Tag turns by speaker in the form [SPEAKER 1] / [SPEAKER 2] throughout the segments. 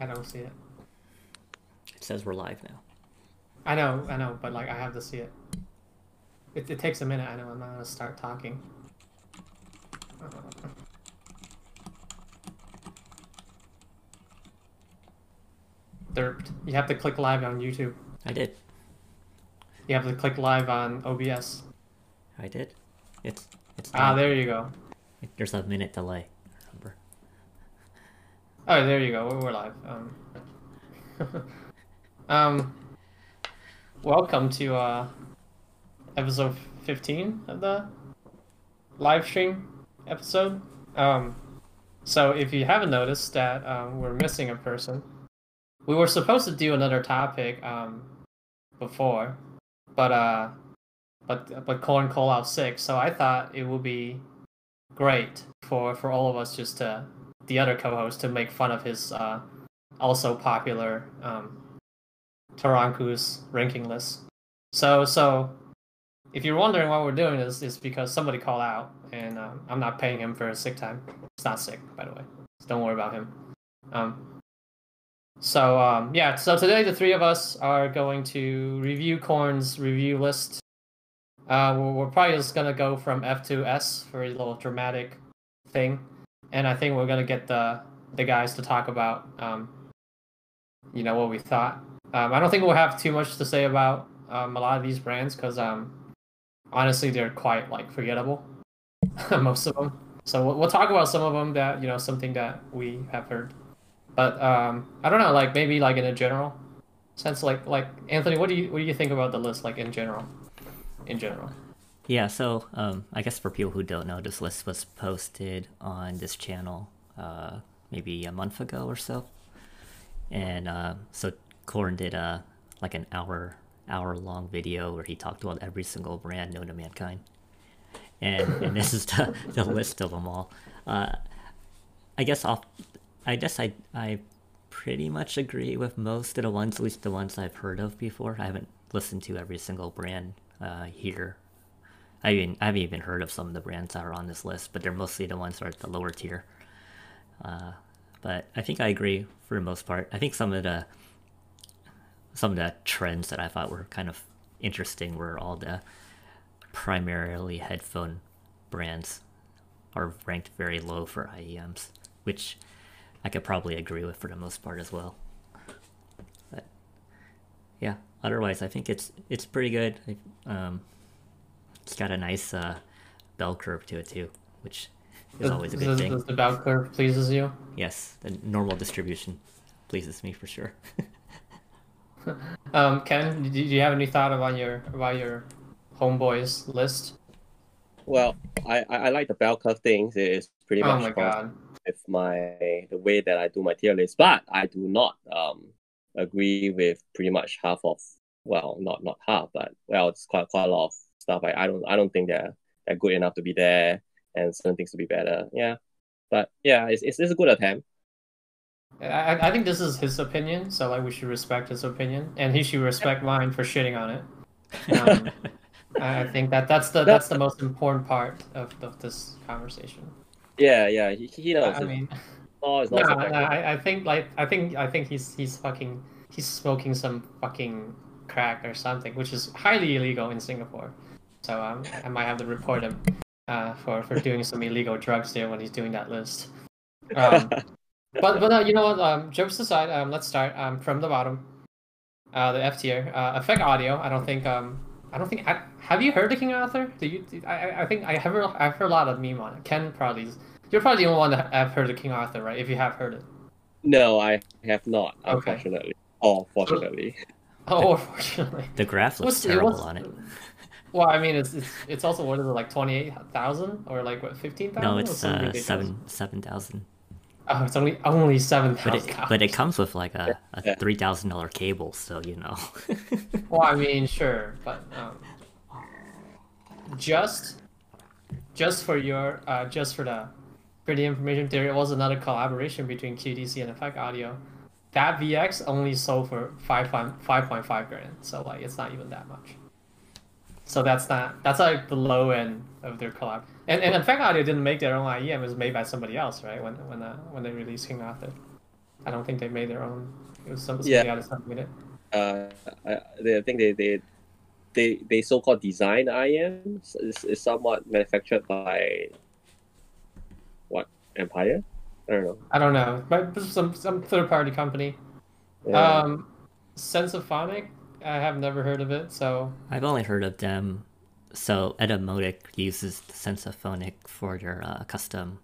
[SPEAKER 1] I don't see it.
[SPEAKER 2] It says we're live now.
[SPEAKER 1] I know, I know, but like I have to see it. It, it takes a minute. I know. I'm not gonna start talking. Derped. You have to click live on YouTube.
[SPEAKER 2] I did.
[SPEAKER 1] You have to click live on OBS.
[SPEAKER 2] I did. It's it's.
[SPEAKER 1] Ah, there you go.
[SPEAKER 2] There's a minute delay.
[SPEAKER 1] Oh, there you go. We're live. Um, um, welcome to uh, episode 15 of the live stream episode. Um, so if you haven't noticed that um, we're missing a person, we were supposed to do another topic um, before, but uh, but but Corn called out sick, so I thought it would be great for for all of us just to the other co-host to make fun of his uh, also popular um, Taranku's ranking list. So so if you're wondering why we're doing this, is because somebody called out, and um, I'm not paying him for sick time. It's not sick, by the way. So don't worry about him. Um, so um, yeah, so today the three of us are going to review Corn's review list. Uh, we're, we're probably just gonna go from F to S for a little dramatic thing, and I think we're gonna get the the guys to talk about um, you know what we thought. Um, I don't think we'll have too much to say about um, a lot of these brands because um, honestly they're quite like forgettable, most of them. So we'll, we'll talk about some of them that you know something that we have heard, but um, I don't know like maybe like in a general sense like like Anthony, what do you what do you think about the list like in general? In general.
[SPEAKER 2] Yeah. So um, I guess for people who don't know, this list was posted on this channel uh, maybe a month ago or so, and uh, so Corn did a like an hour hour long video where he talked about every single brand known to mankind, and and this is the, the list of them all. Uh, I guess I'll, I guess I I pretty much agree with most of the ones, at least the ones I've heard of before. I haven't listened to every single brand uh, here. I even I haven't even heard of some of the brands that are on this list, but they're mostly the ones that are at the lower tier. Uh, but I think I agree for the most part. I think some of the some of the trends that I thought were kind of interesting were all the primarily headphone brands are ranked very low for IEMs, which I could probably agree with for the most part as well. But yeah, otherwise I think it's it's pretty good. Um, it's got a nice uh, bell curve to it too, which is always a good
[SPEAKER 1] Does-
[SPEAKER 2] thing.
[SPEAKER 1] does the bell curve pleases you?
[SPEAKER 2] Yes, the normal distribution pleases me for sure.
[SPEAKER 1] Um, Ken, do do you have any thought about your about your homeboys list?
[SPEAKER 3] Well, I, I I like the bell curve thing. It's pretty
[SPEAKER 1] Oh
[SPEAKER 3] much
[SPEAKER 1] my
[SPEAKER 3] consistent
[SPEAKER 1] god.
[SPEAKER 3] with my the way that I do my tier list, but I do not um agree with pretty much half of well, not not half, but well, it's quite quite a lot of stuff. I, I don't I don't think they're they're good enough to be there, and certain things to be better. Yeah, but yeah, it's it's, it's a good attempt.
[SPEAKER 1] I, I- I think this is his opinion, so like we should respect his opinion, and he should respect mine for shitting on it. Um, I I think that that's the that's the most important part of, of this conversation.
[SPEAKER 3] Yeah, yeah, he, he knows.
[SPEAKER 1] I mean,
[SPEAKER 3] oh, it's
[SPEAKER 1] no,
[SPEAKER 3] not
[SPEAKER 1] no,
[SPEAKER 3] subjective.
[SPEAKER 1] I, I think like I think I think he's he's fucking he's smoking some fucking crack or something, which is highly illegal in Singapore. So um, I might have to report him uh, for for doing some illegal drugs there when he's doing that list. Um, but but uh, you know what? Um, jokes aside, um, let's start um, from the bottom. Uh, the F tier, uh, effect audio. I don't think um, I don't think. I, have you heard the King Arthur? Do you? I I- I think I have. heard- I've heard a lot of meme on it. Ken probably. is- You're probably the only one that have heard the King Arthur, right? If you have heard it.
[SPEAKER 3] no, I have not,
[SPEAKER 1] Okay.
[SPEAKER 3] unfortunately. Or fortunately.
[SPEAKER 1] Oh, unfortunately.
[SPEAKER 2] the graph looks
[SPEAKER 1] What's-
[SPEAKER 2] terrible
[SPEAKER 1] what's-
[SPEAKER 2] on it.
[SPEAKER 1] Well, I mean, it's it's, it's also what is it like twenty eight thousand or like what fifteen thousand?
[SPEAKER 2] No, it's uh, seven seven thousand.
[SPEAKER 1] Oh, it's only only seven
[SPEAKER 2] But it but it comes with like a, a
[SPEAKER 3] Yeah.
[SPEAKER 2] three thousand dollar cable, so you know.
[SPEAKER 1] Well, I mean, sure, but um, just just for your uh, just for the for the information, there was another collaboration between QDC and Effect Audio. That VX only sold for five five point five grand, so like it's not even that much. So that's not that's like the low end of their collab. And and in fact, Audio didn't make their own IEM; it was made by somebody else, right? When when uh, when they released King Arthur. I don't think they made their own. It was some
[SPEAKER 3] Yeah.
[SPEAKER 1] somebody out made it.
[SPEAKER 3] Uh, I, I think they they they, they so-called design IM is, is somewhat manufactured by what Empire? I don't know.
[SPEAKER 1] I don't know, but some some third party company.
[SPEAKER 3] Yeah.
[SPEAKER 1] Um, Sensaphonic, I have never heard of it, so
[SPEAKER 2] I've only heard of them. So Etymotic uses the Sensaphonic for their uh, custom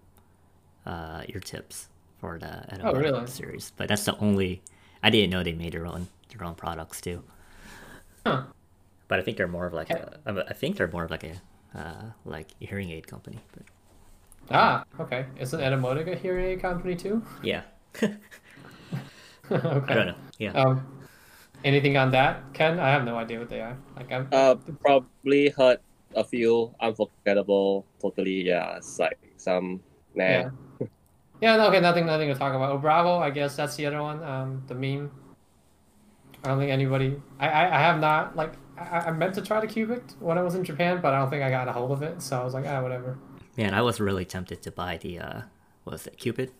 [SPEAKER 2] uh, ear tips for the Etymotic
[SPEAKER 1] Oh, really?
[SPEAKER 2] series, but that's the only. I didn't know they made their own their own products too.
[SPEAKER 1] Huh.
[SPEAKER 2] But I think they're more of like a. I- think they're more of like a uh, like hearing aid company. But
[SPEAKER 1] ah, okay. Isn't Etymotic a hearing aid company too?
[SPEAKER 2] yeah,
[SPEAKER 1] okay.
[SPEAKER 2] I don't know. Yeah.
[SPEAKER 1] Um, anything on that, Ken? I have no idea what they are. Like I'm.
[SPEAKER 3] Uh, probably heard a few unforgettable. Totally, yeah. It's like some nah.
[SPEAKER 1] Yeah. Yeah, no, okay, nothing, nothing to talk about. Oh, Bravo, I guess that's the other one. Um, the meme. I don't think anybody. I, I, I have not like. I, I meant to try to the Cupid when I was in Japan, but I don't think I got a hold of it. So I was like, ah, whatever.
[SPEAKER 2] Man, I was really tempted to buy the uh, what was it Cupid?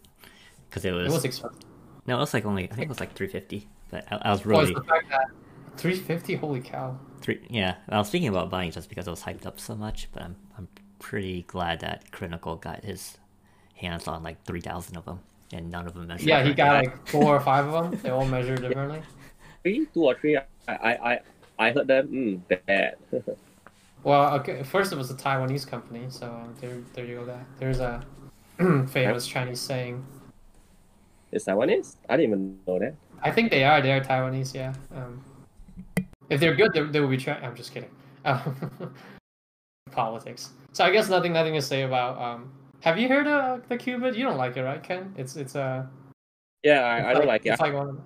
[SPEAKER 2] Because it was,
[SPEAKER 1] It was expensive.
[SPEAKER 2] no, it was like only I think it was like three fifty. But I, I was
[SPEAKER 1] Well, it's
[SPEAKER 2] really
[SPEAKER 1] the fact that 350. Holy cow!
[SPEAKER 2] three. Yeah, I was thinking about buying just because I was hyped up so much. But I'm I'm pretty glad that Crinacle got his hands on like three thousand of them, and none of them measured.
[SPEAKER 1] Yeah, he got
[SPEAKER 2] correctly.
[SPEAKER 1] like four or five of them. They all measure differently.
[SPEAKER 3] Three, two or three. I I I, I heard them. Mm, bad.
[SPEAKER 1] Well, okay. First, it was a Taiwanese company, so um, there, there you go. That there's a famous Chinese saying.
[SPEAKER 3] Is Taiwanese? I didn't even know that.
[SPEAKER 1] I think they are. They are Taiwanese. Yeah. Um, if they're good, they, they will be. Tra- I'm just kidding. Um, politics. So I guess nothing, nothing to say about. Um, have you heard of the Cupid? You don't like it, right, Ken? It's it's uh,
[SPEAKER 3] Yeah, I, I don't like it.
[SPEAKER 1] It's like one of the-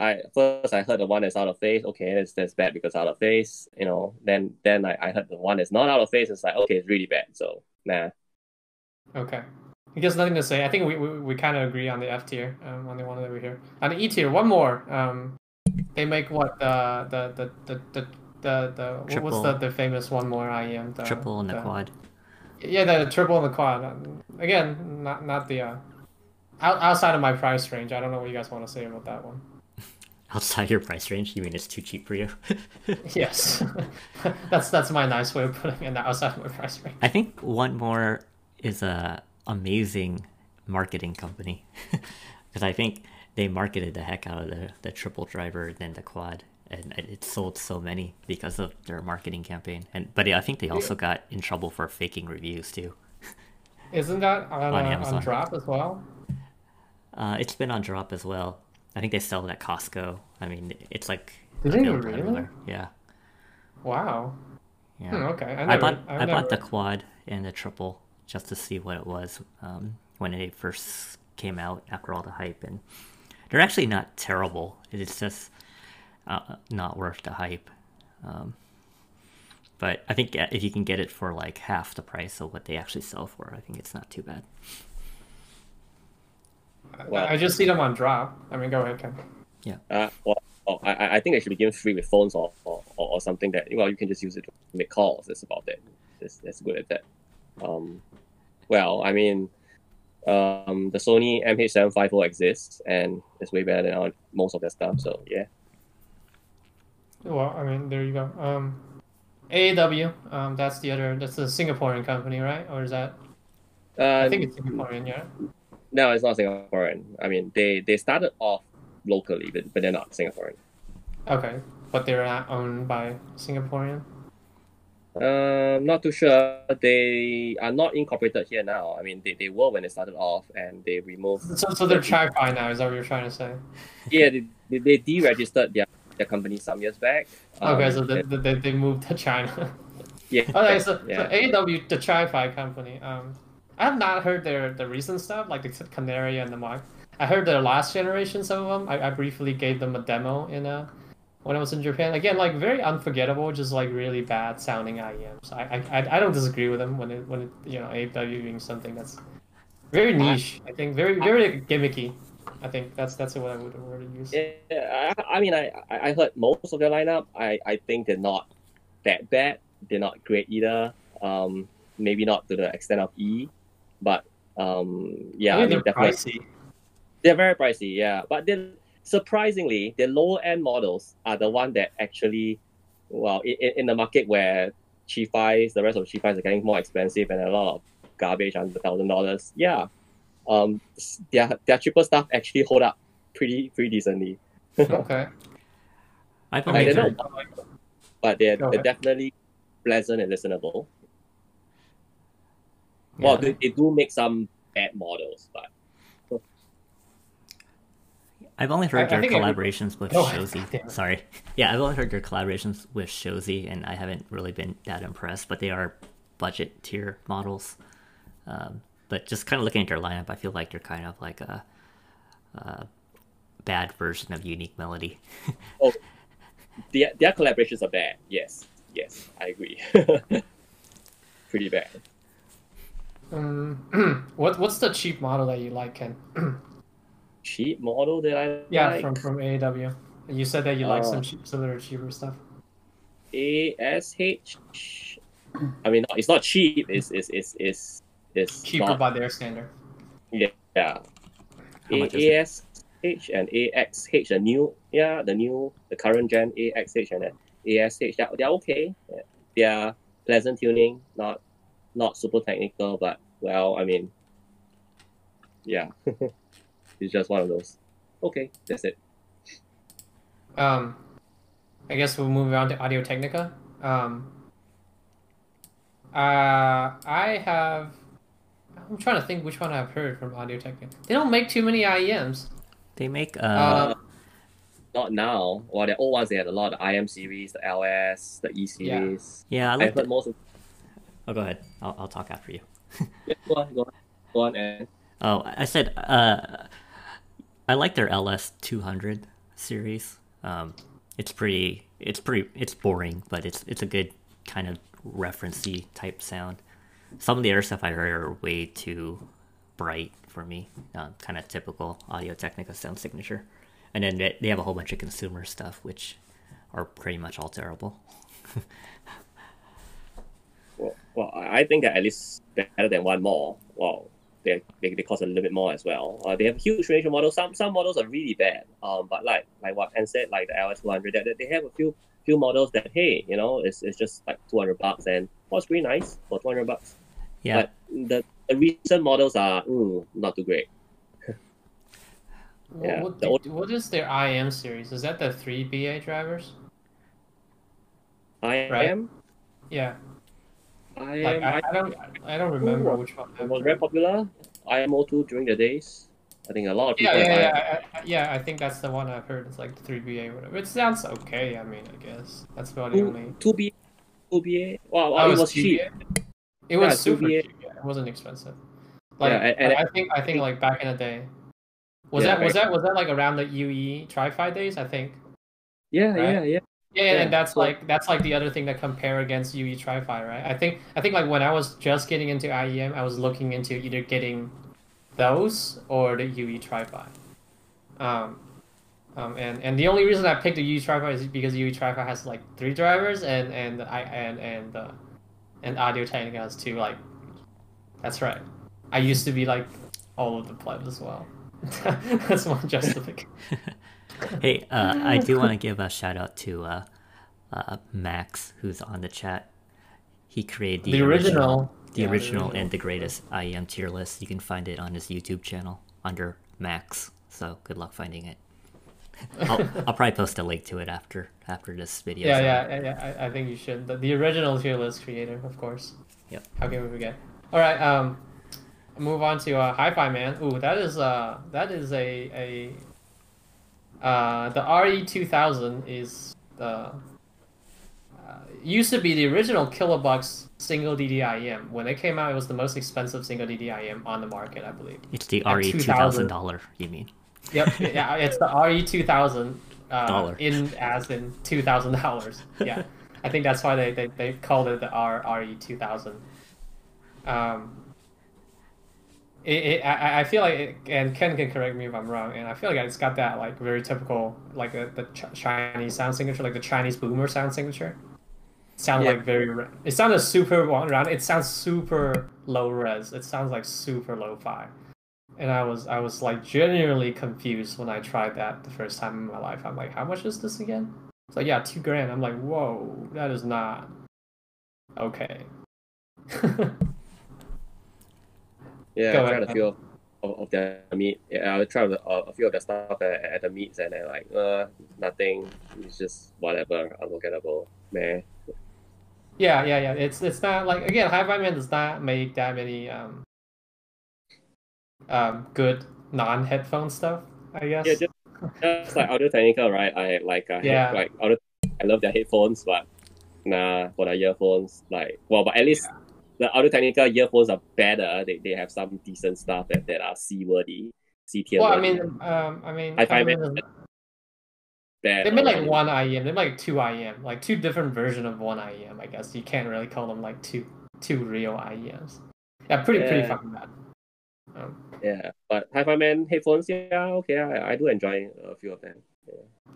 [SPEAKER 3] I first I heard the one that's out of phase. Okay, that's that's bad because out of phase. You know, then then I, I heard the one that's not out of phase. It's like okay, it's really bad. So nah.
[SPEAKER 1] Okay. I guess nothing to say. I think we we, we kind of agree on the F tier, um, on the one that we hear. On the E tier, 1More. Um, they make what the the the the the the, the what- what's the, the famous 1More IEM? The,
[SPEAKER 2] triple and the
[SPEAKER 1] the-
[SPEAKER 2] quad.
[SPEAKER 1] Yeah, the triple and the quad. Again, not not the uh, out, outside of my price range. I don't know what you guys want to say about that one.
[SPEAKER 2] Outside your price range, you mean it's too cheap for you?
[SPEAKER 1] Yes, that's that's my nice way of putting it. Outside of my price range.
[SPEAKER 2] I think 1More is a amazing marketing company because I think they marketed the heck out of the, the triple driver and then the quad and it sold so many because of their marketing campaign and but I think they also got in trouble for faking reviews too.
[SPEAKER 1] Isn't that on,
[SPEAKER 2] On
[SPEAKER 1] uh, on drop as well?
[SPEAKER 2] Uh, it's been on drop as well. I think they sell it at Costco. I mean, it's like
[SPEAKER 1] Did they really?
[SPEAKER 2] everywhere. Yeah,
[SPEAKER 1] Wow.
[SPEAKER 2] yeah.
[SPEAKER 1] Hmm, okay. I,
[SPEAKER 2] I, bought
[SPEAKER 1] I've
[SPEAKER 2] I bought the quad and the triple just to see what it was um, when it first came out after all the hype, and they're actually not terrible. It's just uh, not worth the hype. Um, but I think if you can get it for like half the price of what they actually sell for, I think it's not too bad.
[SPEAKER 3] Well-
[SPEAKER 1] I just see them on drop. I mean, go ahead, Ken.
[SPEAKER 3] Uh, well, oh, I I- I think they should be given free with phones or, or, or or something that well you can just use it to make calls. That's about it. That's that's good at that. Um, well, I mean, um, the Sony MH750 exists and it's way better than our, most of their stuff. So yeah.
[SPEAKER 1] Well, I mean, there you go. Um, AAW. Um, that's the other. That's the Singaporean company, right? Or is that?
[SPEAKER 3] Uh,
[SPEAKER 1] I think it's Singaporean. Yeah.
[SPEAKER 3] no, it's not Singaporean. I mean, they they started off locally, but, but they're not Singaporean.
[SPEAKER 1] Okay, but they're not owned by Singaporean.
[SPEAKER 3] Um, not too sure. They are not incorporated here now. I mean, they, they were when they started off, and they removed.
[SPEAKER 1] So, so they're Chi-Fi now. Is that what you're trying to say?
[SPEAKER 3] Yeah, they, they, they deregistered their, their company some years back.
[SPEAKER 1] Okay,
[SPEAKER 3] Um,
[SPEAKER 1] so they, they, they moved to China.
[SPEAKER 3] yeah,
[SPEAKER 1] Okay, so,
[SPEAKER 3] yeah.
[SPEAKER 1] so AAW, the Chi-Fi company. Um, I have not heard their the recent stuff like the Canary and the Mark. I heard their last generation some of them. I, I briefly gave them a demo in uh when I was in Japan. Again, like very unforgettable, just like really bad sounding IEMs. I I, I- I don't disagree with them when it when it you know AAW being something that's very niche. I think very very gimmicky. I think that's that's what I would word to use.
[SPEAKER 3] Yeah, I, I mean, I, I I heard most of their lineup. I, I think they're not that bad. They're not great either. Um, maybe not to the extent of E, but um, yeah,
[SPEAKER 1] I
[SPEAKER 3] I
[SPEAKER 1] mean, they're
[SPEAKER 3] definitely.
[SPEAKER 1] pricey.
[SPEAKER 3] They're very pricey, yeah. But then surprisingly, the lower end models are the one that actually, well, in, in the market where Chi-Fis, the rest of Chi-Fis are getting more expensive and a lot of garbage under thousand dollars. Yeah, um, their their cheaper stuff actually hold up pretty pretty decently.
[SPEAKER 1] Okay.
[SPEAKER 2] I
[SPEAKER 3] I
[SPEAKER 2] believe
[SPEAKER 3] mean,
[SPEAKER 2] they're-
[SPEAKER 3] they're but they're,
[SPEAKER 1] Go
[SPEAKER 3] they're definitely pleasant and listenable. Well,
[SPEAKER 2] yeah.
[SPEAKER 3] they, they do make some bad models, but
[SPEAKER 2] I've only heard
[SPEAKER 1] I- I
[SPEAKER 2] your
[SPEAKER 1] think it would-
[SPEAKER 2] collaborations with
[SPEAKER 1] Oh,
[SPEAKER 2] Shozy. Sorry. Yeah, I've only heard your collaborations with Shozy, and I haven't really been that impressed, but they are budget tier models. Um, but just kind of looking at your lineup, I feel like they're kind of like a, a bad version of Unique Melody.
[SPEAKER 3] oh, their, their collaborations are bad. Yes, yes, I agree. Pretty bad.
[SPEAKER 1] Um, what what's the cheap model that you like, Ken?
[SPEAKER 3] Cheap model that I
[SPEAKER 1] Yeah,
[SPEAKER 3] like.
[SPEAKER 1] from from AAW. You said that you like
[SPEAKER 3] Oh.
[SPEAKER 1] some uh, cheap, some little cheaper stuff.
[SPEAKER 3] ASH. I mean, it's not cheap. It's it's it's it's, it's
[SPEAKER 1] Cheaper
[SPEAKER 3] not,
[SPEAKER 1] by their standard.
[SPEAKER 3] yeah.
[SPEAKER 2] How much is it?
[SPEAKER 3] ASH and AXH, the new yeah, the new the current gen AXH and ASH, they're, they're okay. They're pleasant tuning, not not super technical, but well, I mean, yeah, it's just one of those. Okay, that's it.
[SPEAKER 1] Um, I guess we'll move on to Audio Technica. Um, uh, I have. I'm trying to think which one I've heard from Audio Technica. They don't make too many IEMs.
[SPEAKER 2] They make uh,
[SPEAKER 1] Uh,
[SPEAKER 3] Not now. Well, the old ones they had a lot of IM series, the LS, the E series.
[SPEAKER 2] yeah, I
[SPEAKER 3] I've
[SPEAKER 2] like.
[SPEAKER 3] heard
[SPEAKER 2] The,
[SPEAKER 3] most of.
[SPEAKER 2] oh, go ahead. I'll, I'll talk after you.
[SPEAKER 3] Yeah, go on, go on, go on, and
[SPEAKER 2] Oh, I said uh, I like their LS two hundred series. Um, it's pretty. It's pretty. It's boring, but it's it's a good kind of referencey type sound. Some of the other stuff I heard are way too bright for me. Uh, kind of typical Audio Technica sound signature. And then they, they have a whole bunch of consumer stuff, which are pretty much all terrible.
[SPEAKER 3] Well, well, I think at least better than 1More. Well, they, they, they cost a little bit more as well. Uh, they have huge range of models. Some some models are really bad. Um, but like like what Ken said, like the LS two hundred, that, that they have a few few models that hey, you know, it's, it's just like two hundred bucks and well, it's pretty nice for two hundred bucks.
[SPEAKER 2] Yeah,
[SPEAKER 3] But the, the recent models are mm, not too great.
[SPEAKER 1] Wh-
[SPEAKER 3] Yeah,
[SPEAKER 1] what,
[SPEAKER 3] the
[SPEAKER 1] do- what is their IM series? Is that the three BA drivers?
[SPEAKER 3] IM.
[SPEAKER 1] Right. Yeah.
[SPEAKER 3] I am
[SPEAKER 1] I, I don't I don't remember which one.
[SPEAKER 3] it was very popular. IMO two during the days. I think a lot of people.
[SPEAKER 1] yeah,
[SPEAKER 3] have
[SPEAKER 1] yeah, I, yeah. I think that's the one I've heard. It's like the three BA, whatever. It sounds okay. I mean, I guess that's about the only.
[SPEAKER 3] two B two BA. Wow,
[SPEAKER 1] Oh,
[SPEAKER 3] it
[SPEAKER 1] it's
[SPEAKER 3] was cheap.
[SPEAKER 1] It was
[SPEAKER 3] Yeah,
[SPEAKER 1] super
[SPEAKER 3] 2BA.
[SPEAKER 1] cheap. Yeah, it wasn't expensive. Like
[SPEAKER 3] Yeah, and- and-
[SPEAKER 1] I think I think like back in the day. Was
[SPEAKER 3] Yeah,
[SPEAKER 1] that was
[SPEAKER 3] back-
[SPEAKER 1] that was that like around the UE Tri-Fi days? I think.
[SPEAKER 3] Yeah,
[SPEAKER 1] Right?
[SPEAKER 3] yeah, yeah.
[SPEAKER 1] Yeah,
[SPEAKER 3] Yeah,
[SPEAKER 1] and that's like that's like the other thing that compare against UE Tri-Fi, right? I think I think like when I was just getting into IEM, I was looking into either getting those or the UE Tri-Fi. Um, um, and and the only reason I picked the UE Tri-Fi is because UE Tri-Fi has like three drivers and and I and and uh, and Audio Technica has two. Like, that's right. I used to be like all of the plebs as well. that's my justification.
[SPEAKER 2] Hey, uh, I do want to give a shout out to uh, uh, Max, who's on the chat. He created the,
[SPEAKER 1] The original.
[SPEAKER 2] the
[SPEAKER 1] Yeah,
[SPEAKER 2] original
[SPEAKER 1] original.
[SPEAKER 2] and the greatest IEM tier list. You can find it on his YouTube channel under Max. So good luck finding it. I'll, I'll probably post a link to it after after this video.
[SPEAKER 1] Yeah, yeah, yeah, yeah. I, I think you should. The, the original tier list creator, of course.
[SPEAKER 2] Yep.
[SPEAKER 1] How can we forget? All right. Um, move on to uh, HiFiMan. Ooh, that is uh, that is a a. Uh, the RE two thousand is the. Uh, used to be the original kilobucks single DDIM. When it came out, it was the most expensive single DDIM on the market, I believe.
[SPEAKER 2] It's the
[SPEAKER 1] At
[SPEAKER 2] RE two thousand dollar. You mean?
[SPEAKER 1] Yep, yeah, it's the RE two thousand uh,
[SPEAKER 2] Dollar.
[SPEAKER 1] in as in two thousand dollars. Yeah, I think that's why they, they, they called it the R RE two thousand. Um, it, it I, I feel like it, and Ken can correct me if I'm wrong, and I feel like it's got that like very typical like the, the Ch- Chinese sound signature, like the Chinese boomer sound signature. It sounds
[SPEAKER 3] Yeah.
[SPEAKER 1] like very. It sounded super round. It sounds super low res. It sounds like super low fi. and I was I was like genuinely confused when I tried that the first time in my life. I'm like, how much is this again? It's like yeah, two grand. I'm like, whoa, that is not okay.
[SPEAKER 3] Yeah,
[SPEAKER 1] Go
[SPEAKER 3] I tried
[SPEAKER 1] ahead.
[SPEAKER 3] a few of, of, of their meat. Yeah, I tried a, a few of the stuff at, at the meets, and then like, uh, nothing. It's just whatever, unforgettable. Man,
[SPEAKER 1] yeah, yeah, yeah. It's it's not like again, HiFiMan does not make that many um um good non-headphone stuff. I guess.
[SPEAKER 3] yeah, just, just like Audio Technica, right? I like, I
[SPEAKER 1] Yeah.
[SPEAKER 3] like Audio. I love their headphones, but nah, for the earphones, like, well, but at least the Audio Technica earphones are better. They, they have some decent stuff that, that are C worthy, C tier.
[SPEAKER 1] well, I mean, um, I mean,
[SPEAKER 3] I find it- Bad
[SPEAKER 1] They made like one IEM. They made like two IEM, like two different version of one IEM. I guess you can't really call them like two two real IEMs. Yeah, pretty pretty fucking bad. Um,
[SPEAKER 3] Yeah, but HiFiMan headphones, yeah, okay, I, I do enjoy a few of them.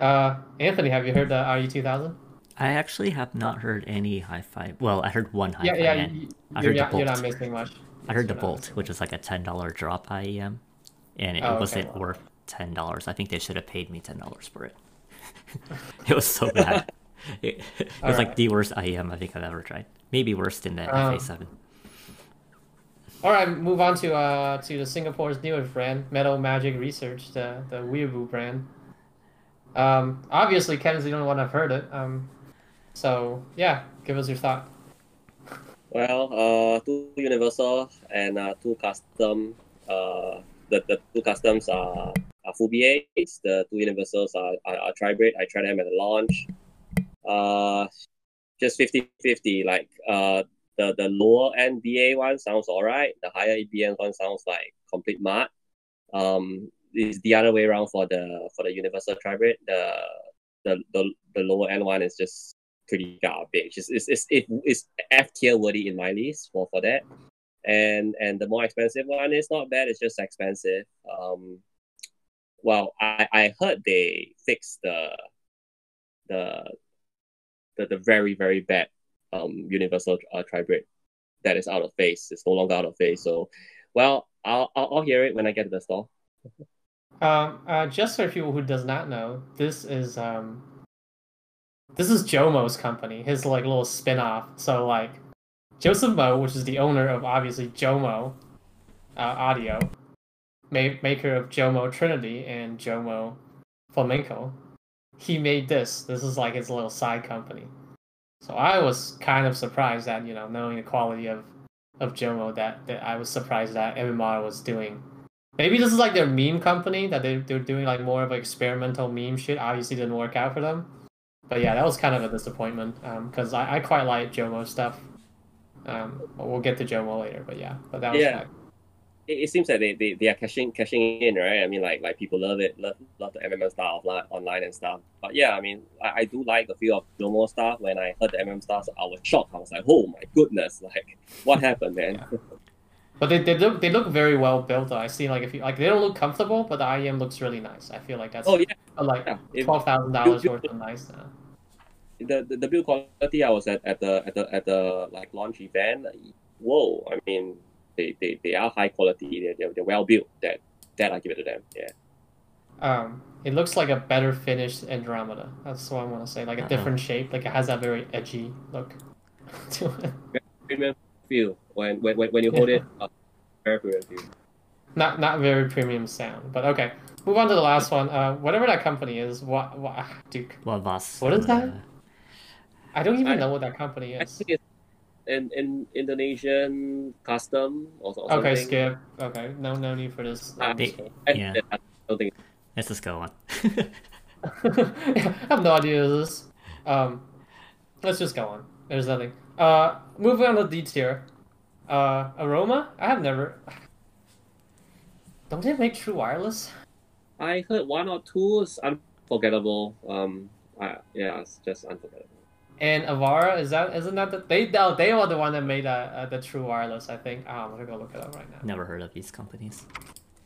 [SPEAKER 1] uh, Anthony, have you heard the RE two thousand?
[SPEAKER 2] I actually have not heard any hi-fi. Well, I heard one hi-fi.
[SPEAKER 1] Yeah, yeah.
[SPEAKER 2] man.
[SPEAKER 1] You,
[SPEAKER 2] I
[SPEAKER 1] you're,
[SPEAKER 2] heard the
[SPEAKER 1] not, you're not missing much.
[SPEAKER 2] I heard the Bolt, which was like a ten dollar drop IEM, and it
[SPEAKER 1] Oh,
[SPEAKER 2] wasn't worth ten dollars. I think they should have paid me ten dollars for it. it was so bad. It, it was like
[SPEAKER 1] Alright.
[SPEAKER 2] the worst IEM I think I've ever tried. Maybe worse than the
[SPEAKER 1] Um,
[SPEAKER 2] FA7.
[SPEAKER 1] All right, move on to uh to the Singapore's newest brand, Metal Magic Research, the the Weeaboo brand. Um, obviously, Ken's the only one I've heard it. Um, so yeah, give us your thought.
[SPEAKER 3] Well, uh, two universal and uh, two custom. Uh, the, the two customs are, are full BAs. The two universals are, are, are tri-braid. I tried them at the launch. Uh, just 50-50. Like uh, the, the lower end BA one sounds alright. The higher EBN one sounds like complete mud. Um, it's the other way around for the for the universal tri-braid. The, the the the lower end one is just pretty garbage. It's it's it's, it, it's F tier worthy in my list for for that. And and the more expensive one is not bad. It's just expensive. Um, well, I I heard they fixed the the the, the very very bad um universal uh, tri-braid that is out of phase. It's no longer out of phase. So, well, I'll I'll, I'll hear it when I get to the store.
[SPEAKER 1] Um, uh, just for people who does not know, this is um, this is Jomo's company, his like little spin-off. So like, Joseph Mo, which is the owner of obviously Jomo uh, Audio, ma- maker of Jomo Trinity and Jomo Flamenco, he made this. This is like his little side company. So I was kind of surprised that you know knowing the quality of of Jomo that, that I was surprised that MMR was doing Maybe this is like their meme company that they they're doing like more of an experimental meme shit. Obviously, didn't work out for them. But yeah, that was kind of a disappointment because I, I quite like Jomo stuff. Um, we'll get to Jomo later, but yeah, but that was
[SPEAKER 3] Yeah.
[SPEAKER 1] like,
[SPEAKER 3] it, it seems that they, they, they are cashing cashing in, right? I mean, like like people love it, love love the MM style offline, online and stuff. But yeah, I mean, I, I do like a few of Jomo stuff. When I heard the MM stuff, I was shocked. I was like, oh my goodness, like what happened, man?
[SPEAKER 1] but they, they look they look very well built. Though. I see like if you like they don't look comfortable, but the IEM looks really nice. I feel like that's
[SPEAKER 3] Oh yeah,
[SPEAKER 1] like
[SPEAKER 3] yeah.
[SPEAKER 1] Twelve thousand dollars worth of nice. Uh,
[SPEAKER 3] the, the the build quality I was at, at the at the at the like launch event. Whoa, I mean, they, they, they are high quality. They're, they're, they're well built. That that I give it to them. Yeah.
[SPEAKER 1] um, it looks like a better finished Andromeda. That's what I want to say. Like a
[SPEAKER 2] Uh-uh.
[SPEAKER 1] different shape. Like it has that very edgy look to it.
[SPEAKER 3] Premium feel when when when, when you hold it. Uh, very premium feel.
[SPEAKER 1] Not not very premium sound, but okay. Move on to the last one. Uh, whatever that company is, what, what Duke?
[SPEAKER 2] Well, Voss.
[SPEAKER 1] What is that?
[SPEAKER 2] Uh,
[SPEAKER 1] I don't even
[SPEAKER 3] I-
[SPEAKER 1] know what that company is.
[SPEAKER 3] I
[SPEAKER 1] is.
[SPEAKER 3] think it's in, in Indonesian custom or, or
[SPEAKER 1] Okay,
[SPEAKER 3] something.
[SPEAKER 1] skip. Okay, no no need for this. Um,
[SPEAKER 2] they-
[SPEAKER 3] I,
[SPEAKER 2] Yeah.
[SPEAKER 3] I don't think
[SPEAKER 2] Let's just go on.
[SPEAKER 1] I have no idea what this. Um, let's just go on. There's nothing. Uh, moving on to D tier. Uh, Aroma. I have never. Don't they make true wireless?
[SPEAKER 3] I heard one or two is unforgettable. Um, I, yeah, it's just unforgettable.
[SPEAKER 1] And Avara is that isn't that the they no, they are the one that made uh, uh, the true wireless I think. Oh, I'm gonna go look it up right now.
[SPEAKER 2] Never heard of these companies.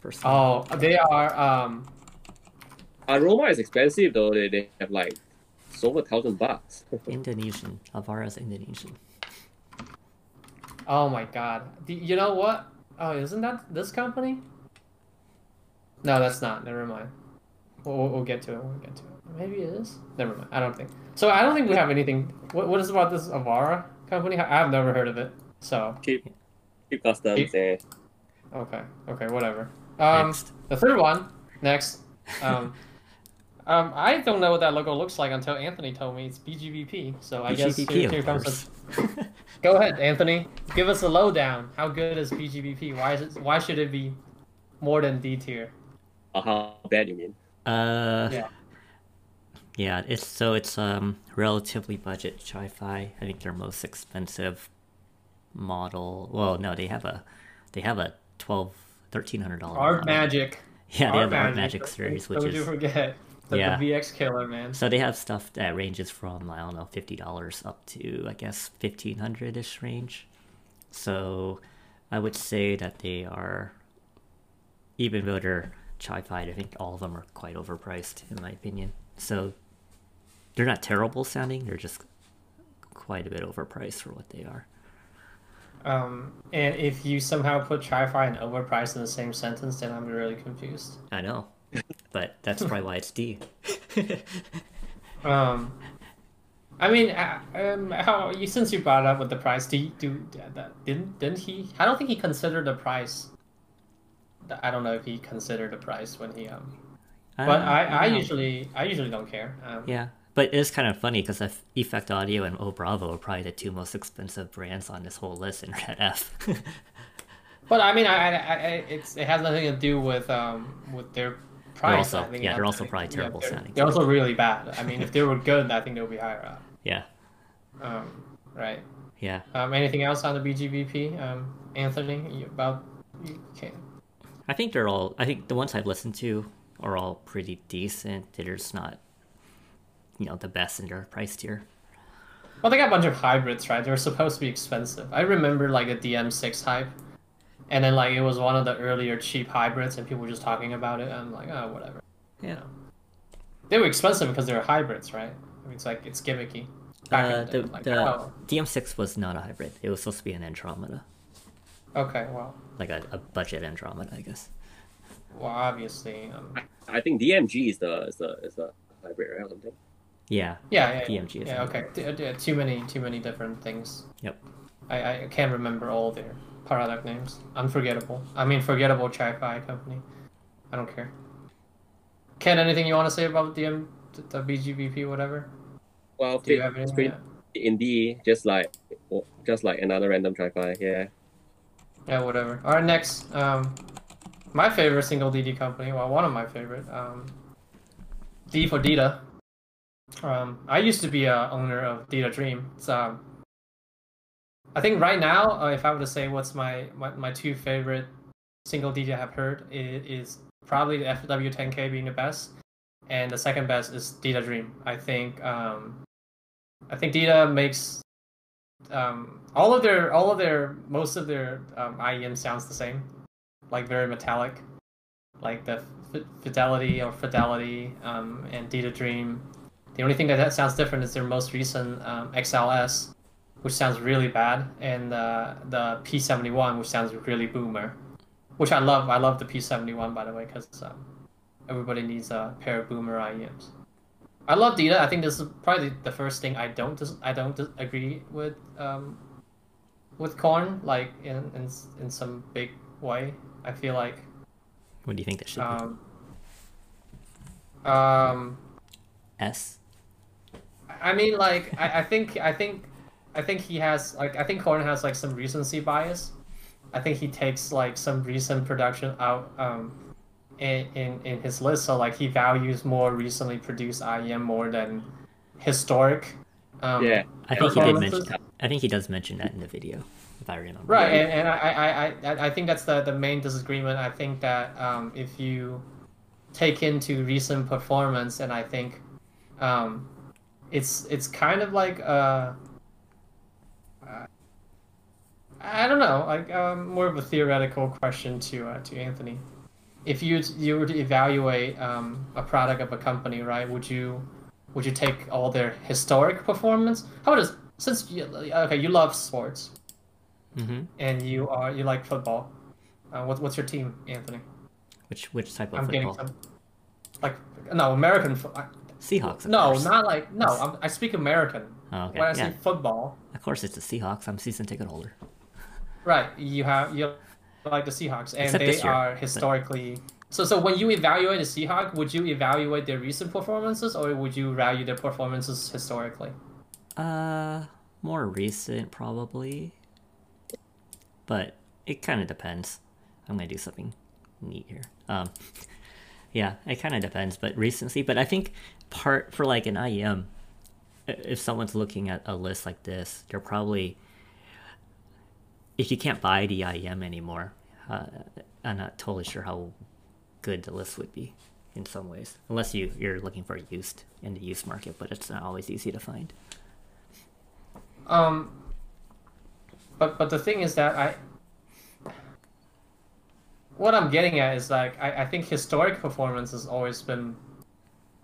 [SPEAKER 2] Personally.
[SPEAKER 1] Oh, they are um
[SPEAKER 3] Aroma is expensive though. They, they have like it's over a thousand bucks.
[SPEAKER 2] Indonesian. Avara's Indonesian.
[SPEAKER 1] oh my god. Do, you know what? Oh, isn't that this company? No, that's not. Never mind. We'll, we'll, we'll get to it. We'll get to it. Maybe it is. Never mind. I don't think. So I don't think we have anything. What What is about this Avara company? I- I've never heard of it. So
[SPEAKER 3] Cheap, cheap customs. Eh.
[SPEAKER 1] okay, okay, whatever. Um,
[SPEAKER 2] Next.
[SPEAKER 1] the third one next. Um, um, I don't know what that logo looks like until Anthony told me it's BGVP. So I guess
[SPEAKER 2] BGVP,
[SPEAKER 1] here,
[SPEAKER 2] of
[SPEAKER 1] here comes
[SPEAKER 2] course.
[SPEAKER 1] the. Go ahead, Anthony. Give us a lowdown. How good is BGVP? Why is it? Why should it be more than D tier?
[SPEAKER 3] Or how bad you mean?
[SPEAKER 2] Uh,
[SPEAKER 1] Yeah.
[SPEAKER 2] Yeah. It's so it's um relatively budget Chi-Fi. I think their most expensive model. Well, no, they have a they have a twelve thirteen hundred dollar.
[SPEAKER 1] Art Magic.
[SPEAKER 2] Yeah, they
[SPEAKER 1] Art
[SPEAKER 2] have the Art Magic series, which
[SPEAKER 1] don't you
[SPEAKER 2] is
[SPEAKER 1] forget the,
[SPEAKER 2] Yeah.
[SPEAKER 1] the VX killer man.
[SPEAKER 2] so they have stuff that ranges from I don't know fifty dollars up to I guess fifteen hundred ish range. So I would say that they are, even though they're Chi-Fi, I think all of them are quite overpriced in my opinion. So they're not terrible sounding; they're just quite a bit overpriced for what they are.
[SPEAKER 1] Um, and if you somehow put Chi-Fi and overpriced in the same sentence, then I'm really confused.
[SPEAKER 2] I know, but that's probably why it's D.
[SPEAKER 1] Um, I mean, uh, um, how you since you brought it up with the price, do you, do that didn't didn't he? I don't think he considered the price. I don't know if he considered the price when he um. But
[SPEAKER 2] Uh,
[SPEAKER 1] I, I usually I usually don't care. Um,
[SPEAKER 2] Yeah, but it's kind of funny because Effect Audio and Oh Bravo are probably the two most expensive brands on this whole list in Red F.
[SPEAKER 1] But I mean, I, I, I it's it has nothing to do with um with their price.
[SPEAKER 2] also-
[SPEAKER 1] I think
[SPEAKER 2] yeah, they're also probably
[SPEAKER 1] yeah,
[SPEAKER 2] terrible
[SPEAKER 1] they're,
[SPEAKER 2] sounding,
[SPEAKER 1] They're also really bad. I mean, if they were good, I think they would be higher up.
[SPEAKER 2] yeah,
[SPEAKER 1] Um, right.
[SPEAKER 2] yeah.
[SPEAKER 1] Um, anything else on the BGVP? Um, Anthony, about you can.
[SPEAKER 2] I think they're all. I think the ones I've listened to are all pretty decent. They're just not, you know, the best in their price tier.
[SPEAKER 1] Well, they got a bunch of hybrids, right? They were supposed to be expensive. I remember like the DM6 hype, and then like it was one of the earlier cheap hybrids, and people were just talking about it. And I'm like, oh, whatever.
[SPEAKER 2] Yeah.
[SPEAKER 1] They were expensive because they were hybrids, right? I mean, it's like it's gimmicky.
[SPEAKER 2] Uh,
[SPEAKER 1] the,
[SPEAKER 2] the
[SPEAKER 1] like,
[SPEAKER 2] the
[SPEAKER 1] oh,
[SPEAKER 2] DM6 was not a hybrid. It was supposed to be an Andromeda,
[SPEAKER 1] okay, well,
[SPEAKER 2] like a, a budget Andromeda, I guess.
[SPEAKER 1] well, obviously, um,
[SPEAKER 3] I think DMG is the is the is the hybrid right or something.
[SPEAKER 2] Yeah.
[SPEAKER 1] yeah, yeah, yeah.
[SPEAKER 2] DMG is
[SPEAKER 1] Yeah, okay. D- d- too many, too many different things.
[SPEAKER 2] Yep.
[SPEAKER 1] I, I can't remember all their product names. Unforgettable. I mean, forgettable Chi-Fi company. I don't care. Ken, anything you want to say about the M, the BGVP, whatever?
[SPEAKER 3] Well,
[SPEAKER 1] Do you have anything?
[SPEAKER 3] pretty indie, just like just like another random Chi-Fi. Yeah.
[SPEAKER 1] Yeah, whatever. All right, next. Um, my favorite single DD company. Well, one of my favorite. Um, D for Dita. Um, I used to be a owner of Dita Dream. It's um, I think right now, uh, if I were to say what's my my, my two favorite single DD I have heard, it is probably the FW10K being the best, and the second best is Dita Dream. I think um, I think Dita makes um, all of their all of their most of their um, IEM sounds the same, like very metallic, like the f- fidelity or fidelity um, and Dita Dream. The only thing that, sounds different is their most recent um, XLS, which sounds really bad, and uh, the P71, which sounds really boomer, which I love. I love the P71 by the way, because um, everybody needs a pair of boomer IEMs. I love Dita. I think this is probably the first thing I don't dis- I don't dis- agree with um, with Corn like in, in in some big way. I feel like
[SPEAKER 2] What do you think that should
[SPEAKER 1] um, um
[SPEAKER 2] be? S.
[SPEAKER 1] I mean like I, I think I think I think he has like I think Corn has like some recency bias. I think he takes like some recent production out um in, in, in his list. So like he values more recently produced IEM more than historic. Um,
[SPEAKER 3] Yeah.
[SPEAKER 2] I think he did
[SPEAKER 1] performances.
[SPEAKER 2] mention. I think he does mention that in the video, if I remember.
[SPEAKER 1] Right, and, and I, I, I, I think that's the, the main disagreement. I think that um, if you take into recent performance, and I think um, it's it's kind of like uh, uh, I don't know, like um, more of a theoretical question to uh, to Anthony. If you you were to evaluate um, a product of a company, right? Would you would you take all their historic performance? How does since you, okay you love sports
[SPEAKER 2] hmm
[SPEAKER 1] and you are you like football. Uh, what, what's your team, Anthony?
[SPEAKER 2] Which which type of
[SPEAKER 1] I'm getting
[SPEAKER 2] football?
[SPEAKER 1] some, like no American. fo- I-
[SPEAKER 2] Seahawks.
[SPEAKER 1] No,
[SPEAKER 2] course.
[SPEAKER 1] not like no. I'm, I speak American.
[SPEAKER 2] Oh, okay.
[SPEAKER 1] When I
[SPEAKER 2] yeah.
[SPEAKER 1] say football,
[SPEAKER 2] Of course, it's the Seahawks. I'm a season ticket holder.
[SPEAKER 1] right? You have you like the Seahawks, and
[SPEAKER 2] Except
[SPEAKER 1] they are
[SPEAKER 2] but-
[SPEAKER 1] historically. So so when you evaluate the Seahawks, would you evaluate their recent performances, or would you value their performances historically?
[SPEAKER 2] Uh, more recent probably, but it kind of depends. I'm gonna do something neat here. Um, yeah, it kind of depends, but recency. But I think part for like an IEM, if someone's looking at a list like this, they're probably if you can't buy the IEM anymore, uh, I'm not totally sure how good the list would be in some ways, unless you you're looking for used in the used market, but it's not always easy to find.
[SPEAKER 1] Um, but but the thing is that I, what I'm getting at is like I, I think historic performance has always been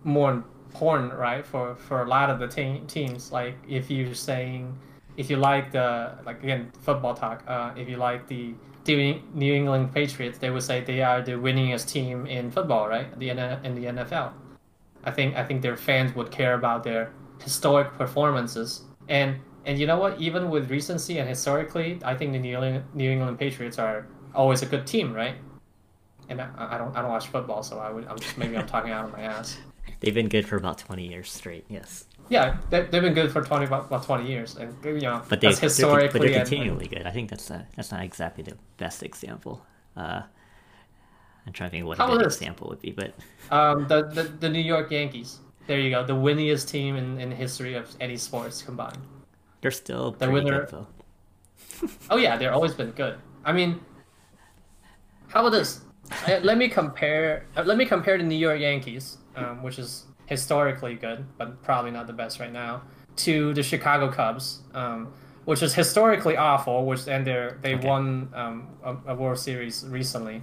[SPEAKER 1] more important, right? For for a lot of the te- teams, like if you're saying if you like the like again football talk, uh, if you like the New England Patriots, they would say they are the winningest team in football, right? The in the NFL. I think I think their fans would care about their historic performances. And and you know what? Even with recency and historically, I think the New England, New England Patriots are always a good team, right? And I, I don't I don't watch football, so I would I'm just maybe I'm talking out of my ass.
[SPEAKER 2] They've been good for about 20 years straight, yes.
[SPEAKER 1] Yeah, they, they've been good for 20 about about 20 years, and you know
[SPEAKER 2] But they're,
[SPEAKER 1] historically
[SPEAKER 2] but they're
[SPEAKER 1] and-
[SPEAKER 2] continually good. I think that's uh that's not exactly the best example. Uh, I'm trying to think what a good example would be, but
[SPEAKER 1] Um, the, the the New York Yankees. There you go, the winningest team in, in the history of any sports combined.
[SPEAKER 2] they're still
[SPEAKER 1] The winner-
[SPEAKER 2] good though.
[SPEAKER 1] Oh yeah, they've always been good. I mean, how about this? Let me compare. Uh, let me compare the New York Yankees, um, which is historically good, but probably not the best right now, to the Chicago Cubs, um, which is historically awful. Which and they they
[SPEAKER 2] Okay.
[SPEAKER 1] won um, a, a World Series recently,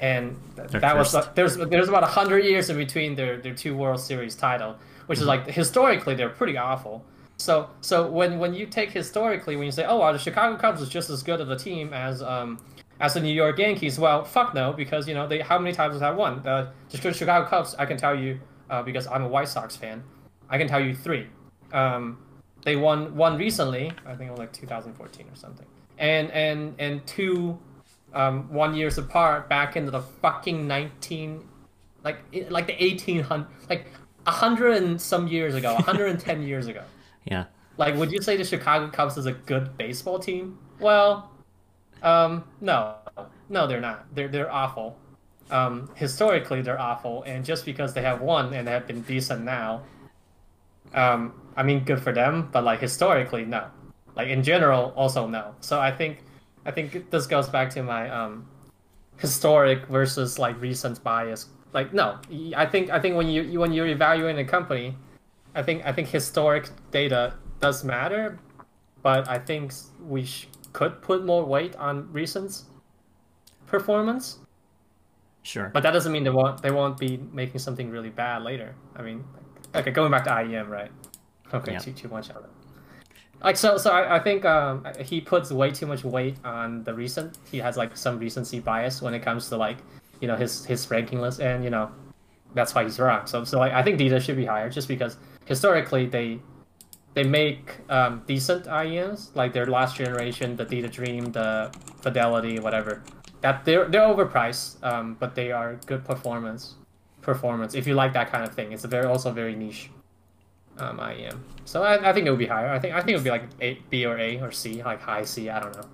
[SPEAKER 1] and th- that was like, there's there's about hundred years in between their their two World Series title, which is like historically they're pretty awful. So so when when you take historically when you say oh well, the Chicago Cubs is just as good of a team as um as the New York Yankees well fuck no because you know they how many times have won uh, the Chicago Cubs I can tell you uh, because I'm a White Sox fan I can tell you three um they won one recently I think it was like 2014 or something and and and two um one years apart back into the fucking 19 like like the 1800 like a hundred and some years ago 110 years ago
[SPEAKER 2] Yeah.
[SPEAKER 1] like, would you say the Chicago Cubs is a good baseball team? Well, um, no, no, they're not. They're they're awful. Um, historically, they're awful, and just because they have won and have been decent now, um, I mean, good for them. But like historically, no. Like in general, also no. So I think, I think this goes back to my um, historic versus like recent bias. Like no, I think I think when you you- when you're evaluating a company, I think I think historic data does matter, but I think we sh- could put more weight on recent performance.
[SPEAKER 2] Sure.
[SPEAKER 1] But that doesn't mean they won't they won't be making something really bad later. I mean, okay, going back to IEM, right? Okay,
[SPEAKER 2] Yeah.
[SPEAKER 1] too too much of it. Like so, so I, I think um, he puts way too much weight on the recent. He has like some recency bias when it comes to like, you know, his his ranking list, and you know, that's why he's wrong. So so like I think Dita should be higher just because historically they they make um, decent IEMs like their last generation, the Dita Dream, the Fidelity, whatever. That they're they're overpriced, um, but they are good performance. Performance. If you like that kind of thing, it's a very also very niche um, IEM. So I, I think it would be higher. I think I think it would be like A, B or A or C, like high C. I don't know.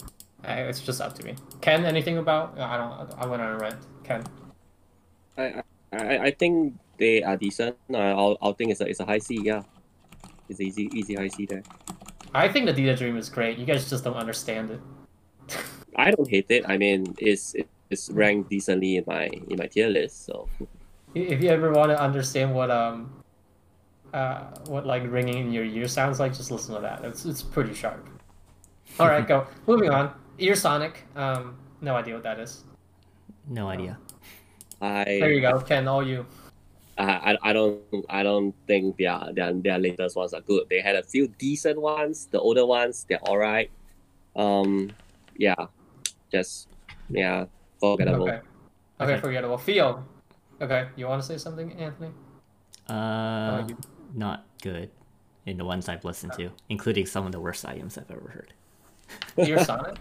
[SPEAKER 1] Uh, It's just up to me. Ken, anything about? I don't. I went on a rant. Ken.
[SPEAKER 3] I, I I think they are decent. I I'll, I'll think it's a it's a high C. Yeah, it's easy easy high C there.
[SPEAKER 1] I think the Dita Dream is great. You guys just don't understand it.
[SPEAKER 3] I don't hate it. I mean, it's it's ranked decently in my in my tier list. So
[SPEAKER 1] If you ever want to understand what um, uh, what like ringing in your ear sounds like, just listen to that. It's it's pretty sharp. All right, go. Moving on. Ear Sonic. Um, no idea what that is.
[SPEAKER 2] No idea.
[SPEAKER 3] I
[SPEAKER 1] There you go, Ken. All you.
[SPEAKER 3] I, I I don't I don't think their their their latest ones are good. They had a few decent ones. The older ones, they're all right. Um, yeah, just yeah, forgettable.
[SPEAKER 1] Okay. Okay,
[SPEAKER 2] Okay.
[SPEAKER 1] forgettable. Feel. Okay, you want to say something, Anthony?
[SPEAKER 2] Uh,
[SPEAKER 1] you-
[SPEAKER 2] not good in the ones I've listened to, including some of the worst items I've ever heard.
[SPEAKER 1] Your Sonic?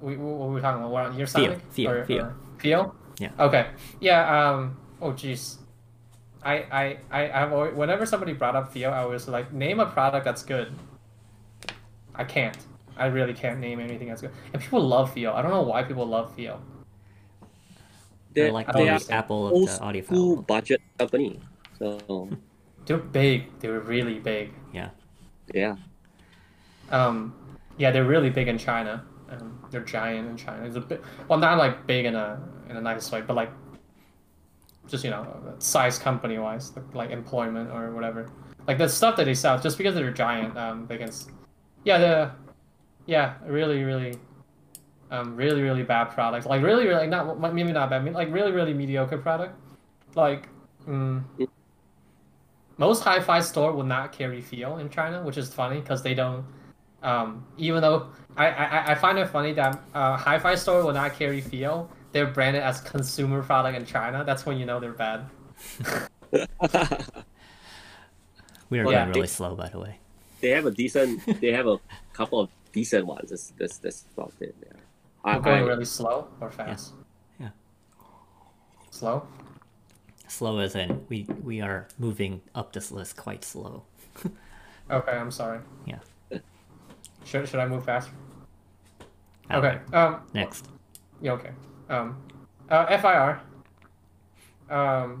[SPEAKER 1] We, what were we talking about? What, your
[SPEAKER 2] Feel,
[SPEAKER 1] Sonic?
[SPEAKER 2] feel,
[SPEAKER 1] Or-
[SPEAKER 2] feel.
[SPEAKER 1] or- feel?
[SPEAKER 2] Yeah.
[SPEAKER 1] Okay. Yeah. Um. Oh, jeez. I I I I've always, whenever somebody brought up FiiO, I was like, name a product that's good. I can't. I really can't name anything that's good. And people love FiiO. I don't know why people love FiiO.
[SPEAKER 2] They're
[SPEAKER 3] They,
[SPEAKER 2] like
[SPEAKER 1] I don't
[SPEAKER 3] they are.
[SPEAKER 2] Apple of the audio
[SPEAKER 3] school
[SPEAKER 2] file.
[SPEAKER 3] budget company. So
[SPEAKER 1] They're big. They're really big.
[SPEAKER 2] Yeah.
[SPEAKER 3] yeah,
[SPEAKER 1] Um, yeah, they're really big in China. Um, they're giant in China. It's a bit, well, not like big in a in a nice way, but like just you know, size company wise, like, employment or whatever. Like the stuff that they sell, just because they're giant, um, they can, yeah, the, yeah, really, really, um, really, really bad product. Like really, really not maybe not bad, like really, really mediocre product. Like, mm, most hi-fi store will not carry FiiO in China, which is funny because they don't. Um, even though I, I, I find it funny that uh, hi-fi store will not carry FiiO, they're branded as consumer product in China. That's when you know they're bad.
[SPEAKER 2] We are
[SPEAKER 1] Well,
[SPEAKER 2] going
[SPEAKER 1] yeah.
[SPEAKER 2] really slow, by the way.
[SPEAKER 3] they have a decent. They have a couple of decent ones. That's that's, that's about it. Yeah. I,
[SPEAKER 1] We're going
[SPEAKER 3] I-
[SPEAKER 1] really slow or fast.
[SPEAKER 2] Yeah.
[SPEAKER 1] Slow.
[SPEAKER 2] Slow as in we we are moving up this list quite slow.
[SPEAKER 1] Okay, I'm sorry.
[SPEAKER 2] Yeah.
[SPEAKER 1] Should should I move faster? Okay.
[SPEAKER 2] know.
[SPEAKER 1] Um.
[SPEAKER 2] Next.
[SPEAKER 1] Yeah. Okay. Um. Uh. FIR. Um.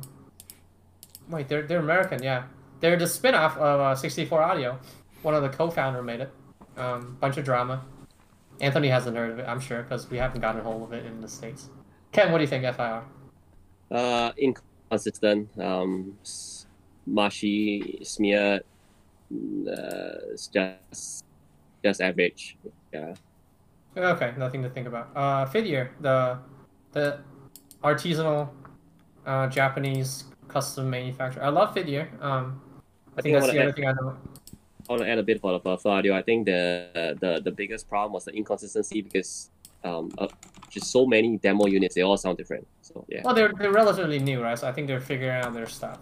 [SPEAKER 1] Wait, they're they're American. Yeah. They're the spin-off of uh, 64 Audio. One of the co-founder made it. Um. Bunch of drama. Anthony hasn't heard of it, I'm sure, because we haven't gotten a hold of it in the states. Ken, what do you think? FIR.
[SPEAKER 3] Uh, inconsistent. Um, s- mushy, smeared. Uh, it's just just average. Yeah.
[SPEAKER 1] Okay, nothing to think about. Uh, FitEar, the the artisanal uh, Japanese custom manufacturer. I love FitEar. Um, I think
[SPEAKER 3] I
[SPEAKER 1] that's the other
[SPEAKER 3] add-
[SPEAKER 1] thing I don't.
[SPEAKER 3] I want to add a bit for the for audio. I think the the the biggest problem was the inconsistency because um uh, just so many demo units they all sound different. So yeah.
[SPEAKER 1] Well, they're they're relatively new, right? So I think they're figuring out their stuff.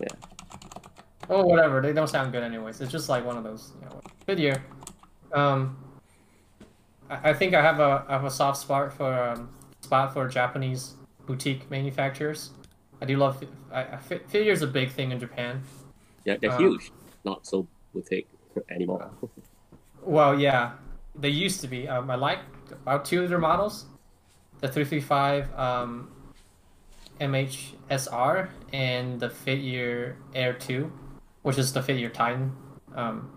[SPEAKER 3] Yeah.
[SPEAKER 1] Oh, whatever. They don't sound good anyways. It's just like one of those. You know, FitEar. Um, I, I think I have a I have a soft spot for um, spot for Japanese boutique manufacturers. I do love. I, I, Fi- FitEar's a big thing in Japan.
[SPEAKER 3] Yeah, they're
[SPEAKER 1] Um,
[SPEAKER 3] huge, not so boutique anymore.
[SPEAKER 1] Well, yeah, they used to be. Um, I like about two of their models, the 335 um, MHSR and the FitEar Air 2, which is the FitEar Titan. Um,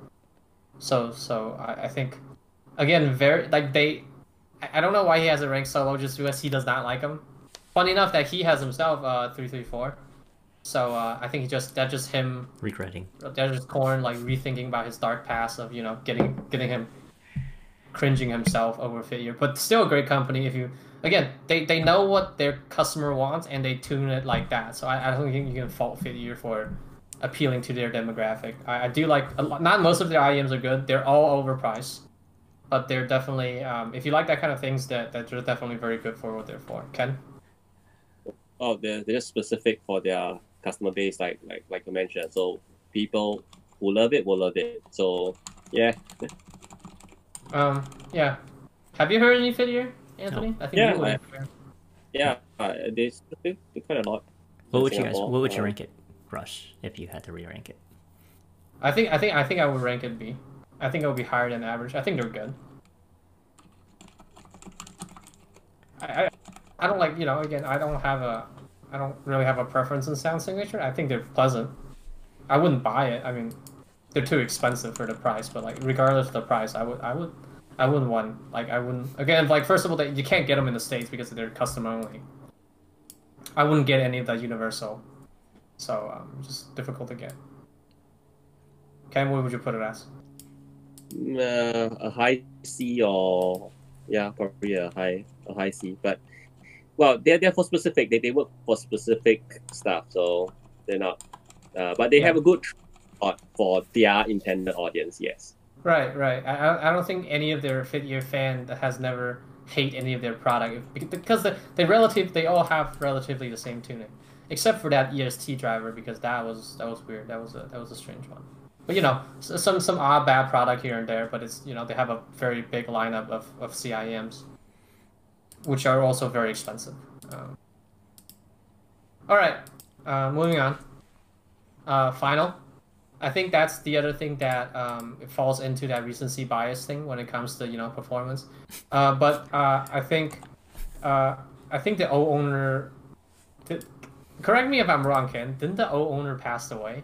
[SPEAKER 1] so, so I, I think, again, very like they. I don't know why he has a ranked so low, just because he does not like them. Funny enough, that he has himself uh 334. So uh, I think he just that's just him
[SPEAKER 2] Regretting.
[SPEAKER 1] that's just Corn like rethinking about his dark past of you know getting getting him cringing himself over FitEar, but still a great company. If you again, they they know what their customer wants and they tune it like that. So I, I don't think you can fault FitEar for appealing to their demographic. I, I do like a lot, not most of their IEMs are good. They're all overpriced, but they're definitely um, if you like that kind of things, that that they're definitely very good for what they're for. Ken.
[SPEAKER 3] Oh, they're, they're just specific for their customer base, like like like you mentioned. So people who love it will love it. So yeah,
[SPEAKER 1] Um, yeah. Have you heard any FitEar, Anthony? I think
[SPEAKER 3] Yeah,
[SPEAKER 1] you would.
[SPEAKER 3] yeah, uh, they they they quite a lot.
[SPEAKER 2] What
[SPEAKER 3] in
[SPEAKER 2] would you guys? What would you
[SPEAKER 3] Uh,
[SPEAKER 2] rank it, Rush, if you had to re-rank it?
[SPEAKER 1] I think I think I think I would rank it B. I think it would be higher than average. I think they're good. I, I don't like you know again I don't have a I don't really have a preference in sound signature. I think they're pleasant. I wouldn't buy it. I mean, they're too expensive for the price. But like regardless of the price, I would I would I wouldn't want like I wouldn't again like first of all they, you can't get them in the states because they're custom only. I wouldn't get any of that universal, so um, just difficult to get. Ken, what would you put it as?
[SPEAKER 3] Uh, a high C or yeah, probably a high a high C. But well, they're they're for specific. They, they work for specific stuff, so they're not. Uh, but they
[SPEAKER 1] Yeah.
[SPEAKER 3] have a good spot for their intended audience. Yes.
[SPEAKER 1] Right, right. I, I I don't think any of their FitEar fan that has never hate any of their product because the, they relative they all have relatively the same tuning, except for that EST driver because that was that was weird. That was a that was a strange one. But you know, some some odd bad product here and there, but it's you know they have a very big lineup of of CIEMs, which are also very expensive. Um, all right, uh, moving on. Uh, final. I think that's the other thing that um, it falls into that recency bias thing when it comes to you know performance. Uh, but uh, I think uh, I think the old owner. Did, correct me if I'm wrong, Ken. Didn't the old owner pass away?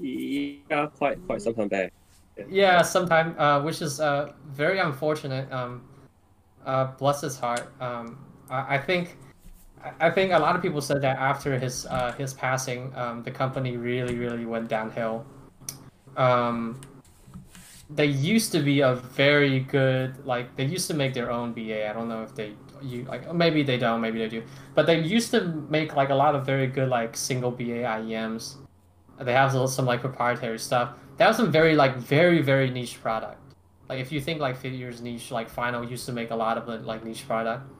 [SPEAKER 3] Yeah, quite quite some time back.
[SPEAKER 1] Yeah, sometime, uh, which is uh, very unfortunate. Um, uh, bless his heart. Um, I, I think I think a lot of people said that after his uh, his passing, um, the company really really went downhill. Um, they used to be a very good like they used to make their own BA. I don't know if they you like maybe they don't, maybe they do, but they used to make like a lot of very good like single BA IEMs. They have some like proprietary stuff. That was some very like very very niche product. Like if you think like figures niche, like Final used to make a lot of like niche product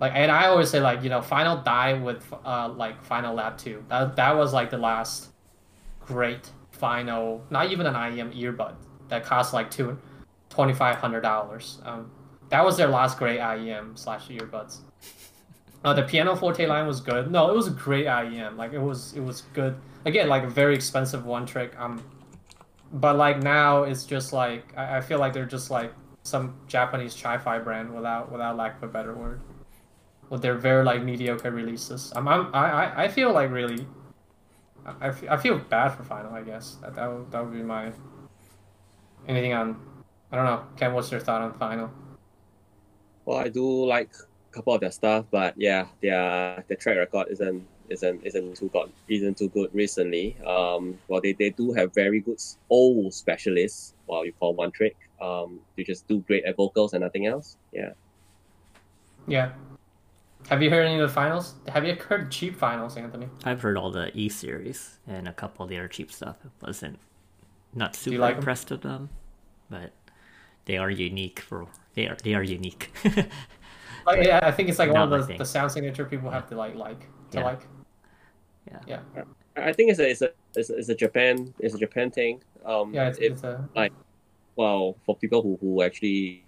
[SPEAKER 1] like and I always say like you know Final died with uh like Final Lab Two. That that was like the last great Final, not even an IEM earbud that cost like two twenty five hundred dollars. Um, that was their last great IEM slash earbuds. Uh, the Piano Forte line was good. No, it was a great IEM. Like it was it was good. Again, like a very expensive one trick. Um, but like now it's just like I, I feel like they're just like some Japanese chi-fi brand without without lack of a better word with their very like mediocre releases. I'm, I'm I, I feel like really, I, I feel bad for Final. I guess that that would, that would be my. Anything on, I don't know. Ken, what's your thought on Final?
[SPEAKER 3] Well, I do like a couple of their stuff, but yeah, their their track record isn't isn't isn't too good isn't too good recently. Um, well, they, they do have very good old specialists. Well, you call one trick. Um, they just do great at vocals and nothing else. Yeah.
[SPEAKER 1] Yeah, have you heard any of the finals? Have you heard cheap finals, Anthony?
[SPEAKER 2] I've heard all the E series and a couple of the other cheap stuff. It wasn't not super
[SPEAKER 1] like
[SPEAKER 2] impressed
[SPEAKER 1] them?
[SPEAKER 2] with them, but they are unique for they are they are unique.
[SPEAKER 1] like yeah, I think it's like one of the, the sound signature people have to like like to
[SPEAKER 2] Yeah.
[SPEAKER 1] like.
[SPEAKER 2] Yeah.
[SPEAKER 1] Yeah.
[SPEAKER 3] I think it's a it's a it's a, it's a Japan it's a Japan thing. Um,
[SPEAKER 1] Yeah, it's,
[SPEAKER 3] if,
[SPEAKER 1] it's a
[SPEAKER 3] well for people who, who actually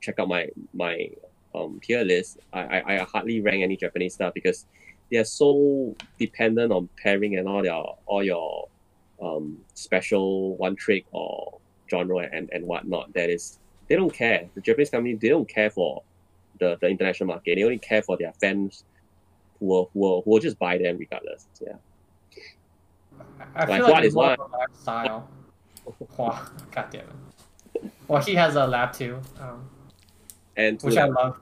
[SPEAKER 3] check out my my um tier list, I, I, I hardly rank any Japanese stuff because they are so dependent on pairing and all your all your um special one trick or genre and, and whatnot. That is they don't care. The Japanese company they don't care for the, the international market. They only care for their fans who will, who will, who will just buy them regardless. Yeah.
[SPEAKER 1] I
[SPEAKER 3] Like,
[SPEAKER 1] feel
[SPEAKER 3] what
[SPEAKER 1] like
[SPEAKER 3] is
[SPEAKER 1] it's more
[SPEAKER 3] what?
[SPEAKER 1] of a lifestyle. wow, God damn it. Well, he has a lab too, um,
[SPEAKER 3] And
[SPEAKER 1] which I love.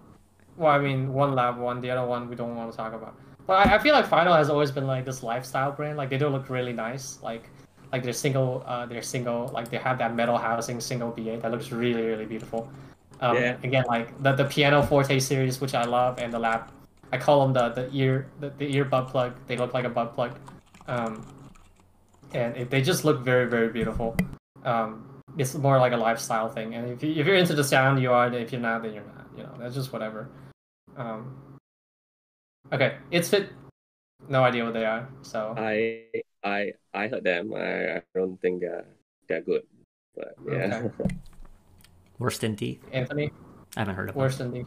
[SPEAKER 1] Well, I mean, one lab one, the other one we don't want to talk about. But I, I feel like Final has always been like this lifestyle brand. Like they do look really nice. Like like they're single, uh, they're single. Like they have that metal housing single BA that looks really really beautiful. Um,
[SPEAKER 3] Yeah.
[SPEAKER 1] Again, like the the Piano Forte series, which I love, and the lab. I call them the the ear the, the ear butt plug. They look like a butt plug. Um, and it, they just look very very beautiful. Um, it's more like a lifestyle thing, and if, you, if you're into the sound, you are. and If you're not, then you're not. You know, that's just whatever. Um, okay, it's fit. No idea what they are. So
[SPEAKER 3] I I I heard them. I, I don't think they're they're good. But yeah.
[SPEAKER 2] Worse than D.
[SPEAKER 1] Anthony,
[SPEAKER 2] I haven't heard of them.
[SPEAKER 1] worse than the.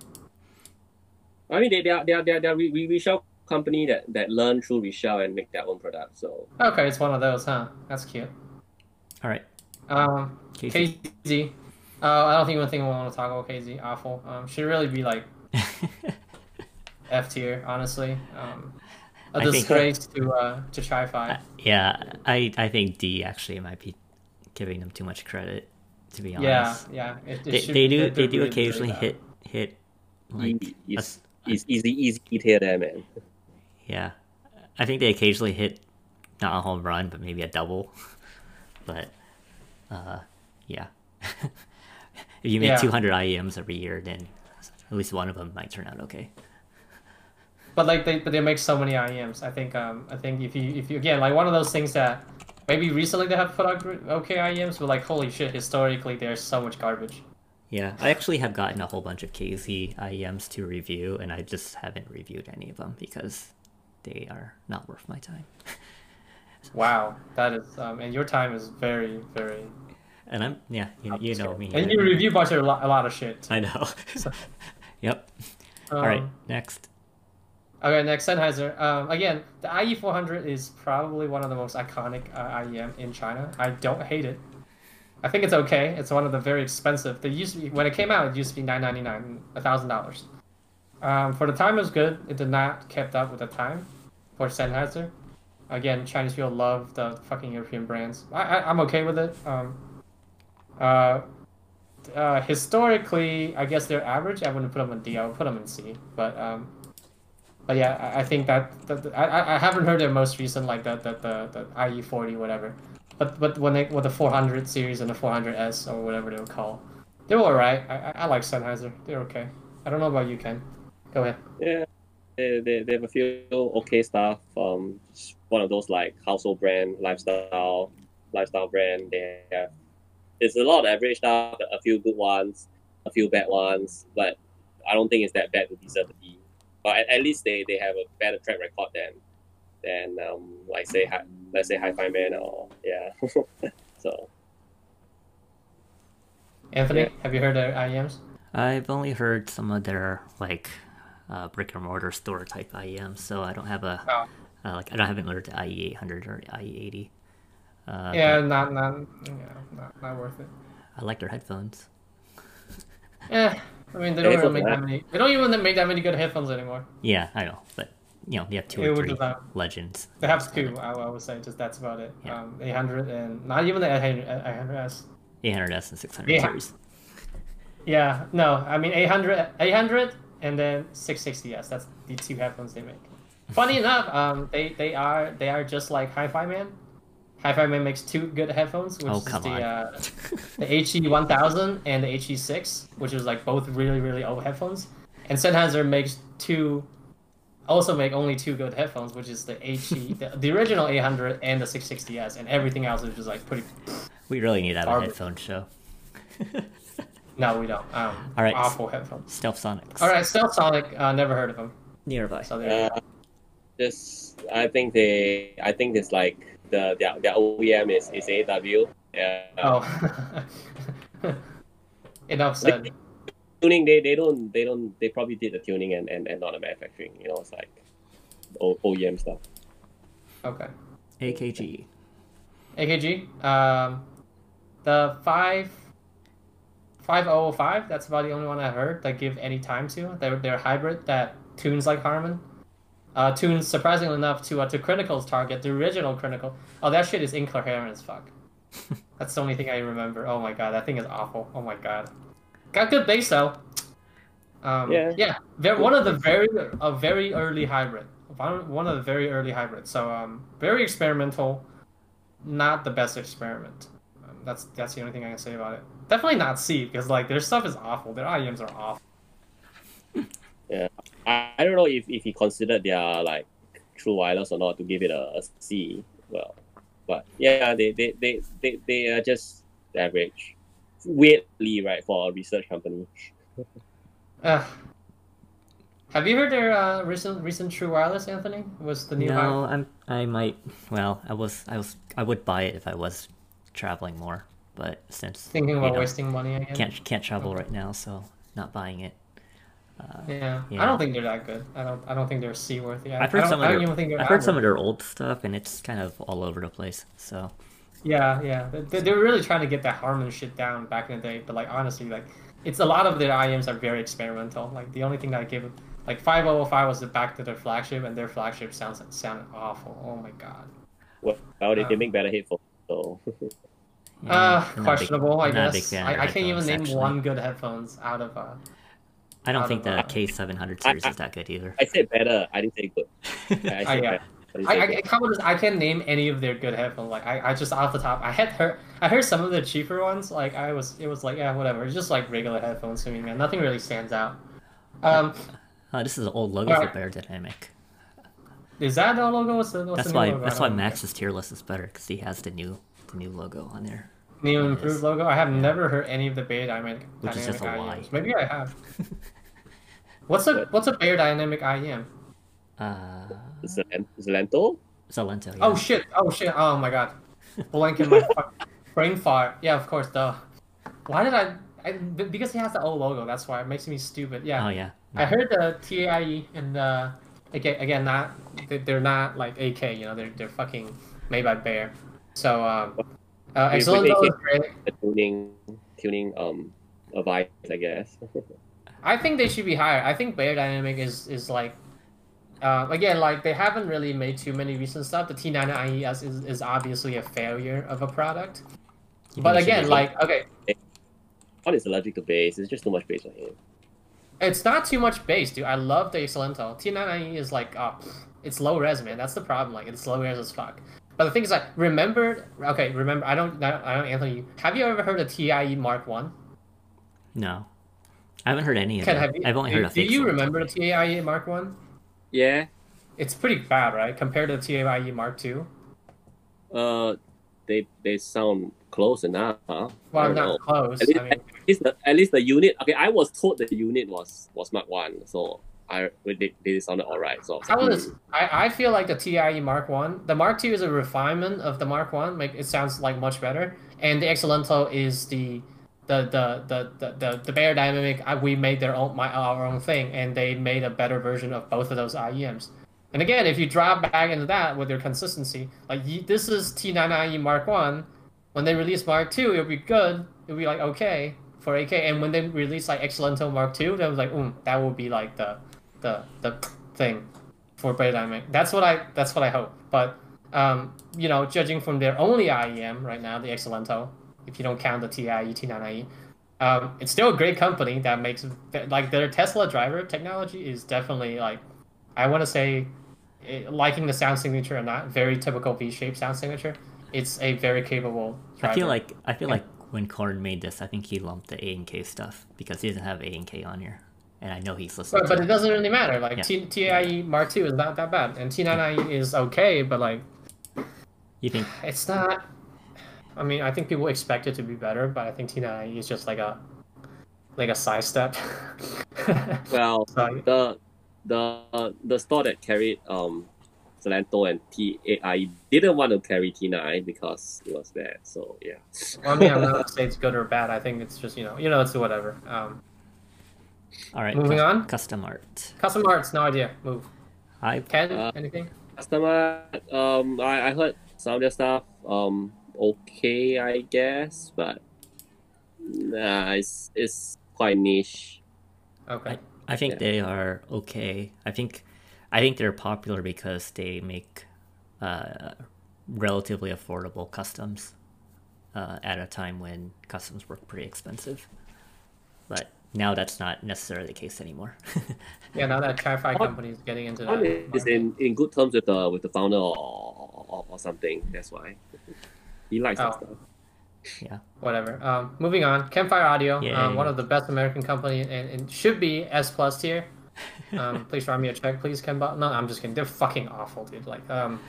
[SPEAKER 3] I mean they they are they are they are, they are re, re, resell company that, that learn through resell and make their own product. So
[SPEAKER 1] Okay, it's one of those, huh? That's cute.
[SPEAKER 2] All right,
[SPEAKER 1] Um,
[SPEAKER 2] Casey.
[SPEAKER 1] KZ. Uh, I don't think one thing we want to talk about KZ. Awful. Um, should really be like F tier, honestly. Um, a
[SPEAKER 2] I think-
[SPEAKER 1] disgrace to uh to Chi Fi.
[SPEAKER 2] yeah, I I think D actually might be giving them too much credit. To be honest,
[SPEAKER 1] yeah. It, it
[SPEAKER 2] they,
[SPEAKER 1] should-
[SPEAKER 2] they do
[SPEAKER 1] they're-
[SPEAKER 2] they
[SPEAKER 1] they're
[SPEAKER 2] do
[SPEAKER 1] really,
[SPEAKER 2] occasionally hit hit like
[SPEAKER 3] E-
[SPEAKER 2] a
[SPEAKER 3] is easy easy tier there, man.
[SPEAKER 2] yeah. I think they occasionally hit not a home run, but maybe a double. but uh, yeah, if you make
[SPEAKER 1] Yeah.
[SPEAKER 2] 200 IEMs every year, then at least one of them might turn out okay.
[SPEAKER 1] But like they, but they make so many IEMs. I think, um, I think if you, if you again, like one of those things that maybe recently they have put out okay IEMs, but like holy shit, historically there's so much garbage.
[SPEAKER 2] Yeah, I actually have gotten a whole bunch of KZ IEMs to review, and I just haven't reviewed any of them because they are not worth my time.
[SPEAKER 1] Wow, that is, um, and your time is very, very.
[SPEAKER 2] And I'm yeah, you, you know me.
[SPEAKER 1] And you review a bunch of a lot, a lot of shit.
[SPEAKER 2] I know. yep.
[SPEAKER 1] Um,
[SPEAKER 2] All right, next.
[SPEAKER 1] Okay, next Sennheiser. Um, again, the IE400 is probably one of the most iconic uh, IEM in China. I don't hate it. I think it's okay. It's one of the very expensive. They used to be when it came out. It used to be nine ninety nine, a thousand dollars. Um, for the time, it was good. It did not kept up with the time for Sennheiser. Again, Chinese people love the fucking European brands. I, I'm okay with it. Um, uh, uh, historically, I guess they're average. I wouldn't put them in D. I would put them in C. But um, but yeah, I, I think that, that I, I haven't heard their most recent like the the the, the IE40 whatever. But but when they with the 400 series and the 400s or whatever they were called, they were alright. I, I like Sennheiser. They're okay. I don't know about you, Ken. Go ahead.
[SPEAKER 3] Yeah, they, they, they have a few okay stuff. Um, one of those like household brand, lifestyle, lifestyle brand. They have it's a lot of average stuff, a few good ones, a few bad ones, but I don't think it's that bad to deserve the D. But at, at least they, they have a better track record than than um like say let's say HiFiMan or yeah. so
[SPEAKER 1] Anthony,
[SPEAKER 3] Yeah.
[SPEAKER 1] have you heard their IEMs?
[SPEAKER 2] I've only heard some of their like uh, brick and mortar store type IEMs, so I don't have a
[SPEAKER 1] Oh.
[SPEAKER 2] uh, like I don't haven't learned IE eight hundred or IE eighty. Uh,
[SPEAKER 1] yeah, not not yeah, not not worth it.
[SPEAKER 2] I like their headphones.
[SPEAKER 1] Yeah, I mean they don't
[SPEAKER 3] Headphones
[SPEAKER 1] really make that many. They don't even make that many good headphones anymore.
[SPEAKER 2] Yeah, I know, but you know, you have two
[SPEAKER 1] Yeah,
[SPEAKER 2] or three legends.
[SPEAKER 1] They have two. I, I would say just that's about it.
[SPEAKER 2] Yeah.
[SPEAKER 1] Um, 800 and not even the 800 800s.
[SPEAKER 2] 800S and 600
[SPEAKER 1] Yeah.
[SPEAKER 2] series.
[SPEAKER 1] Yeah, no, I mean 800, 800 and then 660s. That's the two headphones they make. Funny enough, um, they they are they are just like HiFiMan. Hi-Fi Man makes two good headphones, which
[SPEAKER 2] Oh,
[SPEAKER 1] is the uh, the HE 1000 and the HE 6, which is like both really really old headphones. And Sennheiser makes two, also make only two good headphones, which is the HE, the, the original 800 and the 660s, and everything else is just like pretty.
[SPEAKER 2] We really need to have a headphone show.
[SPEAKER 1] No, we don't. Um,
[SPEAKER 2] All right.
[SPEAKER 1] awful headphones.
[SPEAKER 2] Stealth Sonics.
[SPEAKER 1] All right, Stealth Sonic. Uh, never heard of them.
[SPEAKER 2] Nearby.
[SPEAKER 1] So there.
[SPEAKER 3] uh, just I think they I think it's like the their, their OEM is, is AAW. Yeah.
[SPEAKER 1] Oh. Enough said.
[SPEAKER 3] Tuning they, they don't they don't they probably did the tuning and, and, and not the manufacturing you know it's like o, OEM stuff
[SPEAKER 1] Okay.
[SPEAKER 2] AKG.
[SPEAKER 1] AKG. Um, the five. 5005, that's about the only one I heard that give any time to. They're, they're hybrid that tunes like Harman. Uh, tunes surprisingly enough to uh, to Crinacle's target, the original Crinacle. Oh, that shit is incoherent as fuck. That's the only thing I remember. Oh my god, that thing is awful. Oh my god. Got good bass though. Um,
[SPEAKER 3] Yeah.
[SPEAKER 1] Yeah. They're one of the very a very early hybrid. One one of the very early hybrids. So um, very experimental. Not the best experiment. Um, that's that's the only thing I can say about it. Definitely not C because like their stuff is awful. Their IEMs are awful.
[SPEAKER 3] I, I don't know if, if he considered their like true wireless or not to give it a, a C well but yeah they they, they, they, they are just average weirdly right for a research company
[SPEAKER 1] Uh, have you heard their uh, recent recent True Wireless, Anthony? Was the new
[SPEAKER 2] No, I'm. I might. Well, I was. I was. I would buy it if I was traveling more, but since
[SPEAKER 1] thinking about
[SPEAKER 2] know,
[SPEAKER 1] wasting money again?
[SPEAKER 2] can't can't travel right now, so not buying it. Uh,
[SPEAKER 1] Yeah.
[SPEAKER 2] Yeah.
[SPEAKER 1] I don't think they're that good. I don't. I don't think they're C worthy. I,
[SPEAKER 2] I've heard some
[SPEAKER 1] I
[SPEAKER 2] of
[SPEAKER 1] don't
[SPEAKER 2] their.
[SPEAKER 1] even think they're
[SPEAKER 2] I've heard some of their old stuff, and it's kind of all over the place. So
[SPEAKER 1] Yeah, yeah. They, they were really trying to get that Harman shit down back in the day, but like honestly, like it's a lot of their IEMs are very experimental. Like the only thing that I give like 5005 was the back to their flagship, and their flagship sounds sounded awful. Oh my god.
[SPEAKER 3] well, well they, they
[SPEAKER 1] Um,
[SPEAKER 3] make better headphones so
[SPEAKER 2] yeah,
[SPEAKER 1] uh,
[SPEAKER 2] I'm not a big-
[SPEAKER 1] questionable. I
[SPEAKER 2] I'm not a big
[SPEAKER 1] guess I, I can't even name
[SPEAKER 2] actually.
[SPEAKER 1] one good headphones out of. uh
[SPEAKER 2] I don't think the
[SPEAKER 1] uh,
[SPEAKER 2] K700 series
[SPEAKER 3] I-
[SPEAKER 2] is that good either.
[SPEAKER 3] I said better I didn't say good I, I said
[SPEAKER 1] yeah.
[SPEAKER 3] I
[SPEAKER 1] I,
[SPEAKER 3] good.
[SPEAKER 1] I can't name any of their good headphones. Like I, I just off the top, I had heard I heard some of the cheaper ones. Like I was, it was like yeah, whatever. It's just like regular headphones to me, man. Nothing really stands out. Um,
[SPEAKER 2] Uh, this is an old logo
[SPEAKER 1] Alright.
[SPEAKER 2] for Beyerdynamic.
[SPEAKER 1] is that the logo? What's the, what's
[SPEAKER 2] That's
[SPEAKER 1] the
[SPEAKER 2] why.
[SPEAKER 1] logo?
[SPEAKER 2] That's why. Max's tier list is better because he has the new the new logo on there.
[SPEAKER 1] new improved logo. I have never heard any of the Beyerdynamic.
[SPEAKER 2] Which is just a
[SPEAKER 1] dynamic
[SPEAKER 2] lie.
[SPEAKER 1] Maybe I have. What's a what's a Beyerdynamic IEM?
[SPEAKER 2] Uh,
[SPEAKER 3] Zelen- Xelento?
[SPEAKER 2] Xelento. Yeah.
[SPEAKER 1] Oh shit! Oh shit! Oh my god! Blank in my fuck- brain fart. Yeah, of course. Duh. Why did I? because he has the old logo. That's why it makes me stupid. Yeah.
[SPEAKER 2] Oh yeah.
[SPEAKER 1] I heard the T8iE and uh, again, again, not they- they're not like AK. You know, they're they're fucking made by Beyer. So um, uh,
[SPEAKER 3] Wait,
[SPEAKER 1] excellent.
[SPEAKER 3] wait,
[SPEAKER 1] is great.
[SPEAKER 3] Tuning, tuning um, advice, I guess.
[SPEAKER 1] I think they should be higher. I think Beyerdynamic is is like, uh, again, like they haven't really made too many recent stuff. The T9IES is, is obviously a failure of a product.
[SPEAKER 2] You
[SPEAKER 1] But
[SPEAKER 2] think it should
[SPEAKER 1] again, like okay,
[SPEAKER 3] what is is allergic to bass. It's just too much base on him.
[SPEAKER 1] it's not too much base, dude. I love the Xelento. T9IE is like, uh, it's low res, man. That's the problem. Like it's low res as fuck. But the thing is, like, remember? Okay, remember? I don't, I don't, I don't Anthony. Have you ever heard of TIE Mark One?
[SPEAKER 2] no, I haven't heard any of
[SPEAKER 1] Ken,
[SPEAKER 2] it.
[SPEAKER 1] have you?
[SPEAKER 2] I've only
[SPEAKER 1] do,
[SPEAKER 2] heard of.
[SPEAKER 1] Do you remember the TIE Mark One?
[SPEAKER 3] Yeah.
[SPEAKER 1] It's pretty bad, right? Compared to the TIE Mark Two.
[SPEAKER 3] Uh, they they sound close enough. Huh?
[SPEAKER 1] Well, not
[SPEAKER 3] know.
[SPEAKER 1] close.
[SPEAKER 3] At least,
[SPEAKER 1] I mean,
[SPEAKER 3] at least the at least the unit. Okay, I was told the unit was was Mark One, so I they, they sounded alright. So I was hmm.
[SPEAKER 1] I, I feel like the TIE Mark One, the Mark Two is a refinement of the Mark One. Like it sounds like much better, and the Xelento is the the the the the the, Beyerdynamic. We made their own my our own thing, and they made a better version of both of those IEMs. And again, if you drop back into that with your consistency, like this is T9IE Mark One, when they release Mark Two, it'll be good. It'll be like okay for AK, and when they release like Xelento Mark Two, that was like, mm, that will be like the the the thing for Beyerdynamic. That's what I that's what I hope. But um, you know, judging from their only IEM right now, the Xelento, if you don't count the TIE T9IE, um, it's still a great company that makes like their Tesla driver technology is definitely like I want to say eh, liking the sound signature or not, very typical V-shaped sound signature. It's a very capable driver.
[SPEAKER 2] I feel like I feel
[SPEAKER 1] Yeah.
[SPEAKER 2] like when Corn made this, I think he lumped the A and K stuff because he doesn't have A and K on here, and I know he's listening.
[SPEAKER 1] But, but it doesn't really matter. Like
[SPEAKER 2] Yeah.
[SPEAKER 1] T- TIE Mark II is not that bad, and T9IE is okay, but like
[SPEAKER 2] You think?
[SPEAKER 1] it's not. I mean, I think people expect it to be better, but I think T9IE is just like a like a side step.
[SPEAKER 3] well,
[SPEAKER 1] so,
[SPEAKER 3] the the the store that carried um Xelento and TAI didn't want to carry T9 because it was bad. So yeah.
[SPEAKER 1] well, I mean, I'm not gonna say it's good or bad. I think it's just you know, you know, it's whatever. Um,
[SPEAKER 2] All right.
[SPEAKER 1] Moving on?
[SPEAKER 2] Custom art.
[SPEAKER 1] custom arts, no idea. Move.
[SPEAKER 3] Uh,
[SPEAKER 2] I
[SPEAKER 1] Ken, anything?
[SPEAKER 3] Customer, um, I, I heard some of their stuff, um, okay, I guess, but nah, it's it's quite niche.
[SPEAKER 1] Okay.
[SPEAKER 2] I think
[SPEAKER 3] Yeah.
[SPEAKER 2] they are okay. I think I think they're popular because they make uh, relatively affordable customs uh, at a time when customs were pretty expensive. But now that's not necessarily the case anymore.
[SPEAKER 1] Yeah, now that Chi-Fi company is getting into that.
[SPEAKER 3] One is in, in good terms with the with the founder or, or, or something. That's why he likes that
[SPEAKER 1] Oh.
[SPEAKER 3] stuff.
[SPEAKER 2] yeah.
[SPEAKER 1] whatever. Um, moving on. Campfire Audio,
[SPEAKER 2] Yay.
[SPEAKER 1] um, one of the best American company, and, and should be S plus tier. Um, please write me a check, please, Ken. Bo- no, I'm just kidding. They're fucking awful, dude. Like, um,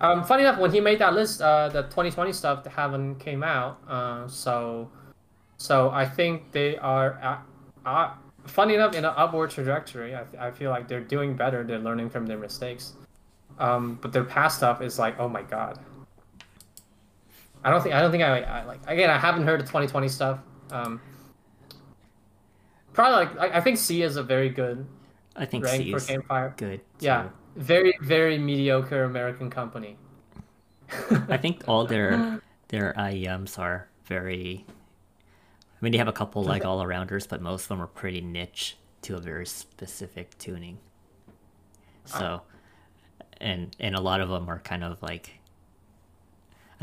[SPEAKER 1] um, funny enough, when he made that list, uh, the 2020 stuff that haven't came out. Uh, so, so I think they are. Uh, uh, funny enough, in an upward trajectory. I, I feel like they're doing better. They're learning from their mistakes. Um, but their past stuff is like, oh my god. I don't think I don't think I, I like again I haven't heard the 2020 stuff. Um, probably like I, I think C is a very good
[SPEAKER 2] I think
[SPEAKER 1] rank
[SPEAKER 2] C
[SPEAKER 1] for
[SPEAKER 2] is
[SPEAKER 1] Campfire.
[SPEAKER 2] good.
[SPEAKER 1] Yeah,
[SPEAKER 2] too.
[SPEAKER 1] very very mediocre American company.
[SPEAKER 2] I think all their their IEMs are very. I mean, they have a couple like all arounders, but most of them are pretty niche to a very specific tuning. So, and and a lot of them are kind of like.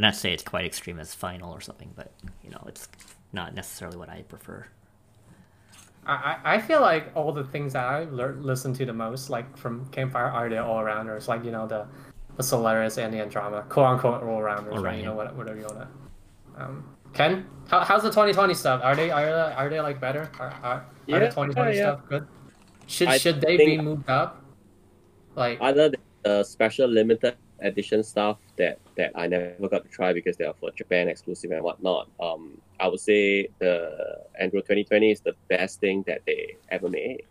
[SPEAKER 2] I'm not say it's quite extreme as final or something, but you know, it's not necessarily what I prefer.
[SPEAKER 1] I, I I feel like all the things that I lear- listen to the most, like from Campfire, are the all rounders, like you know the the Solaris and the Andromeda, quote unquote all rounders, right? You know what, whatever you wanna. Um, Ken, how, how's the 2020 stuff? Are they are they, are they like better? Are, are, are the 2020
[SPEAKER 3] yeah.
[SPEAKER 1] stuff good? Should
[SPEAKER 3] I
[SPEAKER 1] should they be moved up? Like
[SPEAKER 3] Other than the special limited edition stuff that I never got to try because they are for Japan exclusive and whatnot. Um, I would say the Android 2020 is the best thing that they ever made.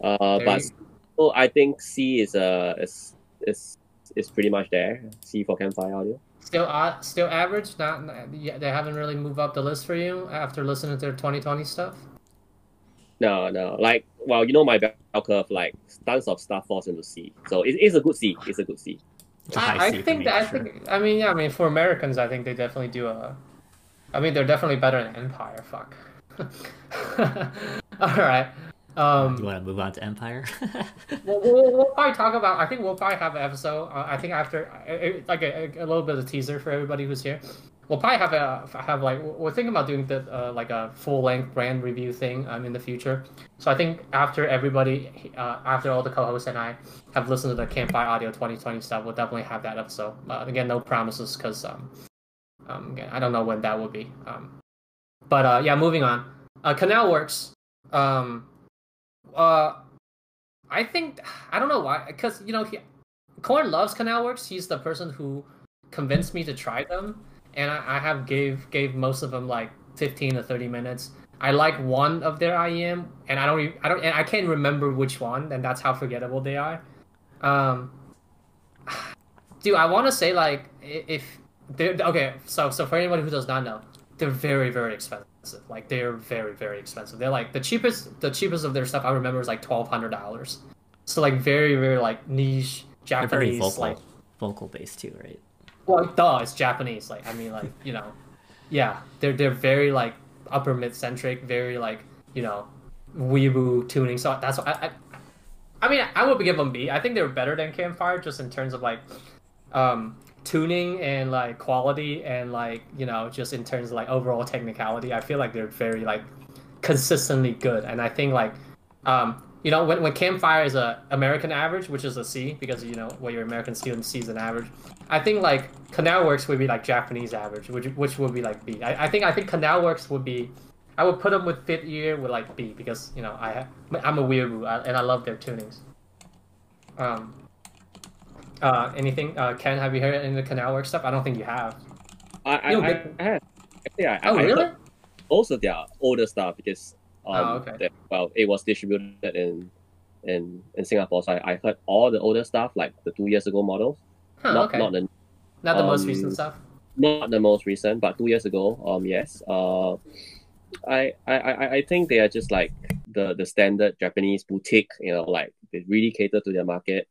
[SPEAKER 3] Uh, but so I think C is uh is is is pretty much there. C for Campfire Audio.
[SPEAKER 1] Still, uh, still average. Not, they haven't really moved up the list for you after listening to their 2020 stuff.
[SPEAKER 3] No, no, like well, you know my bell curve, like tons of stuff falls into C, so it, it's a good C. It's a good C.
[SPEAKER 2] It's a high
[SPEAKER 1] I, I think that I
[SPEAKER 2] sure.
[SPEAKER 1] think I mean yeah I mean for Americans I think they definitely do a. I mean they're definitely better than Empire. Fuck. All right. Um,
[SPEAKER 2] you want to move on to Empire?
[SPEAKER 1] we'll, we'll, we'll probably talk about. I think we'll probably have an episode. Uh, I think after uh, it, like a, a little bit of a teaser for everybody who's here. We'll probably have a have like we're thinking about doing the uh, like a full length brand review thing um, in the future. So I think after everybody, uh, after all the co-hosts and I have listened to the Campfire Audio 2020 stuff, we'll definitely have that episode. Uh, again, no promises because um, um, again, I don't know when that will be. Um, but uh, yeah, moving on. Uh, Canal Works. Um, uh, I think I don't know why because you know he, Corn loves Canal Works. He's the person who convinced me to try them, and I, I have gave gave most of them like fifteen to thirty minutes. I like one of their IEM, and I don't re- I don't and I can't remember which one, and that's how forgettable they are. Um, dude, I want to say like if okay. So so for anybody who does not know, they're very very expensive. Like they're very very expensive. They're like the cheapest the cheapest of their stuff I remember is like twelve hundred dollars. So like very very like niche
[SPEAKER 2] They're very
[SPEAKER 1] Japanese
[SPEAKER 2] vocal,
[SPEAKER 1] like
[SPEAKER 2] vocal based too, right?
[SPEAKER 1] well duh it's Japanese like I mean like you know yeah they're they're very like upper mid centric very like you know weeaboo tuning so that's what I, I I mean I would give them B I think they're better than Campfire just in terms of like um tuning and like quality and like you know just in terms of like overall technicality I feel like they're very like consistently good. And I think like um you know when, when campfire is a American average which is a C because you know what your American student sees an average I think like Canal Works would be like Japanese average which which would be like B. I, I think I think Canal Works would be I would put them with FitEar with like B because you know I I'm a weirdo and I love their tunings. Um uh anything uh Ken have you heard any of the Canal Works stuff? I don't think you have.
[SPEAKER 3] I I,
[SPEAKER 1] You
[SPEAKER 3] I,
[SPEAKER 1] get-
[SPEAKER 3] I had actually I,
[SPEAKER 1] oh
[SPEAKER 3] I
[SPEAKER 1] really?
[SPEAKER 3] most of their older stuff because um
[SPEAKER 1] Oh, okay.
[SPEAKER 3] that- well it was distributed in in in Singapore. So I, I heard all the older stuff like the two years ago models.
[SPEAKER 1] Huh,
[SPEAKER 3] not
[SPEAKER 1] okay.
[SPEAKER 3] not the
[SPEAKER 1] not the most
[SPEAKER 3] um,
[SPEAKER 1] recent stuff?
[SPEAKER 3] not the most recent, but two years ago, um, yes. Uh, I, I, I, I think they are just like the, the standard Japanese boutique. You know, like they really cater to their market,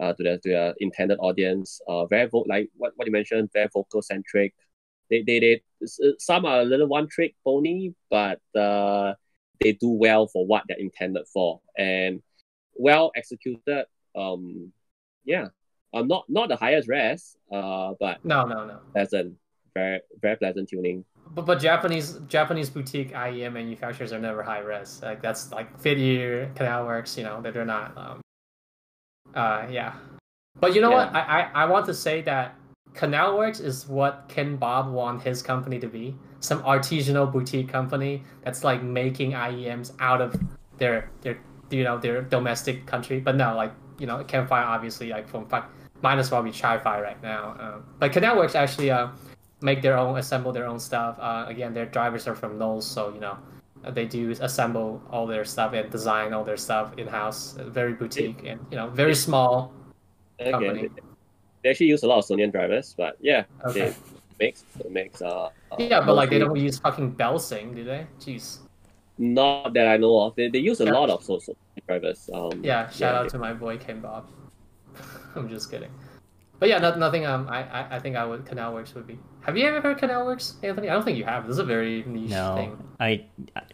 [SPEAKER 3] uh, to their to their intended audience. Uh, very vo- like what, what you mentioned, very vocal centric. They, they, they some are a little one trick pony, but uh, they do well for what they're intended for, and well executed. Um, yeah. Um, not not the highest res, uh, but
[SPEAKER 1] no no no
[SPEAKER 3] pleasant, very very pleasant tuning.
[SPEAKER 1] But, but Japanese Japanese boutique IEM manufacturers are never high res. Like that's like FitEar, Canal Works. You know that they're not. Um, uh, yeah. But you know what? I, I I want to say that Canal Works is what Ken Ball want his company to be. Some artisanal boutique company that's like making IEMs out of their their you know their domestic country. But no, like you know Campfire obviously like from might as well be Chi-Fi right now. Um, but Canal Works actually uh make their own, assemble their own stuff. Uh, again, their drivers are from Knowles, so you know they do assemble all their stuff and design all their stuff in house. Very boutique and you know very small. Company.
[SPEAKER 3] They, actually use a lot of Sonion drivers, but yeah,
[SPEAKER 1] Okay.
[SPEAKER 3] they makes makes uh. uh,
[SPEAKER 1] Yeah, but like they don't use fucking Bellsing, do they? Jeez.
[SPEAKER 3] Not that I know of. They, they use a
[SPEAKER 1] Yeah.
[SPEAKER 3] lot of so, so drivers. Um.
[SPEAKER 1] Yeah, shout out to my boy Ken Ball. I'm just kidding. But yeah, no, nothing. Um, I, I I think I would Canal Works would be. Have you ever heard Canal Works, Anthony? I don't think you have. This is a very niche
[SPEAKER 2] No,
[SPEAKER 1] thing.
[SPEAKER 2] I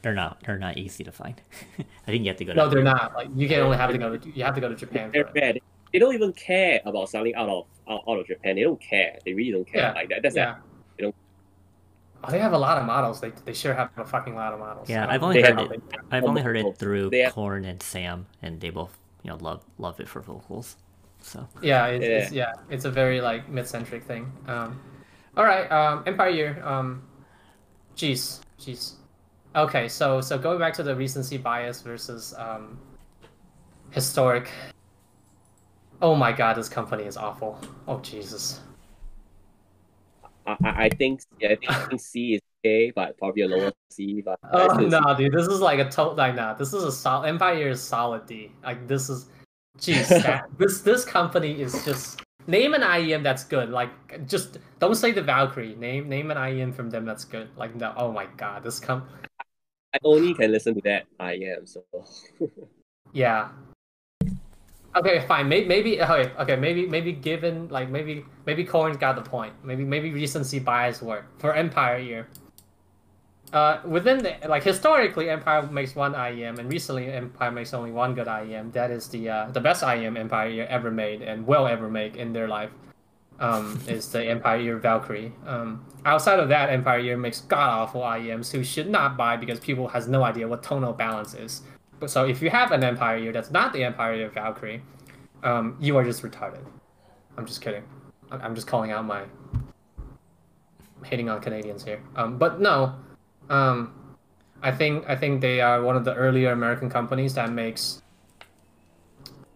[SPEAKER 2] they're not they're not easy to find. I think you have to go.
[SPEAKER 1] No,
[SPEAKER 2] to,
[SPEAKER 1] they're not. Like you can only have to go to you have to go to Japan
[SPEAKER 3] They're
[SPEAKER 1] it.
[SPEAKER 3] bad. They don't even care about selling out of out, out of Japan. They don't care. They really don't care
[SPEAKER 1] Yeah,
[SPEAKER 3] like that. That's
[SPEAKER 1] Yeah.
[SPEAKER 3] They don't-
[SPEAKER 1] Oh, they have a lot of models. They, they sure have a fucking lot of models.
[SPEAKER 2] Yeah, I've only
[SPEAKER 3] They
[SPEAKER 2] heard
[SPEAKER 3] have-
[SPEAKER 2] it. I've only heard it through
[SPEAKER 3] have-
[SPEAKER 2] Corn and Sam, and they both you know love love it for vocals. So
[SPEAKER 1] Yeah, it's, yeah. It's, yeah, it's a very like mid-centric thing. Um, all right, um, Empire Year. Um, jeez, jeez. Okay, so so going back to the recency bias versus um, historic. Oh my god, this company is awful. Oh Jesus.
[SPEAKER 3] I, I think yeah, I think C is okay, but probably a lower C. But
[SPEAKER 1] oh no, dude, this is like a total like nah. This is a solid Empire is solid D. Like this is, geez, this this company is just name an IEM that's good. Like just don't say the Valkyrie. Name name an IEM from them that's good. Like no, oh my god, this com.
[SPEAKER 3] I only can listen to that IEM. So.
[SPEAKER 1] yeah, Okay, fine. Maybe, oh, maybe okay, okay. Maybe, maybe given like maybe maybe Corn got the point. Maybe maybe recency bias work for Empire year. Uh, within the like historically, Empire makes one IEM, and recently Empire makes only one good IEM. That is the uh, the best IEM Empire ever made and will ever make in their life. Um, is the Empire year Valkyrie. Um, outside of that, Empire year makes god awful IEMs who should not buy because people has no idea what tonal balance is. But So if you have an Empire year that's not the Empire year Valkyrie, um, you are just retarded. I'm just kidding. I'm just calling out my hating on Canadians here. Um, but no, um, I think I think they are one of the earlier American companies that makes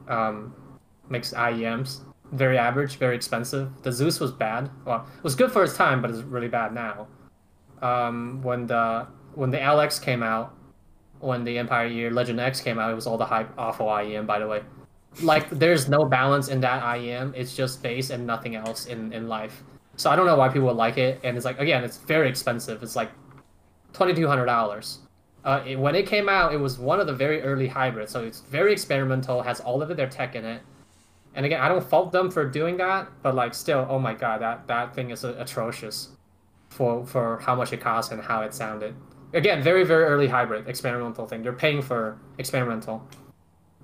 [SPEAKER 1] um, makes IEMs very average, very expensive. The Zeus was bad. Well, it was good for its time, but it's really bad now. Um, when the when the LX came out, when the Empire Year Legend X came out, it was all the hype awful IEM, by the way. Like, there's no balance in that IEM. It's just base and nothing else in, in life. So I don't know why people would like it. And it's like, again, it's very expensive. It's like $2,200. Uh, it, when it came out, it was one of the very early hybrids. So it's very experimental, has all of their tech in it. And again, I don't fault them for doing that, but like still, oh my god, that, that thing is atrocious for for how much it cost and how it sounded again, very very early hybrid experimental thing. They're paying for experimental.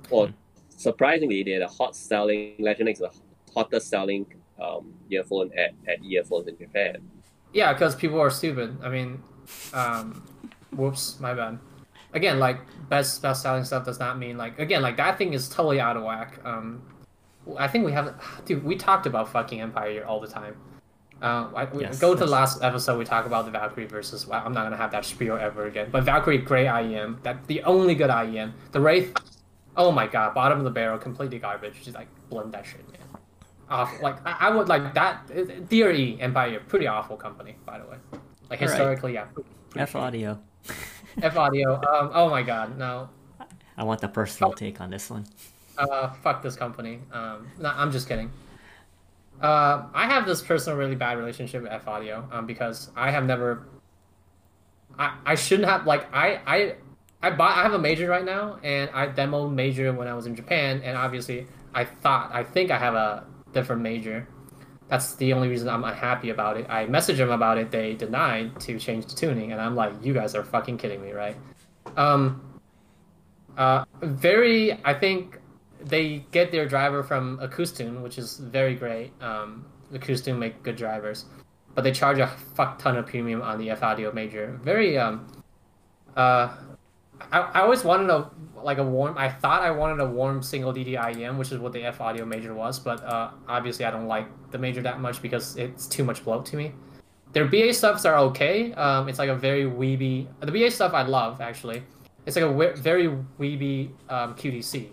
[SPEAKER 3] Well, surprisingly, they're the hot selling. Legend is the hottest selling um, earphone at, at earphones in Japan.
[SPEAKER 1] Yeah, because people are stupid. I mean, um, whoops, my bad. Again, like best best selling stuff does not mean like again like that thing is totally out of whack. Um, I think we have, dude. We talked about fucking Empire all the time. Uh, I, yes, go to the last episode. We talk about the Valkyrie versus. Well, I'm not gonna have that spiel ever again. But Valkyrie, great IEM. That the only good IEM. The Wraith, oh my god, bottom of the barrel, completely garbage. Just like blend that shit, man. Off. Like I, I would like that. Theory Empire, pretty awful company, by the way. Like historically, right.
[SPEAKER 2] yeah. F audio.
[SPEAKER 1] F audio. Um. Oh my god, no.
[SPEAKER 2] I want the personal oh. take on this one.
[SPEAKER 1] Uh, fuck this company. Um, no, I'm just kidding. Uh, I have this personal really bad relationship with F Audio um, because I have never. I, I shouldn't have like I I I bought I have a major right now and I demoed major when I was in Japan and obviously I thought I think I have a different major. That's the only reason I'm unhappy about it. I messaged them about it. They denied to change the tuning, and I'm like, you guys are fucking kidding me, right? Um. Uh, very. I think they get their driver from Acoustune, which is very great. Um, Acoustune make good drivers, but they charge a fuck ton of premium on the F Audio Major. Very um, uh, I, I always wanted a like a warm. I thought I wanted a warm single DDIEM, which is what the F Audio Major was, but uh, obviously I don't like the Major that much because it's too much bloat to me. Their BA stuffs are okay. Um, it's like a very weeby. The BA stuff I love actually. It's like a very weeby um, QDC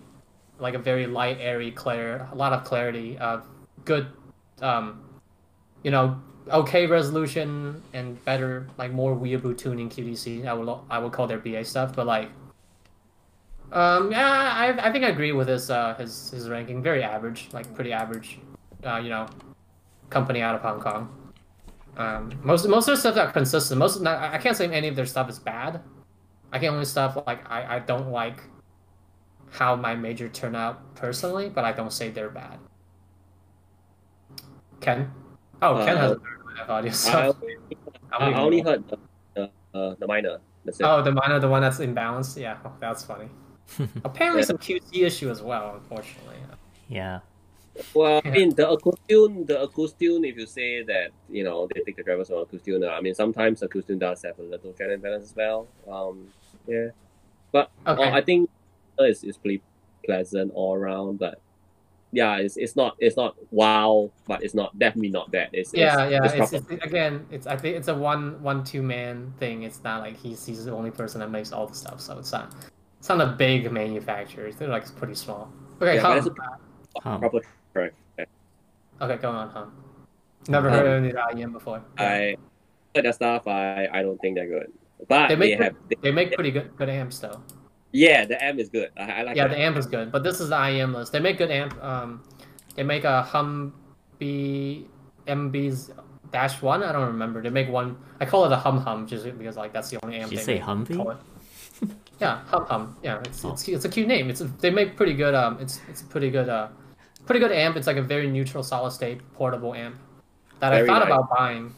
[SPEAKER 1] like a very light, airy, clear, a lot of clarity, uh, good, um, you know, okay resolution and better, like more weeaboo tuning QDC. I will I would call their BA stuff, but like, um, yeah, I, I think I agree with his uh his his ranking. Very average, like pretty average, uh, you know, company out of Hong Kong. Um, most most of their stuff are consistent. Most not, I can't say any of their stuff is bad. I can only stuff like I, I don't like how my major turned out personally, but I don't say they're bad. Ken? Oh, uh, Ken has a audio stuff.
[SPEAKER 3] I, I only heard the, the, uh, the minor.
[SPEAKER 1] Oh, the minor, the one that's imbalanced? Yeah, oh, that's funny. Apparently, yeah. some QC issue as well, unfortunately.
[SPEAKER 2] Yeah.
[SPEAKER 3] Well, I mean, the Acoustune, the Acoustune, if you say that, you know, they take the drivers from Acoustune, I mean, sometimes Acoustune does have a little channel imbalance as well. Um, yeah. But okay. uh, I think it's, is pretty pleasant all around, but yeah, it's, it's not it's not wow, but it's not definitely not bad. It's,
[SPEAKER 1] yeah, it's, yeah. It's, it's, again, it's I think it's a one one two man thing. It's not like he's he's the only person that makes all the stuff, so it's not it's not a big manufacturer. They're like pretty small. Okay, yeah,
[SPEAKER 3] hum. hum. Proper track.
[SPEAKER 1] Okay, go on, hum. Never
[SPEAKER 3] Um,
[SPEAKER 1] heard of any IEM before.
[SPEAKER 3] I but their stuff I I don't think they're good. But
[SPEAKER 1] They
[SPEAKER 3] they,
[SPEAKER 1] make
[SPEAKER 3] have they,
[SPEAKER 1] They make pretty good good amps though.
[SPEAKER 3] Yeah the amp is good. I, I like
[SPEAKER 1] Yeah,
[SPEAKER 3] that.
[SPEAKER 1] the amp is good, but this is the IEM list. They make good amp. Um, they make a Humby MB's dash one. I don't remember. They make one. I call it a Hum Hum just because like that's the only amp.
[SPEAKER 2] Did you
[SPEAKER 1] they
[SPEAKER 2] say
[SPEAKER 1] make.
[SPEAKER 2] Humvee?
[SPEAKER 1] Yeah, Hum Hum. Yeah, it's
[SPEAKER 2] Oh.
[SPEAKER 1] it's, it's a cute name. It's a, they make pretty good. Um, it's it's a pretty good. Uh, pretty good amp. It's like a very neutral solid state portable amp that I thought
[SPEAKER 3] nice.
[SPEAKER 1] about buying.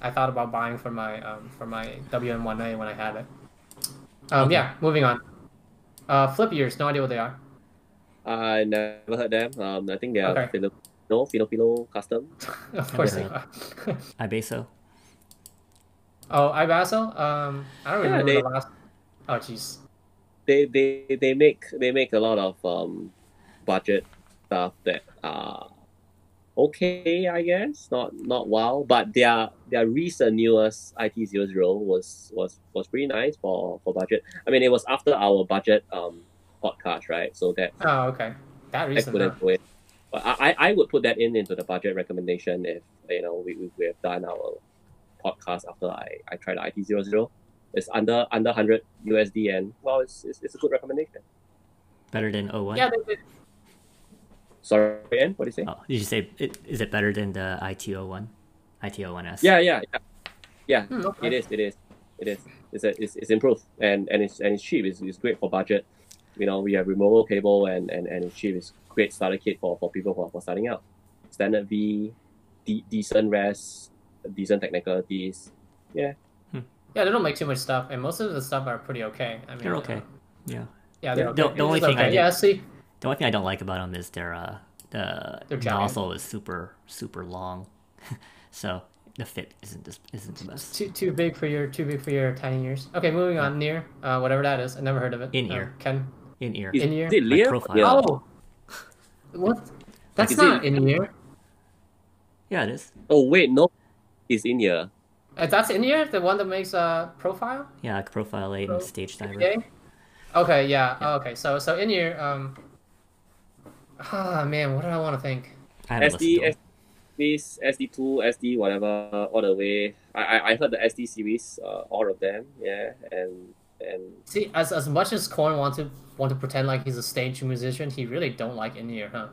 [SPEAKER 1] I thought about buying for my um for my WM1A when I had it. Um,
[SPEAKER 2] Okay.
[SPEAKER 1] yeah. Moving on. Uh, flip ears. No idea what they are.
[SPEAKER 3] I never heard them. Um, I think they are
[SPEAKER 1] Okay.
[SPEAKER 3] Filipino Filipino custom.
[SPEAKER 1] of course they are.
[SPEAKER 2] Ibeso.
[SPEAKER 1] oh, iBasso? Um, I don't
[SPEAKER 3] Yeah,
[SPEAKER 1] remember
[SPEAKER 3] they-
[SPEAKER 1] the last. Oh, jeez.
[SPEAKER 3] They they they make they make a lot of um budget stuff that are okay, I guess. Not not wow, but their their recent newest IT 00 was was was pretty nice for for budget. I mean, it was after our budget um podcast, right? So that
[SPEAKER 1] Oh, okay. That
[SPEAKER 3] I
[SPEAKER 1] recent.
[SPEAKER 3] couldn't
[SPEAKER 1] huh?
[SPEAKER 3] it. But I, I I would put that in into the budget recommendation if you know we, we, we have done our podcast after I, I tried the IT 00 It's under under hundred USD and well it's, it's, it's a good recommendation.
[SPEAKER 2] Better than 01?
[SPEAKER 1] Yeah, they, they,
[SPEAKER 3] Sorry, Ian, what do you say?
[SPEAKER 2] Oh, did you say it, is it better than the IT01? IT01S?
[SPEAKER 3] Yeah, yeah, yeah. Yeah,
[SPEAKER 1] hmm, okay.
[SPEAKER 3] it is, it is. It is. It's, a, it's, it's improved and, and it's and it's cheap. It's, it's great for budget. You know, we have removable cable and, and, and it's cheap. It's great starter kit for, for people who are for starting out. Standard V, de- decent res, decent technicalities.
[SPEAKER 1] Yeah, Yeah, they don't make too much stuff, and most of the stuff are pretty okay. I mean,
[SPEAKER 2] They're
[SPEAKER 1] uh,
[SPEAKER 2] okay. Yeah.
[SPEAKER 1] yeah, they're
[SPEAKER 2] The-
[SPEAKER 1] okay.
[SPEAKER 2] the only
[SPEAKER 1] It's
[SPEAKER 2] thing I did-
[SPEAKER 1] yeah, see,
[SPEAKER 2] The only thing I don't like about them is their uh the
[SPEAKER 1] They're
[SPEAKER 2] nozzle is super super long, so the fit isn't this isn't the best.
[SPEAKER 1] too too big for your too big for your tiny ears. Okay, moving on. Near, uh, whatever that is. I never heard of it.
[SPEAKER 2] In-ear.
[SPEAKER 1] Uh, Ken.
[SPEAKER 2] In ear.
[SPEAKER 1] In ear?
[SPEAKER 3] is it Lear?
[SPEAKER 2] profile.
[SPEAKER 1] Oh, what? That's
[SPEAKER 3] Is
[SPEAKER 1] not in ear.
[SPEAKER 2] Yeah, it is.
[SPEAKER 3] Oh wait, no, it's in ear.
[SPEAKER 1] Uh, that's in ear. The one that makes a profile.
[SPEAKER 2] Yeah, like profile eight
[SPEAKER 1] Pro-
[SPEAKER 2] and stage diver.
[SPEAKER 1] Okay. Okay. Yeah. oh, okay. So so in ear. Um. Ah man, what do I want to think?
[SPEAKER 2] I haven't
[SPEAKER 3] SD, this SD2, SD whatever, all the way. I, I, I heard the SD series, uh, all of them, yeah, and and
[SPEAKER 1] See, as as much as Corn wants to want to pretend like he's a stage musician, he really don't like in ear, huh?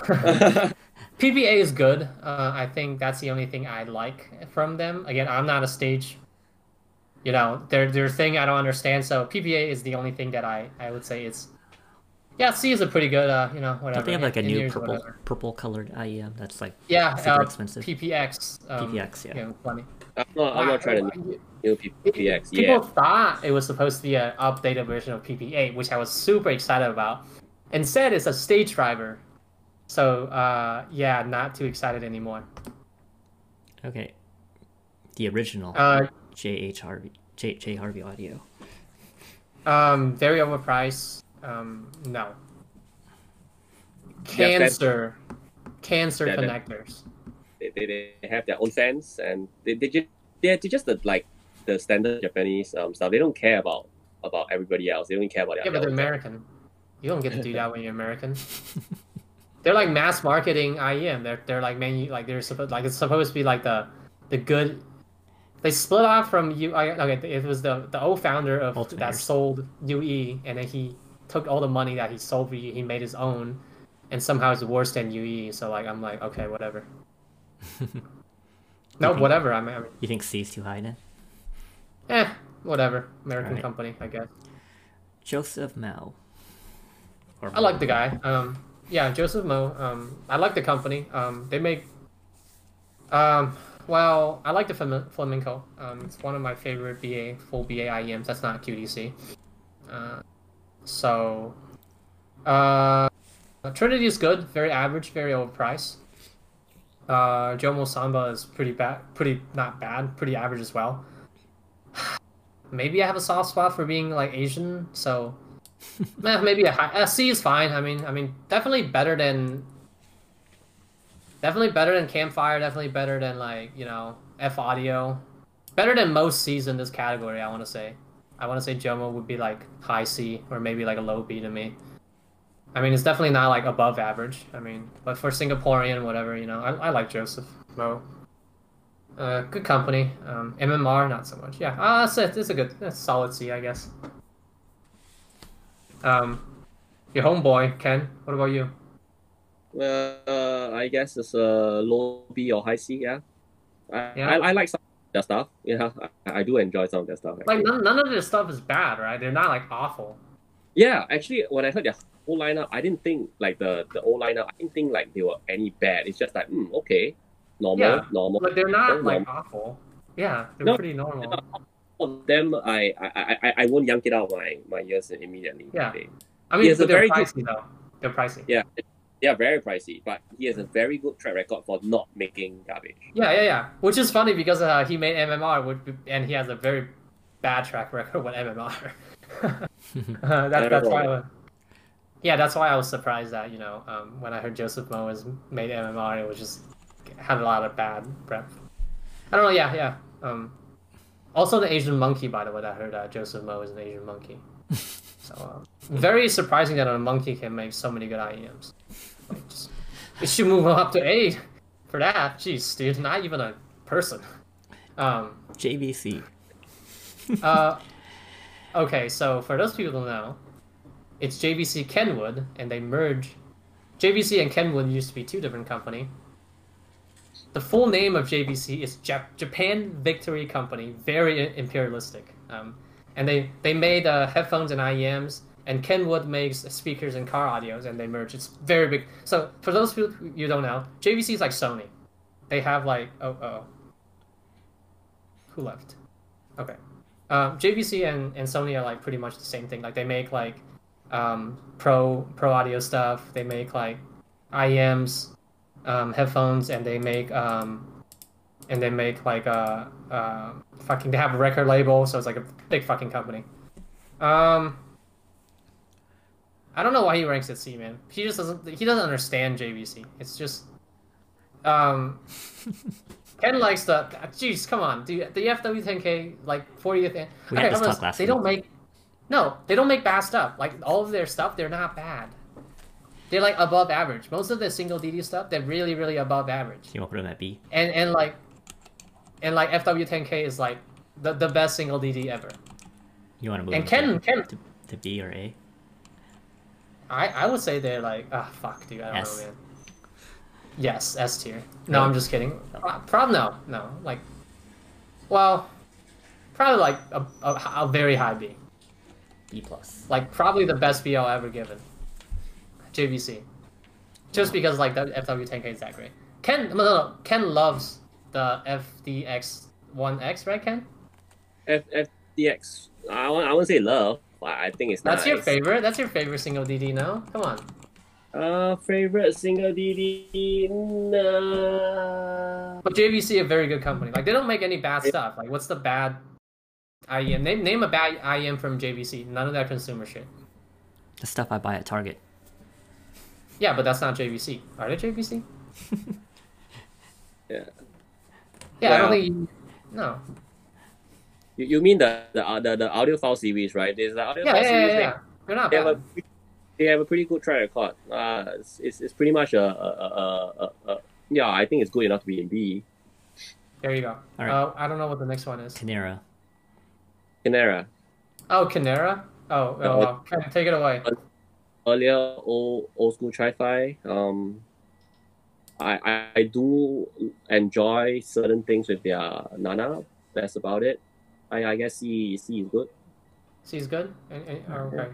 [SPEAKER 1] PP8 is good. Uh, I think that's the only thing I like from them. Again, I'm not a stage. You know, their their thing I don't understand. So PP8 is the only thing that I I would say it's. Yeah, C is a pretty good. Uh, you know, whatever.
[SPEAKER 2] Don't they have like a new
[SPEAKER 1] in-ears,
[SPEAKER 2] purple
[SPEAKER 1] whatever.
[SPEAKER 2] purple colored IEM that's like
[SPEAKER 1] Yeah,
[SPEAKER 2] super
[SPEAKER 1] uh,
[SPEAKER 2] expensive?
[SPEAKER 1] PPX. Um,
[SPEAKER 2] PPX, yeah.
[SPEAKER 1] yeah, funny.
[SPEAKER 3] I'm not, I'm not trying to new PPX,
[SPEAKER 1] People
[SPEAKER 3] yeah.
[SPEAKER 1] thought it was supposed to be an updated version of PP8, which I was super excited about. Instead, it's a stage driver. So, uh, yeah, not too excited anymore.
[SPEAKER 2] Okay. The original
[SPEAKER 1] Uh,
[SPEAKER 2] JH Harvey J J Harvey audio.
[SPEAKER 1] um, very overpriced. Um, no.
[SPEAKER 3] Yeah,
[SPEAKER 1] Cancer. Cancer
[SPEAKER 3] Yeah,
[SPEAKER 1] connectors.
[SPEAKER 3] They, they, they have their own fans and they, they, just, they're just the, like the standard Japanese um, stuff. They don't care about about everybody else. They don't care about their
[SPEAKER 1] Yeah, but they're
[SPEAKER 3] own-
[SPEAKER 1] American. You don't get to do that when you're American. they're like mass marketing IEM. They're they're like manu like they're supposed like it's supposed to be like the the good. They split off from U. I- Okay, it was the the old founder of that sold UE, and then he took all the money that he sold for UE, he made his own, and somehow it's worse than UE. So like I'm like okay, whatever. no,
[SPEAKER 2] think-
[SPEAKER 1] whatever. I mean, I mean,
[SPEAKER 2] You think C's too high then?
[SPEAKER 1] eh, whatever. American
[SPEAKER 2] Alright.
[SPEAKER 1] company, I guess.
[SPEAKER 2] Joseph Mo. Or
[SPEAKER 1] I like the guy. Um, yeah, Joseph Mo. Um, I like the company. Um, they make. Um, well, I like the Flam- flamenco. Um, it's one of my favorite BA full BA IEMs. That's not QDC. Uh, so, uh, Trinity is good. Very average. Very overpriced. Uh, Jomo Samba is pretty bad. Pretty not bad. Pretty average as well. Maybe I have a soft spot for being like Asian, so Eh, maybe a high. A C is fine. I mean, I mean, definitely better than. Definitely better than Campfire. Definitely better than like you know F Audio. Better than most C's in this category. I want to say. I want to say Jomo would be like high C or maybe like a low B to me. I mean, it's definitely not like above average. I mean, but for Singaporean, whatever, you know, I, I like Joseph Mo. Uh, good company. Um, MMR, not so much. Yeah, ah, uh, it's, it's a good, it's solid C, I guess. Um, your homeboy Ken. What about you?
[SPEAKER 3] Well, uh, I guess it's a low B or high C. Yeah. I,
[SPEAKER 1] Yeah.
[SPEAKER 3] I, I like some their stuff. Yeah, I, I do enjoy some of their stuff.
[SPEAKER 1] Like none, none of this stuff is bad, right? They're not like awful.
[SPEAKER 3] Yeah, actually, when I heard their whole lineup, I didn't think like the the old lineup. I didn't think like they were any bad. It's just like, hmm, okay, normal,
[SPEAKER 1] Yeah,
[SPEAKER 3] normal.
[SPEAKER 1] But they're not
[SPEAKER 3] Very
[SPEAKER 1] like awful. Yeah, they're
[SPEAKER 3] No,
[SPEAKER 1] pretty normal.
[SPEAKER 3] Of them, I I, I I won't yank it out my my ears immediately.
[SPEAKER 1] Yeah.
[SPEAKER 3] They,
[SPEAKER 1] I mean, but
[SPEAKER 3] a
[SPEAKER 1] they're
[SPEAKER 3] very good-
[SPEAKER 1] pricey though. They're pricey.
[SPEAKER 3] yeah, they are very pricey, but he has a very good track record for not making garbage.
[SPEAKER 1] Yeah, yeah, yeah. Which is funny because uh, he made MMR, with, and he has a very bad track record with MMR. uh, that, that's why. I- yeah, that's why I was surprised that you know um, when I heard Joseph Mo has made MMR, it was just had a lot of bad rep. I don't know. Yeah, yeah. Um, also, the Asian monkey, by the way, I heard uh, Joseph Mo is an Asian monkey. so um, very surprising that a monkey can make so many good IEMs. It should move up to eight for that. Jeez, dude, not even a person. Um,
[SPEAKER 2] JVC.
[SPEAKER 1] uh, okay, so for those people who know, it's JVC Kenwood, and they merge. JVC and Kenwood used to be two different company. The full name of JVC is Jap- Japan Victory Company, very imperialistic. Um, and they they made uh, headphones and IEMs, and Kenwood makes speakers and car audios, and they merge. It's very big. So for those people you don't know, JVC is like Sony. They have like oh oh. Who left? Okay. Um, JVC and, and Sony are like pretty much the same thing. Like they make like um, pro pro audio stuff. They make like IEMs, um, headphones, and they make um, and they make like uh, uh, fucking. They have a record label, so it's like a big fucking company. Um, I don't know why he ranks at C, man. He just doesn't. He doesn't understand JVC. It's just, um, Ken likes the. Jeez, come on, dude. The FW10K like 40th. an-
[SPEAKER 2] We had this talk last
[SPEAKER 1] They
[SPEAKER 2] week.
[SPEAKER 1] don't make. No, they don't make bad stuff. Like all of their stuff, they're not bad. They're like above average. Most of the single DD stuff, they're really, really above average.
[SPEAKER 2] You want to put him at B?
[SPEAKER 1] And and like, and like FW10K is like the, the best single DD ever.
[SPEAKER 2] You want to move
[SPEAKER 1] And Ken,
[SPEAKER 2] to,
[SPEAKER 1] Ken,
[SPEAKER 2] to, to B or A?
[SPEAKER 1] I I would say they're like ah fuck dude I don't
[SPEAKER 2] S.
[SPEAKER 1] know man. Yes, S tier. No, I'm just kidding. Uh, Prob no, no. Like, well, probably like a, a, a very high B.
[SPEAKER 2] B plus.
[SPEAKER 1] Like probably the best BL ever given. JVC. Just because like the FW10K is that great. Ken no no no Ken loves the FDX 1X, right Ken?
[SPEAKER 3] F FDX. I won't, I won't say love. But I think it's
[SPEAKER 1] That's
[SPEAKER 3] nice.
[SPEAKER 1] your favorite. That's your favorite single DD now. Come on.
[SPEAKER 3] Uh, favorite single DD. Nah.
[SPEAKER 1] But JVC a very good company. Like they don't make any bad stuff. Like what's the bad IEM? Name name a bad IEM from JVC. None of that consumer shit.
[SPEAKER 2] The stuff I buy at Target.
[SPEAKER 1] Yeah, but that's not JVC. Are they JVC?
[SPEAKER 3] Yeah.
[SPEAKER 1] Yeah, I don't think. You... No.
[SPEAKER 3] You, you mean the the uh, the, the audiophile series, right? There's the audiophile
[SPEAKER 1] Yeah, yeah, yeah,
[SPEAKER 3] series.
[SPEAKER 1] yeah. They're not
[SPEAKER 3] They, they have a they have a pretty good track record. Uh, it's, it's, it's pretty much a, a, a, a, a yeah. I think it's good enough to be in B.
[SPEAKER 1] There you go.
[SPEAKER 2] All right.
[SPEAKER 1] Uh, I don't know what the next one is.
[SPEAKER 2] Kinera.
[SPEAKER 3] Kinera.
[SPEAKER 1] Oh, Kinera. Oh, oh,
[SPEAKER 3] Uh,
[SPEAKER 1] well, Ken, take it away.
[SPEAKER 3] earlier old old school Chi-Fi um I, I I do enjoy certain things with their nana that's about it I, I guess C C is good
[SPEAKER 1] She's good. And, and, okay.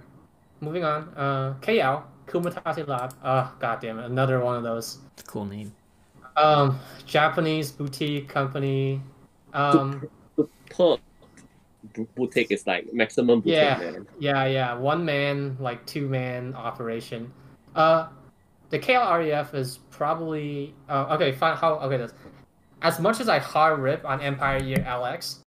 [SPEAKER 1] Moving on. Uh, KL Kumitachi Lab. Oh, goddamn it! Another one of those.
[SPEAKER 2] It's a cool name.
[SPEAKER 1] Um, Japanese boutique company. Um,
[SPEAKER 3] per b- boutique is like maximum boutique
[SPEAKER 1] Yeah.
[SPEAKER 3] man
[SPEAKER 1] yeah, yeah. One man, like two man operation. Uh, the KLREF is probably uh, okay. Fine. How okay? This as much as I hard rip on Empire Ears LX,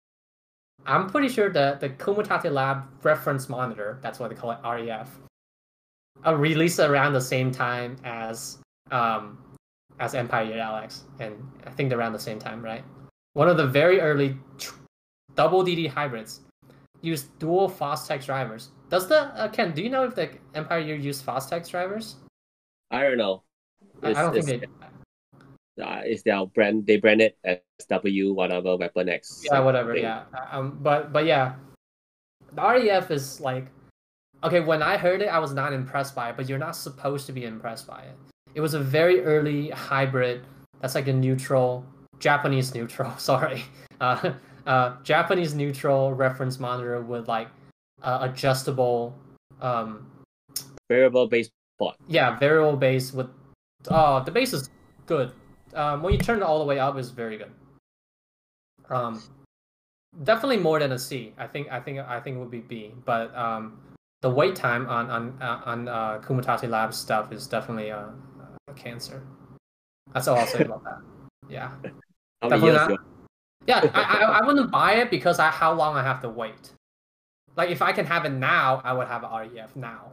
[SPEAKER 1] I'm pretty sure that the Kumitachi Lab reference monitor, that's why they call it REF, uh, released around the same time as um as Empire Ears LX, and I think around the same time, right? One of the very early tr- double DD hybrids. used dual Fostex drivers. Does the uh, Ken? Do you know if the Empire Ears use Fostex drivers?
[SPEAKER 3] I don't know.
[SPEAKER 1] I, I don't think they.
[SPEAKER 3] Uh, is their brand? They brand it as W whatever Weapon X.
[SPEAKER 1] Yeah, whatever. Thing. Yeah. Um. But but yeah, the REF is like, okay. When I heard it, I was not impressed by it. But you're not supposed to be impressed by it. It was a very early hybrid. That's like a neutral Japanese neutral. Sorry. Uh, uh, Japanese neutral reference monitor with like uh, adjustable um,
[SPEAKER 3] variable base port.
[SPEAKER 1] Yeah, variable base with uh the base is good. Um, when you turn it all the way up, is very good. Um, definitely more than a C. I think I think I think it would be B. But um, the wait time on on uh, on uh, Kumitachi Labs stuff is definitely a, a cancer. That's all I'll say about that. Yeah. definitely not. Yeah, I, I I wouldn't buy it because I how long I have to wait. Like if I can have it now, I would have an REF now.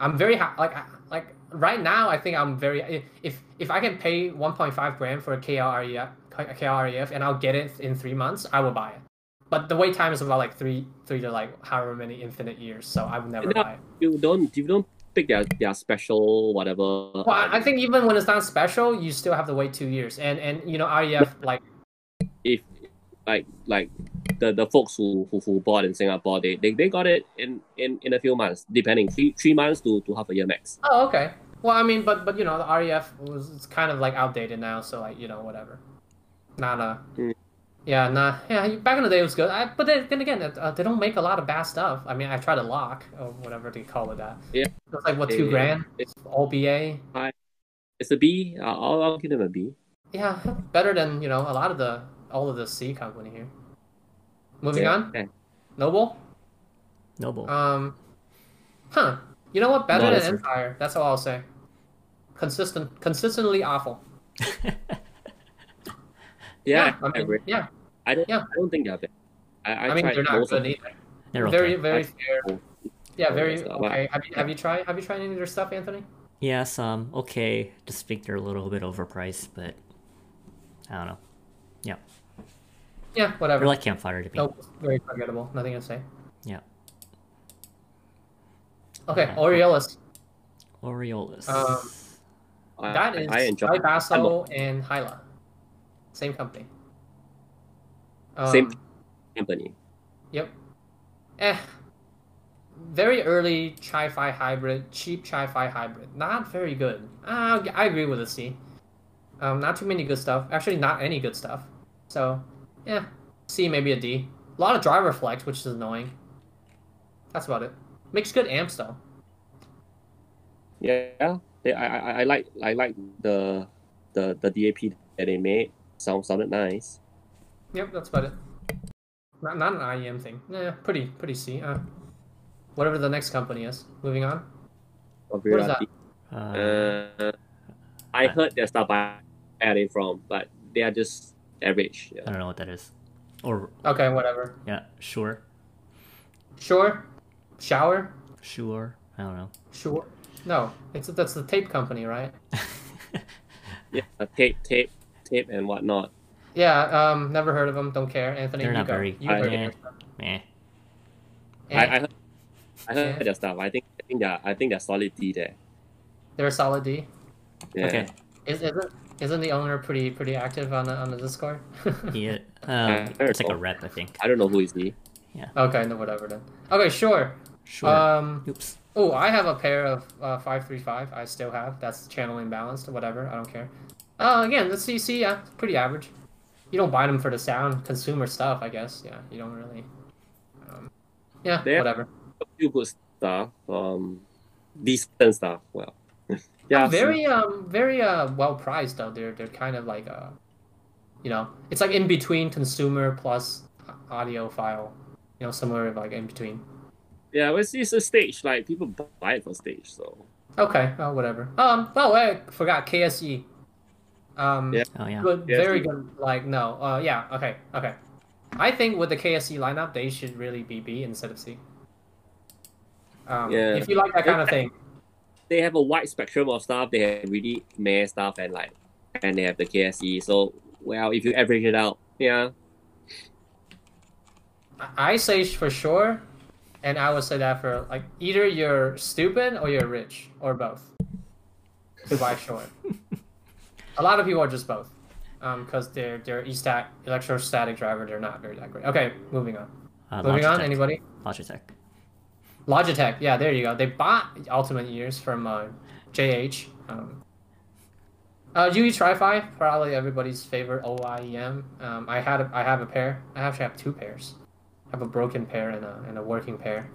[SPEAKER 1] I'm very ha- like like right now. I think I'm very if if I can pay 1.5 grand for a KLREF, KLREF and I'll get it in three months, I will buy it. But the wait time is about like three three to like however many infinite years, so I would never
[SPEAKER 3] no,
[SPEAKER 1] buy it.
[SPEAKER 3] You don't you don't pick their their special whatever.
[SPEAKER 1] Well, I think even when it's not special, you still have to wait two years, and and you know REF like
[SPEAKER 3] if like like the, the folks who, who, who bought in Singapore, they, they, they got it in, in, in a few months, depending three three months to, to half a year max.
[SPEAKER 1] Oh, okay. Well, I mean, but but you know, the REF was it's kind of like outdated now, so like you know whatever. Not a. Mm. Yeah, nah. Yeah, back in the day it was good. I, but then, then again, uh, they don't make a lot of bad stuff. I mean, I tried a lock or whatever they call it that.
[SPEAKER 3] Yeah.
[SPEAKER 1] It's like what two yeah, grand? It's all BA.
[SPEAKER 3] It's a B. I'll I'll give them a B.
[SPEAKER 1] Yeah, better than you know a lot of the all of the C company here. Moving yeah. on. Noble.
[SPEAKER 2] Noble.
[SPEAKER 1] Um. Huh. You know what? Better than Empire. That's all I'll say. Consistent, consistently awful.
[SPEAKER 3] yeah,
[SPEAKER 1] yeah, I mean, yeah.
[SPEAKER 3] I don't.
[SPEAKER 1] Yeah.
[SPEAKER 3] I don't think they're bad. I, I,
[SPEAKER 1] I mean, they're not good either.
[SPEAKER 2] They're
[SPEAKER 1] very,
[SPEAKER 2] okay.
[SPEAKER 1] very fair. Yeah, very okay. Have you have you tried have you tried any of their stuff, Anthony?
[SPEAKER 2] Yes, um, okay. Just think they're a little bit overpriced, but I don't know. Yeah.
[SPEAKER 1] Yeah, whatever.
[SPEAKER 2] They're like campfire to me.
[SPEAKER 1] Nope, very forgettable. Nothing to say.
[SPEAKER 2] Yeah.
[SPEAKER 1] Okay, uh, Aureolus.
[SPEAKER 2] Aureolus.
[SPEAKER 1] Um,
[SPEAKER 3] uh,
[SPEAKER 1] that is
[SPEAKER 3] I enjoy
[SPEAKER 1] Basso and Hyla. Same company. Um,
[SPEAKER 3] Same company.
[SPEAKER 1] Yep. Eh. Very early Chi-Fi hybrid, cheap Chi-Fi hybrid. Not very good. Uh, I agree with the C. Um, not too many good stuff. Actually, not any good stuff. So, yeah, C maybe a D. A lot of driver flex, which is annoying. That's about it. Makes good amps though.
[SPEAKER 3] Yeah, they, I, I I like I like the the the DAP that they made. Sound sounded nice.
[SPEAKER 1] Yep, that's about it. Not not an IEM thing. Yeah, pretty pretty C. Uh, whatever the next company is. Moving on. What is that?
[SPEAKER 3] Uh, I heard their stuff I added from, but they are just average. Yeah.
[SPEAKER 2] I don't know what that is. Or
[SPEAKER 1] okay, whatever.
[SPEAKER 2] Yeah, sure.
[SPEAKER 1] Sure. Shower.
[SPEAKER 2] Sure. I don't know.
[SPEAKER 1] Sure. No, it's that's the tape company, right?
[SPEAKER 3] yeah, tape, tape, tape, and whatnot.
[SPEAKER 1] Yeah. Um. Never heard of them. Don't care. Anthony,
[SPEAKER 2] They're
[SPEAKER 1] you
[SPEAKER 2] not
[SPEAKER 1] go.
[SPEAKER 2] very.
[SPEAKER 1] You
[SPEAKER 2] I,
[SPEAKER 1] heard
[SPEAKER 2] meh. Meh.
[SPEAKER 3] I, I heard, I heard yeah. their stuff. I think I think they're I think they're solid D there.
[SPEAKER 1] They're a solid D.
[SPEAKER 3] Yeah.
[SPEAKER 2] Okay.
[SPEAKER 1] Is isn't isn't the owner pretty pretty active on the on the Discord?
[SPEAKER 2] yeah. Um, it's like a rep, I think.
[SPEAKER 3] I don't know who is he. Is.
[SPEAKER 2] Yeah.
[SPEAKER 1] Okay, no, whatever then. Okay, sure.
[SPEAKER 2] Sure.
[SPEAKER 1] Um,
[SPEAKER 2] Oops.
[SPEAKER 1] Oh, I have a pair of uh, 535. I still have. That's channel imbalanced, whatever. I don't care. Uh, again, the CC, yeah, pretty average. You don't buy them for the sound, consumer stuff, I guess. Yeah, you don't really. Um, yeah,
[SPEAKER 3] They
[SPEAKER 1] whatever.
[SPEAKER 3] A few good stuff. Um, decent stuff. Well, yeah.
[SPEAKER 1] very um very uh well priced though. They're they're kind of like uh, you know, it's like in between consumer plus audio file. You know, somewhere like in between.
[SPEAKER 3] Yeah, it's, it's a stage. Like people buy it for stage, so.
[SPEAKER 1] Okay, oh whatever. Um, oh I forgot KSE. Um,
[SPEAKER 3] Yeah.
[SPEAKER 2] Oh yeah.
[SPEAKER 1] good,
[SPEAKER 3] KSE.
[SPEAKER 1] very good. Like no, uh, yeah, okay, okay. I think with the KSE lineup, they should really be B instead of C. Um,
[SPEAKER 3] Yeah.
[SPEAKER 1] If you like that kind of thing.
[SPEAKER 3] They have a wide spectrum of stuff. They have really meh stuff and like, and they have the KSE. So well, if you average it out, yeah,
[SPEAKER 1] I say for sure, and I would say that for like either you're stupid or you're rich or both to buy short. a lot of people are just both, um, because their their e-stack electrostatic driver they're not very that great. Okay, moving on.
[SPEAKER 2] Uh,
[SPEAKER 1] moving on.
[SPEAKER 2] Logitech.
[SPEAKER 1] Anybody?
[SPEAKER 2] Logitech.
[SPEAKER 1] Logitech, yeah, there you go. They bought Ultimate Ears from uh, JH. Um, uh, UE Tri-Fi, probably everybody's favorite OIEM. Um, I had a, I have a pair. I actually have two pairs. I have a broken pair and a, and a working pair.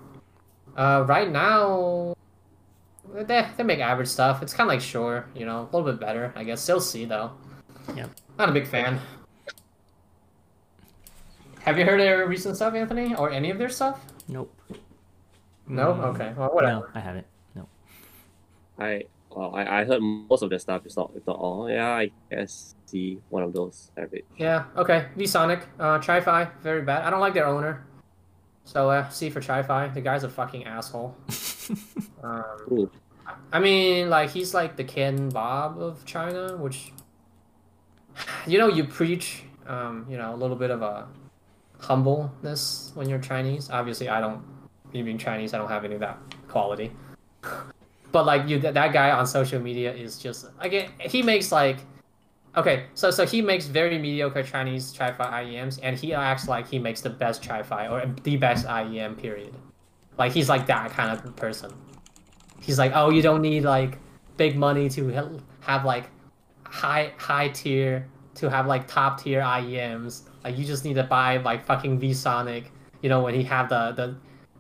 [SPEAKER 1] Uh, right now, they, they make average stuff. It's kind of like Sure, you know, a little bit better, I guess. Still C though.
[SPEAKER 2] Yeah.
[SPEAKER 1] Not a big fan. Have you heard their recent stuff, Anthony, or any of their stuff?
[SPEAKER 2] Nope.
[SPEAKER 1] No.
[SPEAKER 2] Mm,
[SPEAKER 1] Okay. Well, whatever.
[SPEAKER 2] No, I haven't. No.
[SPEAKER 3] I well, I, I heard most of the stuff. It's not, it's not all. Yeah, I guess see one of those average.
[SPEAKER 1] Yeah, okay. VSonic, uh, Chi-Fi, very bad. I don't like their owner. So, uh, C for Chi-Fi. The guy's a fucking asshole. Um,
[SPEAKER 3] Ooh.
[SPEAKER 1] I mean, like, he's like the Ken Ball of China, which, you know, you preach, um, you know, a little bit of a humbleness when you're Chinese. Obviously, I don't, me being Chinese, I don't have any of that quality. But, like, you, that, guy on social media is just, again, he makes, like, Okay, so so he makes very mediocre Chinese Chi-Fi IEMs, and he acts like he makes the best Chi-Fi or the best IEM. Period. Like he's like that kind of person. He's like, oh, you don't need like big money to have like high high tier to have like top tier IEMs. Like you just need to buy like fucking VSonic. You know when he have the the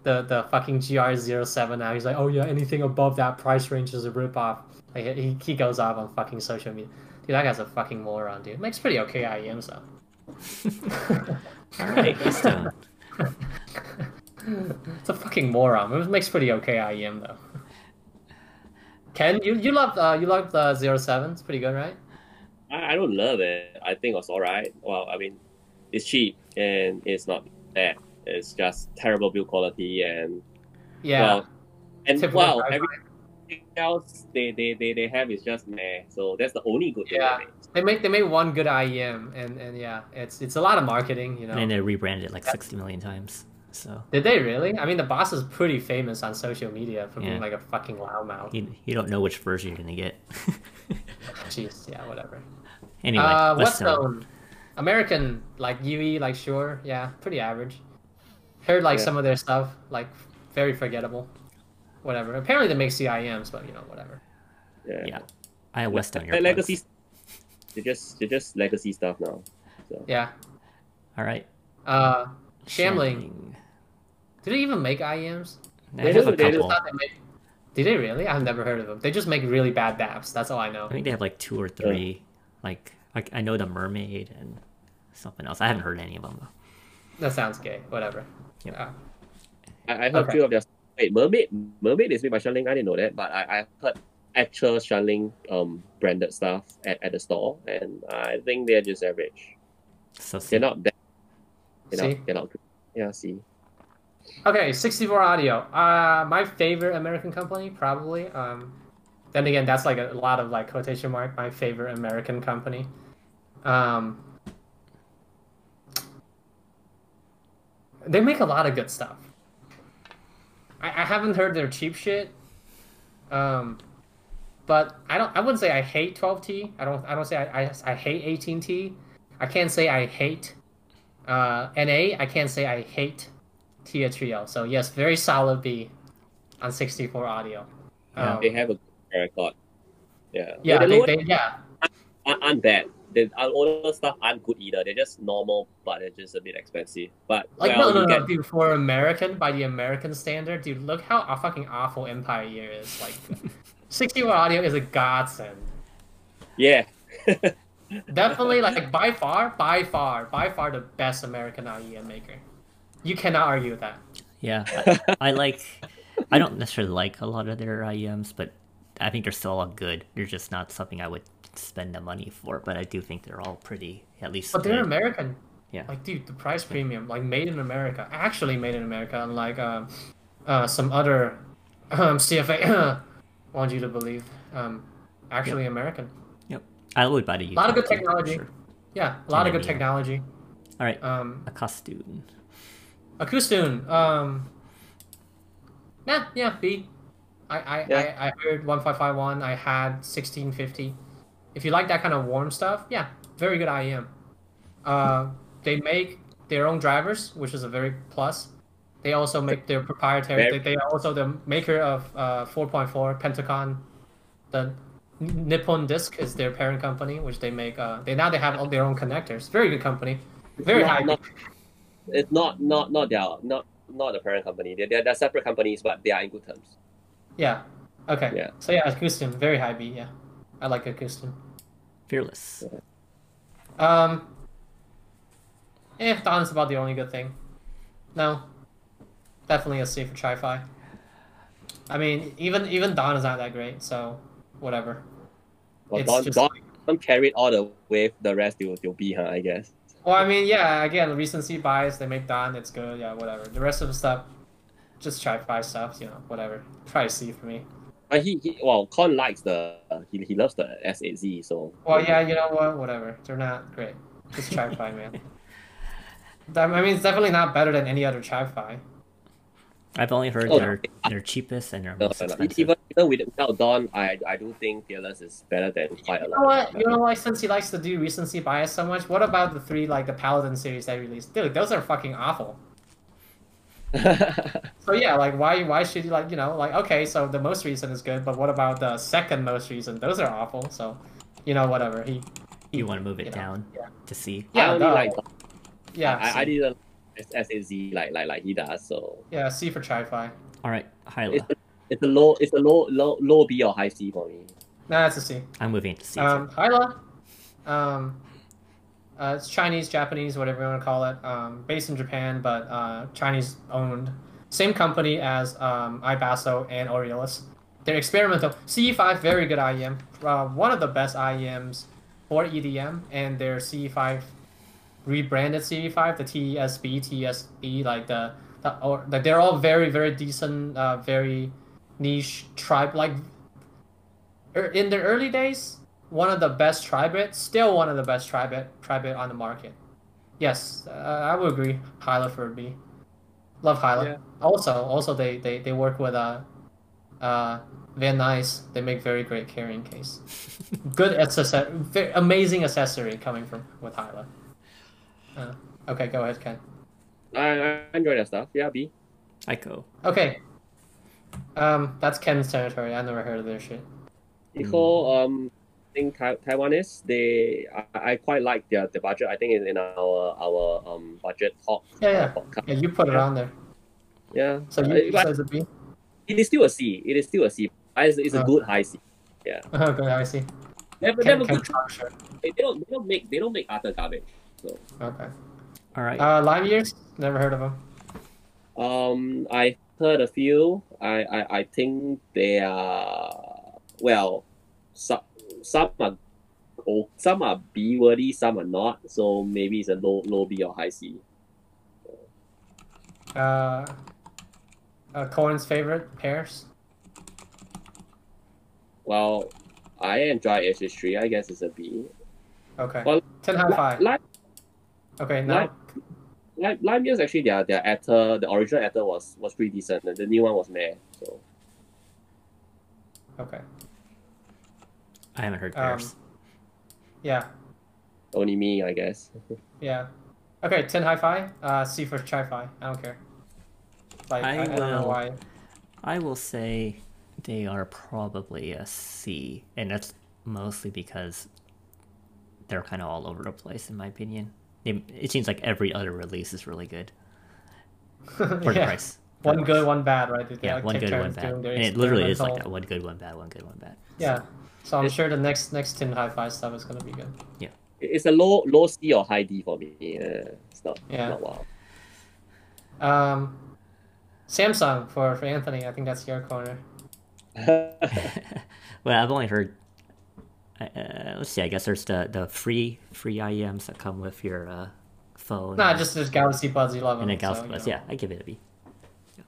[SPEAKER 1] the, the fucking GR07 now. He's like, oh yeah, anything above that price range is a ripoff. Like he, he goes off on fucking social media. Dude, that guy's a fucking moron, dude. Makes pretty okay IEMs though.
[SPEAKER 2] All right, Keystone.
[SPEAKER 1] it's a fucking moron. It makes pretty okay IEM though. Ken, you you love uh you love the zero seven. It's pretty good, right?
[SPEAKER 3] I, I don't love it. I think it's all right. Well, I mean, it's cheap and it's not bad. It's just terrible build quality and
[SPEAKER 1] Yeah.
[SPEAKER 3] well, and
[SPEAKER 1] Typical
[SPEAKER 3] well, everything else they, they, they, they have is just meh. So that's the only good thing.
[SPEAKER 1] Yeah.
[SPEAKER 3] they make.
[SPEAKER 1] They make they made one good IEM, and and yeah, it's it's a lot of marketing, you know.
[SPEAKER 2] And they rebranded it like 60 million times. So
[SPEAKER 1] Did they really? I mean, the boss is pretty famous on social media for being like a fucking loudmouth.
[SPEAKER 2] you, you don't know which version you're gonna get.
[SPEAKER 1] Jeez, yeah, whatever.
[SPEAKER 2] anyway,
[SPEAKER 1] uh,
[SPEAKER 2] let's uh,
[SPEAKER 1] Westone, American, like UE, like sure, yeah, pretty average. Heard like
[SPEAKER 3] Yeah.
[SPEAKER 1] some of their stuff, like very forgettable. Whatever. Apparently they make CIEMs, but you know, whatever.
[SPEAKER 3] Yeah.
[SPEAKER 2] Yeah. I have West on your
[SPEAKER 3] legacy. They just they just legacy stuff now. So
[SPEAKER 1] Yeah.
[SPEAKER 2] All right.
[SPEAKER 1] Uh, Shanling. Did they even make IEMs?
[SPEAKER 2] I
[SPEAKER 3] They
[SPEAKER 2] have a
[SPEAKER 3] they do.
[SPEAKER 2] couple.
[SPEAKER 1] They made- Did they really? I've never heard of them. They just make really bad DAPs. That's all I know.
[SPEAKER 2] I think they have like two or three. Like, like I know the Mermaid and something else. I haven't heard any of them though.
[SPEAKER 1] That sounds gay. Whatever.
[SPEAKER 2] Yep.
[SPEAKER 1] Uh,
[SPEAKER 3] I, I heard
[SPEAKER 1] Okay.
[SPEAKER 3] few of their wait mermaid mermaid is made by Shanling. I didn't know that, but I I heard actual Shanling um branded stuff at, at the store, and I think they're just average.
[SPEAKER 2] So
[SPEAKER 3] They're not that. They're
[SPEAKER 1] See?
[SPEAKER 3] not. They're not. good. Yeah. See.
[SPEAKER 1] Okay, 64 Audio. Uh, my favorite American company, probably. Um, then again, that's like a lot of like quotation mark. My favorite American company. Um, they make a lot of good stuff. I, I haven't heard their cheap shit. Um, but I don't. I wouldn't say I hate 12T. I don't. I don't say I. I, I hate 18T. I can't say I hate uh, NA. I can't say I hate Tia Trio. So yes, very solid B on 64 audio.
[SPEAKER 2] Yeah.
[SPEAKER 1] Um,
[SPEAKER 3] They have a good record. Yeah.
[SPEAKER 1] yeah,
[SPEAKER 3] The
[SPEAKER 1] they, they, yeah,
[SPEAKER 3] aren't bad. The our older stuff aren't good either. They're just normal, but they're just a bit expensive. But
[SPEAKER 1] like
[SPEAKER 3] well,
[SPEAKER 1] no, no, no,
[SPEAKER 3] get-
[SPEAKER 1] dude. For American, by the American standard, dude, look how a fucking awful Empire Ears is. Like, 64 audio is a godsend.
[SPEAKER 3] yeah.
[SPEAKER 1] Definitely, like by far, by far, by far the best American IEM maker. You cannot argue with that.
[SPEAKER 2] Yeah, I, I like. I don't necessarily like a lot of their IEMs, but I think they're still all good. They're just not something I would spend the money for. But I do think they're all pretty, at least.
[SPEAKER 1] But they're
[SPEAKER 2] good.
[SPEAKER 1] American.
[SPEAKER 2] Yeah.
[SPEAKER 1] Like, dude, the price premium, like made in America, actually made in America, unlike um, uh, some other um, CFA want you to believe. Um, actually American.
[SPEAKER 2] Yep, I would buy the.
[SPEAKER 1] A lot of good technology.
[SPEAKER 2] sure.
[SPEAKER 1] Yeah, a lot of good
[SPEAKER 2] Yeah.
[SPEAKER 1] technology.
[SPEAKER 2] All right,
[SPEAKER 1] Um,
[SPEAKER 2] a costume.
[SPEAKER 1] Acoustune. Um. Yeah, yeah, B. I I,
[SPEAKER 3] Yeah.
[SPEAKER 1] I, I heard one five five one. I had sixteen fifty. If you like that kind of warm stuff, yeah, very good IEM. Uh, they make their own drivers, which is a very plus. They also make their proprietary. They, they are also the maker of uh, 4.4 Pentaconn. The Nippon DICS is their parent company, which they make. Uh, they now they have all their own connectors. Very good company. Very
[SPEAKER 3] Not-
[SPEAKER 1] high.
[SPEAKER 3] not- It's not not not their not not the parent company. They're, they're, they're separate companies, but they are in good terms.
[SPEAKER 1] Yeah. Okay.
[SPEAKER 3] Yeah.
[SPEAKER 1] So yeah, Acoustune, very high B. Yeah, I like Acoustune.
[SPEAKER 2] Fearless.
[SPEAKER 1] Um. Eh, is about the only good thing. No. Definitely a C for Chi-Fi. I mean, even even Dawn is not that great, so whatever.
[SPEAKER 3] Well,
[SPEAKER 1] It's
[SPEAKER 3] Dawn,
[SPEAKER 1] just-
[SPEAKER 3] Dawn, Dawn carried all the way. The rest will will be, huh? I guess.
[SPEAKER 1] Well, I mean, yeah. Again, recency bias. They make Dawn. It's good. Yeah, whatever. The rest of the stuff, just Chi-Fi stuff. You know, whatever. Try C for me.
[SPEAKER 3] But he, he well, Con likes the he, he loves the S8Z. So
[SPEAKER 1] Well, yeah. You know what? Whatever. They're not great. Just Chi-Fi, man. I mean, it's definitely not better than any other Chi-Fi.
[SPEAKER 2] I've only heard
[SPEAKER 3] Oh,
[SPEAKER 2] they're they're cheapest and they're most
[SPEAKER 3] no, no.
[SPEAKER 2] expensive.
[SPEAKER 3] Even, even with- without Dawn, I I do think Fearless is better than quite a
[SPEAKER 1] You
[SPEAKER 3] lot.
[SPEAKER 1] know what? You know why? Since he likes to do recency bias so much, what about the three like the Paladin series they released? Dude, those are fucking awful. So yeah, like why why should you like you know like okay, so the most recent is good, but what about the second most recent? Those are awful. So, you know whatever he. he
[SPEAKER 2] You want to move it
[SPEAKER 1] you know,
[SPEAKER 2] down
[SPEAKER 1] Yeah.
[SPEAKER 2] to see.
[SPEAKER 3] I
[SPEAKER 1] Yeah,
[SPEAKER 3] only
[SPEAKER 1] no.
[SPEAKER 3] like
[SPEAKER 1] Yeah.
[SPEAKER 3] I, I
[SPEAKER 1] C.
[SPEAKER 3] didn't S8Z like like like he does. So
[SPEAKER 1] Yeah, C for Chi-Fi.
[SPEAKER 2] All right, Hyla.
[SPEAKER 3] it's a, it's a low it's a low low low B or high C for me.
[SPEAKER 1] Nah, that's a C.
[SPEAKER 2] I'm moving to C.
[SPEAKER 1] Um, Hyla, um, uh, it's Chinese, Japanese, whatever you want to call it. Um, based in Japan, but uh, Chinese owned. Same company as um, iBasso and Aureolus. They're experimental. CE5, very good IEM. Uh, one of the best IEMs for EDM, and their CE5 rebranded CE5, the TSB, TSB, like the, the or like they're all very, very decent, uh, very niche tribe like er, in the early days, one of the best tribrid, still one of the best tribrid tribrid on the market. Yes, uh, I would agree. Hyla for B. Love Hyla.
[SPEAKER 3] Yeah.
[SPEAKER 1] Also, also they, they, they work with uh, uh, Van Nuys. They make very great carrying case. Good accessory, amazing accessory coming from with Hyla. Uh, okay, go ahead, Ken.
[SPEAKER 3] I, I enjoy that stuff. Yeah, B.
[SPEAKER 2] Ico.
[SPEAKER 1] Okay. Um, that's Ken's territory. I never heard of their shit.
[SPEAKER 3] Eco, um, I think Tai- Taiwanese, they I, I quite like their the budget. I think it's in our our um budget talk.
[SPEAKER 1] Yeah, yeah.
[SPEAKER 3] podcast.
[SPEAKER 1] Yeah, you put it on there.
[SPEAKER 3] Yeah.
[SPEAKER 1] So
[SPEAKER 3] Uh,
[SPEAKER 1] you,
[SPEAKER 3] but
[SPEAKER 1] so is it B?
[SPEAKER 3] it is still a C. It is still a C. It's, it's a
[SPEAKER 1] Uh.
[SPEAKER 3] good high C. Yeah.
[SPEAKER 1] Okay, I see.
[SPEAKER 3] Never,
[SPEAKER 1] Ken,
[SPEAKER 3] never
[SPEAKER 1] Ken
[SPEAKER 3] good.
[SPEAKER 1] Clark shirt.
[SPEAKER 3] They don't they don't make they don't make utter garbage. So
[SPEAKER 1] Okay.
[SPEAKER 2] All right.
[SPEAKER 1] Uh, Lime Ears? Never heard of them.
[SPEAKER 3] um, I heard a few. I I, I think they are well, some some are. Oh, some are B worthy, some are not. So maybe it's a low low B or high C.
[SPEAKER 1] Uh, uh, Cohen's favorite pairs.
[SPEAKER 3] Well, I enjoy H history. I guess it's a B.
[SPEAKER 1] Okay.
[SPEAKER 3] Well,
[SPEAKER 1] Tin HiFi.
[SPEAKER 3] Lime,
[SPEAKER 1] Okay, now.
[SPEAKER 3] Lime, Lime Ears actually their their actor the original actor was was pretty decent. The, the new one was meh. So
[SPEAKER 1] Okay.
[SPEAKER 2] I haven't heard
[SPEAKER 1] Um,
[SPEAKER 2] pairs.
[SPEAKER 1] Yeah.
[SPEAKER 3] only me, I guess.
[SPEAKER 1] Yeah. Okay, Tin HiFi. Uh, C for Chi-Fi. I don't care. Like I,
[SPEAKER 2] I
[SPEAKER 1] I, don't know
[SPEAKER 2] will-
[SPEAKER 1] why.
[SPEAKER 2] I will say they are probably a C, and that's mostly because they're kind of all over the place, in my opinion. It, it seems like every other release is really good for the price. For
[SPEAKER 1] One
[SPEAKER 2] the
[SPEAKER 1] good,
[SPEAKER 2] price.
[SPEAKER 1] one bad, right? They,
[SPEAKER 2] Yeah,
[SPEAKER 1] like,
[SPEAKER 2] one good, one bad, and it literally is like that: one good, one bad, one good, one bad.
[SPEAKER 1] Yeah. So I'm
[SPEAKER 3] It-
[SPEAKER 1] sure the next next Tin HiFi stuff is gonna be good. Yeah.
[SPEAKER 3] It's a low low C or high D for me. Yeah, it's not
[SPEAKER 1] Yeah.
[SPEAKER 3] not wow.
[SPEAKER 1] Um, Samsung for for Anthony. I think that's your corner.
[SPEAKER 2] well, I've only heard. Uh, let's see. I guess there's the the free free IEMs that come with your uh, phone.
[SPEAKER 1] Nah, just just Galaxy Buds 11.
[SPEAKER 2] and a
[SPEAKER 1] so,
[SPEAKER 2] Galaxy
[SPEAKER 1] you
[SPEAKER 2] Buds.
[SPEAKER 1] know.
[SPEAKER 2] Yeah, I give it a B. Yeah,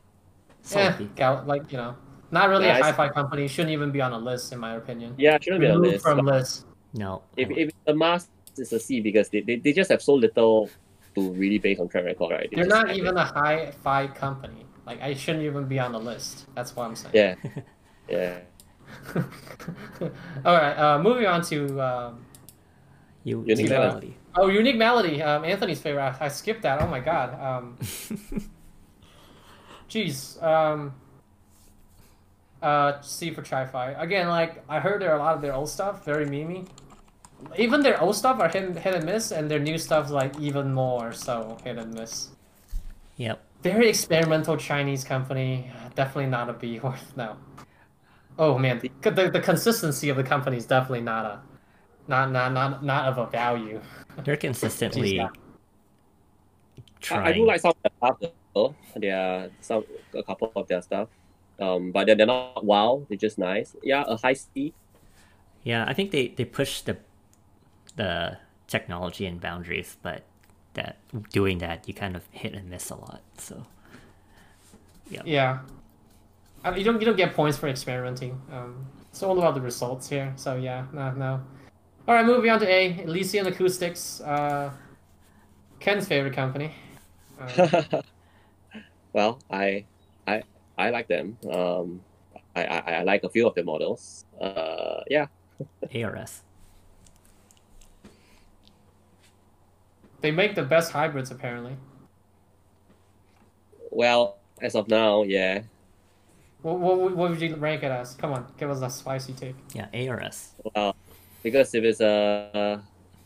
[SPEAKER 2] Solid
[SPEAKER 1] Yeah,
[SPEAKER 2] B.
[SPEAKER 1] Gal- like you know, not really
[SPEAKER 3] Yeah,
[SPEAKER 1] a
[SPEAKER 3] I-
[SPEAKER 1] hi-fi company. Shouldn't even be on a list, in my opinion.
[SPEAKER 3] yeah, it shouldn't be on the
[SPEAKER 1] Removed
[SPEAKER 3] list.
[SPEAKER 1] from
[SPEAKER 3] but
[SPEAKER 1] list.
[SPEAKER 2] No.
[SPEAKER 3] If if the mask is a C because they, they, they just have so little to really base on track record, right?
[SPEAKER 1] They're
[SPEAKER 3] just
[SPEAKER 1] not even
[SPEAKER 3] it.
[SPEAKER 1] a hi-fi company. Like I shouldn't even be on the list. That's what I'm saying.
[SPEAKER 3] Yeah, yeah.
[SPEAKER 1] All right. Uh, moving on to um,
[SPEAKER 2] You,
[SPEAKER 3] Unique
[SPEAKER 2] unique
[SPEAKER 1] Melody.
[SPEAKER 2] melody.
[SPEAKER 1] oh, unique melody. Um, Anthony's favorite. I, I skipped that. Oh my god. Um, Jeez. Um, uh, C for Chi-Fi. Again, like I heard there are a lot of their old stuff very memey. Even their old stuff are hit, hit and miss, and their new stuff's like even more so hit and miss.
[SPEAKER 2] Yep.
[SPEAKER 1] Very experimental Chinese company. Definitely not a B worth, no. Oh man, the, the, the consistency of the company is definitely not a, not not not not of a value.
[SPEAKER 2] They're consistently
[SPEAKER 1] yeah.
[SPEAKER 3] I. I do like some of their stuff though. There some a couple of their stuff. Um, but they're, they're not wow. They're just nice. Yeah, a high C.
[SPEAKER 2] Yeah, I think they they push the the technology and boundaries, but that doing that you kind of hit and miss a lot. So
[SPEAKER 1] Yeah. I mean, you don't you don't get points for experimenting. Um, it's all about the results here. So yeah, no, no. All right, moving on to A. Elysian Acoustics. Uh, Ken's favorite company. Uh,
[SPEAKER 3] well, I I I like them. Um, I, I I like a few of the models. Uh, yeah.
[SPEAKER 2] ARS.
[SPEAKER 1] they make the best hybrids apparently.
[SPEAKER 3] Well, as of now, yeah.
[SPEAKER 1] What, what, what would you rank it as? Come on, give us a spicy take.
[SPEAKER 2] Yeah, ARS.
[SPEAKER 3] Well, because if it's a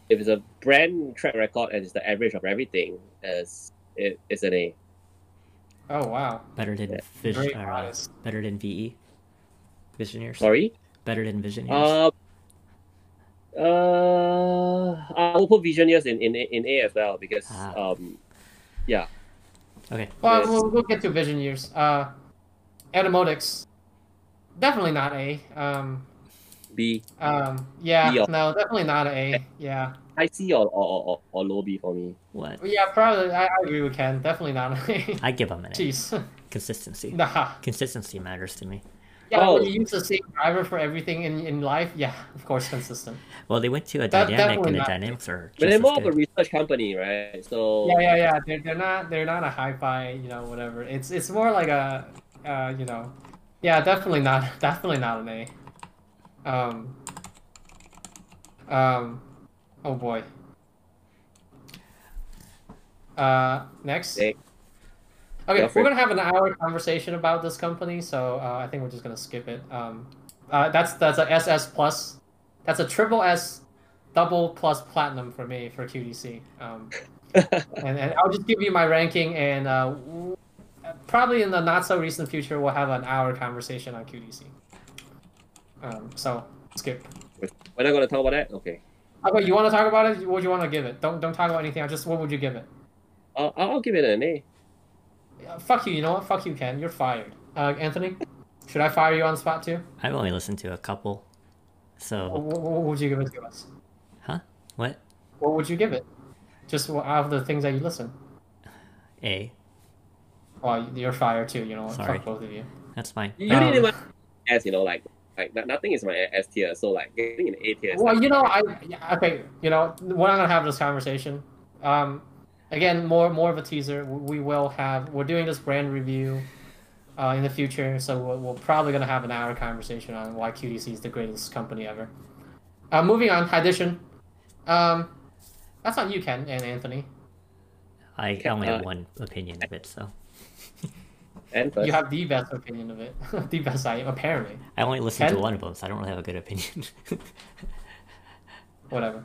[SPEAKER 3] if it's a brand track record and it's the average of everything, it's it, it's an A.
[SPEAKER 1] Oh wow,
[SPEAKER 2] Better than
[SPEAKER 3] Yeah.
[SPEAKER 2] Vision. Uh, better than VE. Vision Ears.
[SPEAKER 3] Sorry.
[SPEAKER 2] Better than Vision Ears.
[SPEAKER 3] Uh, uh, I will put Vision Ears in, in, A- in A as well because
[SPEAKER 2] Ah.
[SPEAKER 3] um, yeah,
[SPEAKER 2] okay.
[SPEAKER 1] Well,
[SPEAKER 3] Yes.
[SPEAKER 1] we'll, we'll get to Vision Ears. Uh, Etymotics, definitely not A. Um,
[SPEAKER 3] B,
[SPEAKER 1] um, yeah,
[SPEAKER 3] B
[SPEAKER 1] no, definitely not A. Yeah,
[SPEAKER 3] high C or, or, or, or low B for me.
[SPEAKER 2] What?
[SPEAKER 1] yeah, probably. I, I agree with Ken. Definitely not
[SPEAKER 2] I give them an A.
[SPEAKER 1] Jeez,
[SPEAKER 2] Consistency.
[SPEAKER 1] nah.
[SPEAKER 2] Consistency matters to me.
[SPEAKER 1] Yeah,
[SPEAKER 3] Oh.
[SPEAKER 1] when you use the same driver for everything in, in life, yeah, of course, consistent.
[SPEAKER 2] Well, they went to a
[SPEAKER 1] That-
[SPEAKER 2] dynamic,
[SPEAKER 1] definitely
[SPEAKER 2] and the
[SPEAKER 1] not.
[SPEAKER 2] dynamics are
[SPEAKER 3] But they're
[SPEAKER 2] as
[SPEAKER 3] more of a research company, right? So
[SPEAKER 1] Yeah, yeah, yeah. They're, they're not they're not a hi-fi, you know, whatever. It's it's more like a, uh, you know, yeah, definitely not definitely not an A. Um. Um. Oh boy. Uh, next.
[SPEAKER 3] Next.
[SPEAKER 1] Okay, we're gonna have an hour conversation about this company, so uh, I think we're just gonna skip it. Um, uh, that's that's a SS plus. That's a triple S, double plus platinum for me for QDC. Um, and, and I'll just give you my ranking, and uh, w- probably in the not so recent future, we'll have an hour conversation on QDC. Um, so skip.
[SPEAKER 3] we're not gonna talk about that. Okay,
[SPEAKER 1] Okay, you want to talk about it? What do you want to give it? Don't don't talk about anything. Just what would you give it?
[SPEAKER 3] I'll, I'll give it an A.
[SPEAKER 1] Uh, fuck you. You know what? Fuck you, Ken. You're fired. Uh, Anthony, should I fire you on the spot too?
[SPEAKER 2] I've only listened to a couple. So,
[SPEAKER 1] What, what would you give it to us?
[SPEAKER 2] huh? What?
[SPEAKER 1] What would you give it? Just out of the things that you listen.
[SPEAKER 2] A.
[SPEAKER 1] Well, you're fired too. You know, what?
[SPEAKER 2] Sorry.
[SPEAKER 1] fuck both of you.
[SPEAKER 2] That's fine.
[SPEAKER 3] You
[SPEAKER 1] Um,
[SPEAKER 3] didn't even S, you know, like like no- nothing is my S tier. So like getting an A tier.
[SPEAKER 1] Well,
[SPEAKER 3] like-
[SPEAKER 1] you know, I yeah, okay. You know, we're not gonna have this conversation. Um, again, more more of a teaser. We will have. We're doing this brand review. Uh, in the future, so we're, we're probably gonna have an hour conversation on why QDC is the greatest company ever. Uh, moving on, Edition. Um, that's not you, Ken and Anthony.
[SPEAKER 2] I
[SPEAKER 3] Okay,
[SPEAKER 2] only have
[SPEAKER 3] uh,
[SPEAKER 2] one opinion of it, so
[SPEAKER 3] and first,
[SPEAKER 1] You have the best opinion of it. the best, I apparently.
[SPEAKER 2] I only listened to one of them, so I don't really have a good opinion.
[SPEAKER 1] Whatever.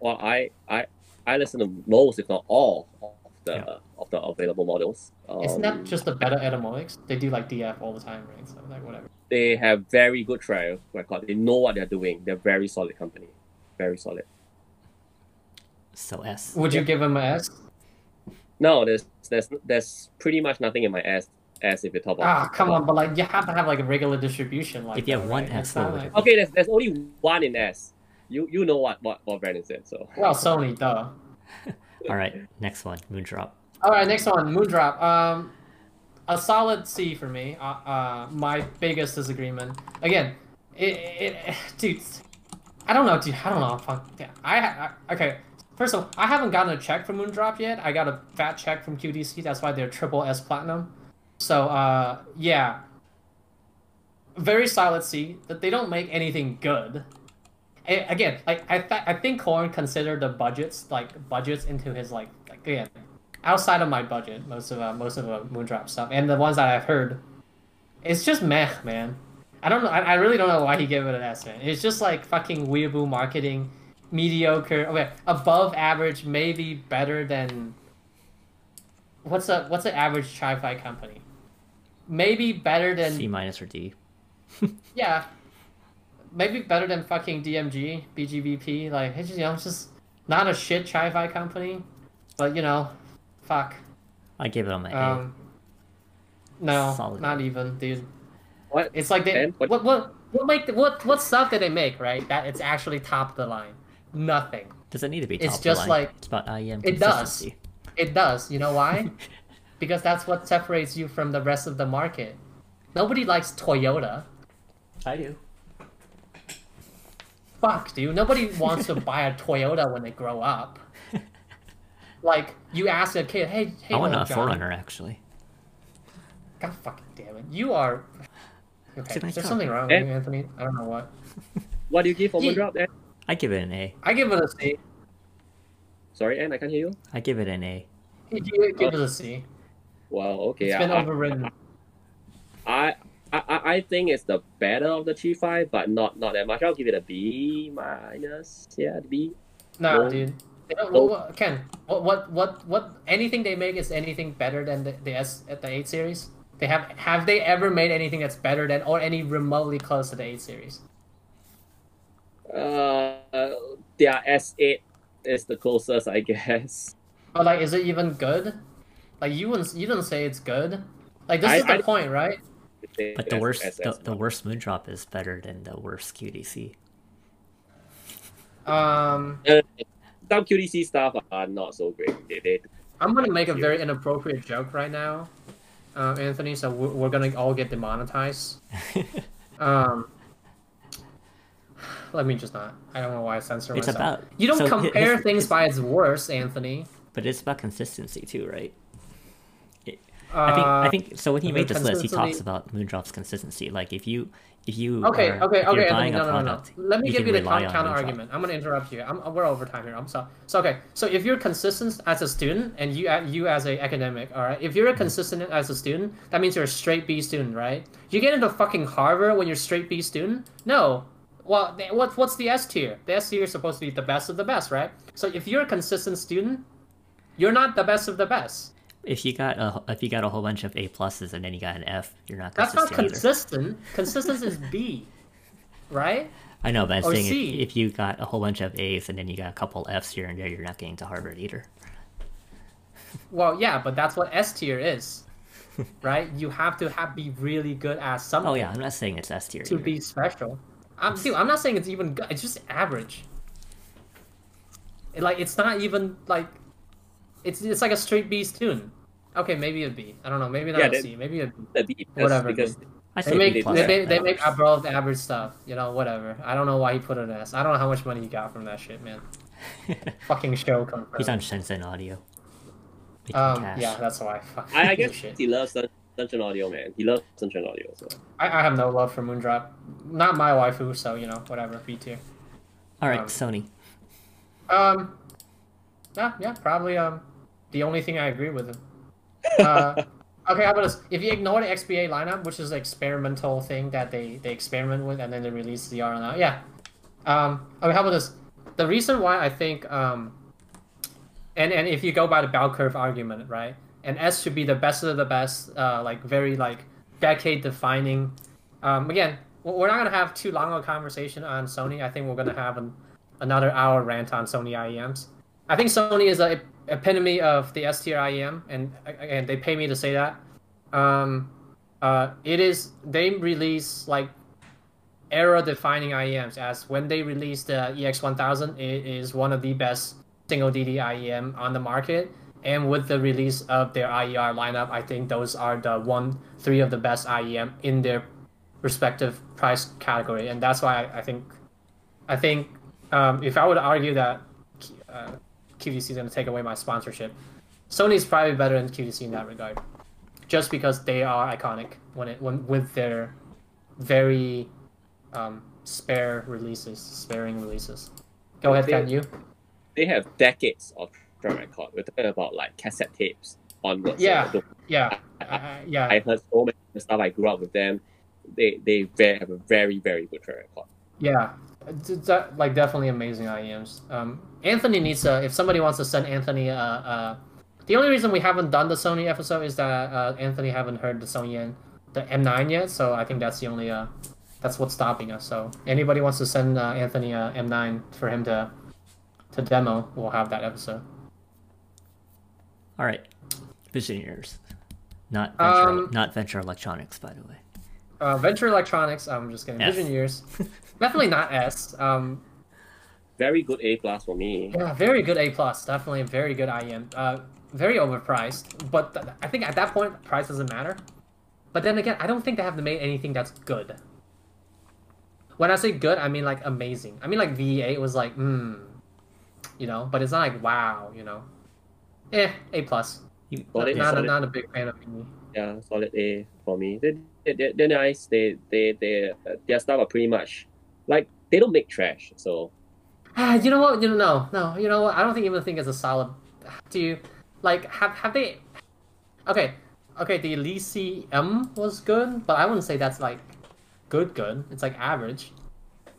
[SPEAKER 3] well, I I I listen to most, if not all, of the
[SPEAKER 2] Yeah.
[SPEAKER 3] of the available models. Um,
[SPEAKER 1] It's not just the better Etymotics. They do like DF all the time, right? So like whatever.
[SPEAKER 3] they have very good track record. They know what they're doing. They're very solid company. Very solid.
[SPEAKER 2] so S.
[SPEAKER 1] Would you give them a S?
[SPEAKER 3] No, there's there's there's pretty much nothing in my S S if you top up.
[SPEAKER 1] Ah, come on, but like you have to have like a regular distribution. Like
[SPEAKER 2] If you have
[SPEAKER 1] that,
[SPEAKER 2] one
[SPEAKER 1] right?
[SPEAKER 2] S,
[SPEAKER 1] It's not
[SPEAKER 2] what would
[SPEAKER 1] like-
[SPEAKER 3] Okay, there's there's only one in S. You you know what what what brand is it? So
[SPEAKER 1] Well, Sony, duh.
[SPEAKER 2] All right, next one, Moondrop.
[SPEAKER 1] All right, next one, Moondrop. Um, a solid C for me. Uh, uh my biggest disagreement. Again, it, it, dude. I don't know, dude. I don't know. Fuck. Yeah, I, I okay. First of all, I haven't gotten a check from Moondrop yet. I got a fat check from QDC. That's why they're triple S platinum. So uh, yeah, very solid C. That they don't make anything good. A- again, like I th- I think Corn considered the budgets like budgets into his like like again outside of my budget most of uh, most of uh, Moondrop stuff and the ones that I've heard, it's just meh, man. I don't know. I, I really don't know why he gave it an S, man. It's just like fucking weeaboo marketing, mediocre. Okay, above average, maybe better than. What's a what's an average Chi-Fi company? Maybe better than
[SPEAKER 2] C minus or D.
[SPEAKER 1] yeah. Maybe better than fucking DMG, BGVP. Like it's just, you know, it's just not a shit Chi-Fi company, but you know, fuck.
[SPEAKER 2] I give it on my A.
[SPEAKER 1] Um, no,
[SPEAKER 2] Solid.
[SPEAKER 1] not even, dude.
[SPEAKER 3] What?
[SPEAKER 1] It's like they what
[SPEAKER 3] what-
[SPEAKER 1] what what make what what stuff did they make right that it's actually top of the line? Nothing.
[SPEAKER 2] Does it need to be top
[SPEAKER 1] it's
[SPEAKER 2] of the
[SPEAKER 1] just
[SPEAKER 2] line?
[SPEAKER 1] like-
[SPEAKER 2] it's about IEM
[SPEAKER 1] It does. It does. You know why? because that's what separates you from the rest of the market. Nobody likes Toyota.
[SPEAKER 2] I do.
[SPEAKER 1] Fuck, dude. Nobody wants to buy a Toyota when they grow up. Like you ask a kid, hey, hey,
[SPEAKER 2] I want a
[SPEAKER 1] Johnny."
[SPEAKER 2] Forerunner actually.
[SPEAKER 1] God fucking damn it! You are. Okay,
[SPEAKER 2] It's a nice
[SPEAKER 1] there's something wrong with
[SPEAKER 3] Eh?
[SPEAKER 1] you, Anthony. I don't know what.
[SPEAKER 3] What do you give for
[SPEAKER 1] Ye-
[SPEAKER 3] Moondrop then?
[SPEAKER 2] I give it an A.
[SPEAKER 1] I give it a C.
[SPEAKER 3] Sorry, Anne, I can't hear you.
[SPEAKER 2] I give it an A.
[SPEAKER 1] You give give it a C.
[SPEAKER 3] Well, okay.
[SPEAKER 1] It's been
[SPEAKER 3] I,
[SPEAKER 1] overridden.
[SPEAKER 3] I, I, I I think it's the better of the three five, but not not that much. I'll give it a B minus. Yeah, B.
[SPEAKER 1] No,
[SPEAKER 3] No.
[SPEAKER 1] dude. They don't,
[SPEAKER 3] No.
[SPEAKER 1] well, what- Ken, what, what, what, what? Anything they make is anything better than the, the S at the eight series. They have have they ever made anything that's better than or any remotely close to the eight series?
[SPEAKER 3] Uh, their S eight is the closest, I guess.
[SPEAKER 1] But like, is it even good? Like you wouldn't you didn't say it's good. Like this
[SPEAKER 3] I-
[SPEAKER 1] is the
[SPEAKER 3] I-
[SPEAKER 1] point, right?
[SPEAKER 2] But the worst,
[SPEAKER 3] S-
[SPEAKER 2] the,
[SPEAKER 3] S-
[SPEAKER 2] the worst Moondrop is better than the worst QDC.
[SPEAKER 1] Um,
[SPEAKER 3] some QDC stuff are not so great. They, they
[SPEAKER 1] I'm gonna make a very inappropriate joke right now, uh, Anthony. So we're, we're gonna all get demonetized. Um, let me just not. I don't know why I censor
[SPEAKER 2] It's
[SPEAKER 1] myself.
[SPEAKER 2] about-
[SPEAKER 1] you don't
[SPEAKER 2] so
[SPEAKER 1] compare things by its worst, Anthony.
[SPEAKER 2] But it's about consistency too, right? I think I
[SPEAKER 1] Uh,
[SPEAKER 2] think so. When he made this list, he talks about Moondrop's consistency. Like if you if you
[SPEAKER 1] Okay,
[SPEAKER 2] are,
[SPEAKER 1] okay, okay, Anthony.
[SPEAKER 2] buying
[SPEAKER 1] No,
[SPEAKER 2] a
[SPEAKER 1] no, no, no. Let me give you the counter, argument. I'm gonna interrupt you. I'm, we're over time here. I'm so so okay. So if you're consistent as a student, and you you as a academic, all right. If you're
[SPEAKER 2] Mm-hmm.
[SPEAKER 1] consistent as a student, that means you're a straight B student, right? You get into fucking Harvard when you're straight B student? No. Well, th- what what's the S tier? The S tier is supposed to be the best of the best, right? So if you're a consistent student, you're not the best of the best.
[SPEAKER 2] If you got a if you got a whole bunch of A pluses and then you got an F, you're not
[SPEAKER 1] That's not
[SPEAKER 2] consistent.
[SPEAKER 1] consistent. Consistency is B, right?
[SPEAKER 2] I know, but I'm saying if, if you got a whole bunch of A's and then you got a couple F's here and there, you're not getting to Harvard either.
[SPEAKER 1] Well, yeah, but that's what S tier is, right? You have to have be really good at something
[SPEAKER 2] Oh yeah, I'm not saying it's S tier.
[SPEAKER 1] to
[SPEAKER 2] either.
[SPEAKER 1] be special. I'm dude, I'm not saying it's even good. It's just average. It, like it's not even like it's it's like a straight B tune. Okay, maybe a B. I don't know. Maybe not
[SPEAKER 3] Yeah,
[SPEAKER 1] a
[SPEAKER 3] they-
[SPEAKER 1] C. Maybe a B.
[SPEAKER 3] the B because,
[SPEAKER 1] Whatever,
[SPEAKER 3] because
[SPEAKER 2] I
[SPEAKER 1] They make they, they, they make
[SPEAKER 2] best.
[SPEAKER 1] above average stuff. You know, whatever. I don't know why he put it as. I don't know how much money he got from that shit, man. Fucking show confirmed.
[SPEAKER 2] He's on Shenzhen Audio. Making
[SPEAKER 1] Um,
[SPEAKER 2] cash.
[SPEAKER 1] yeah, that's why. Fuck.
[SPEAKER 3] I, I guess
[SPEAKER 1] shit.
[SPEAKER 3] he loves Sun- Sunshine Audio, man. He loves Sunshine Audio. So
[SPEAKER 1] I, I have no love for Moondrop. Not my waifu, so you know, whatever. B tier.
[SPEAKER 2] All right,
[SPEAKER 1] um,
[SPEAKER 2] Sony.
[SPEAKER 1] Um, yeah, yeah, probably um, the only thing I agree with him. Uh, okay, how about this? If you ignore the XBA lineup, which is an experimental thing that they they experiment with and then they release the RNL, yeah. Um, okay, how about this? The reason why I think um, and and if you go by the bell curve argument, right? And S should be the best of the best, uh, like very like decade defining. Um, again, we're not gonna have too long of a conversation on Sony. I think we're gonna have an, another hour rant on Sony IEMs. I think Sony is a epitome of the S tier IEM, and again, they pay me to say that. Um, uh, it is they release like era defining IEMs as when they released the EX1000 it is one of the best single DD IEM on the market and with the release of their IER lineup I think those are the one three of the best IEM in their respective price category and that's why I, I think I think um, if I would argue that uh, QDC is gonna take away my sponsorship. Sony's probably better than QDC in that regard, just because they are iconic when it when with their very um, spare releases, sparing releases. Go ahead,
[SPEAKER 3] They-
[SPEAKER 1] Ken. You.
[SPEAKER 3] They have decades of track record. We're talking about like cassette tapes onwards.
[SPEAKER 1] Yeah.
[SPEAKER 3] So
[SPEAKER 1] Yeah. Uh, yeah.
[SPEAKER 3] I heard so many stuff. I grew up with them. They they very, have a very very good track record.
[SPEAKER 1] Yeah, it's, uh, like definitely amazing IEMs. Um, Anthony needs to. If somebody wants to send Anthony, uh, uh, the only reason we haven't done the Sony episode is that uh, Anthony haven't heard the Sony the M9 yet. So I think that's the only. Uh, that's what's stopping us. So anybody wants to send uh, Anthony a M9 for him to, to demo, we'll have that episode.
[SPEAKER 2] All right, Vision Ears, not Venture,
[SPEAKER 1] Um,
[SPEAKER 2] not Venture Electronics, by the way.
[SPEAKER 1] Uh, Venture Electronics. I'm just kidding.
[SPEAKER 2] S.
[SPEAKER 1] Vision Ears. definitely not S. Um,
[SPEAKER 3] Very good A plus for me.
[SPEAKER 1] Yeah, very good A plus. Definitely a very good IEM. Uh, very overpriced, but th- I think at that point price doesn't matter. But then again, I don't think they have made anything that's good. When I say good, I mean like amazing. I mean like VE8 was like, hmm, you know, but it's not like wow, you know. Eh, A plus.
[SPEAKER 2] You,
[SPEAKER 3] Solid,
[SPEAKER 1] Not a, not a big fan of VE.
[SPEAKER 3] Yeah, solid A for me. They they they they're nice. They they they uh, their stuff are pretty much like they don't make trash. So
[SPEAKER 1] Ah, you know what? You know, no, no. You know what? I don't think even think it's a solid. Do you like have have they? Okay, okay. The Elysium was good, but I wouldn't say that's like good. Good. It's like average.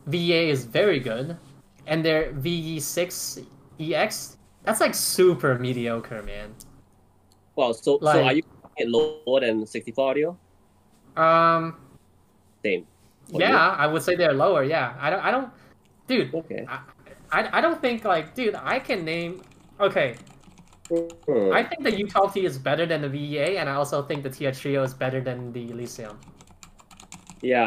[SPEAKER 1] VA is very good, and their VE6 EX that's like super mediocre, man.
[SPEAKER 3] well, so so are you lower than sixty four audio?
[SPEAKER 1] Um,
[SPEAKER 3] Same.
[SPEAKER 1] Yeah, I would say they're lower. Yeah, I don't. I don't. Dude.
[SPEAKER 3] Okay.
[SPEAKER 1] I, I, I don't think like, dude, I can name. Okay,
[SPEAKER 3] Hmm.
[SPEAKER 1] I think the Utah T is better than the VE8, and I also think the Tia Trio is better than the Elysium.
[SPEAKER 3] Yeah,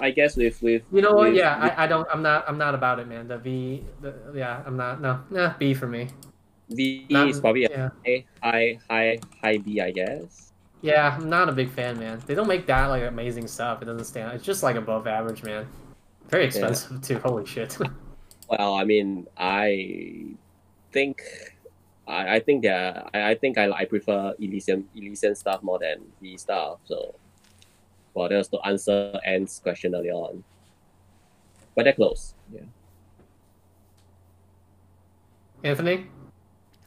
[SPEAKER 3] I, I guess with with
[SPEAKER 1] You know what?
[SPEAKER 3] with-
[SPEAKER 1] Yeah, I, I don't. I'm not. I'm not about it, man. The V. The, yeah, I'm not. No, nah, B for me.
[SPEAKER 3] V
[SPEAKER 1] Not-
[SPEAKER 3] is probably a
[SPEAKER 1] yeah,
[SPEAKER 3] high high high high B, I guess.
[SPEAKER 1] yeah. I'm not a big fan, man. They don't make that like amazing stuff. It doesn't stand. It's just like above average, man. Very expensive too. Holy shit.
[SPEAKER 3] Well, I mean, I think I, I think that I, I think I I prefer Elysium Elysium stuff more than V stuff. So, well, that was to answer Anne's question earlier on. But they're close. Yeah.
[SPEAKER 1] Anthony,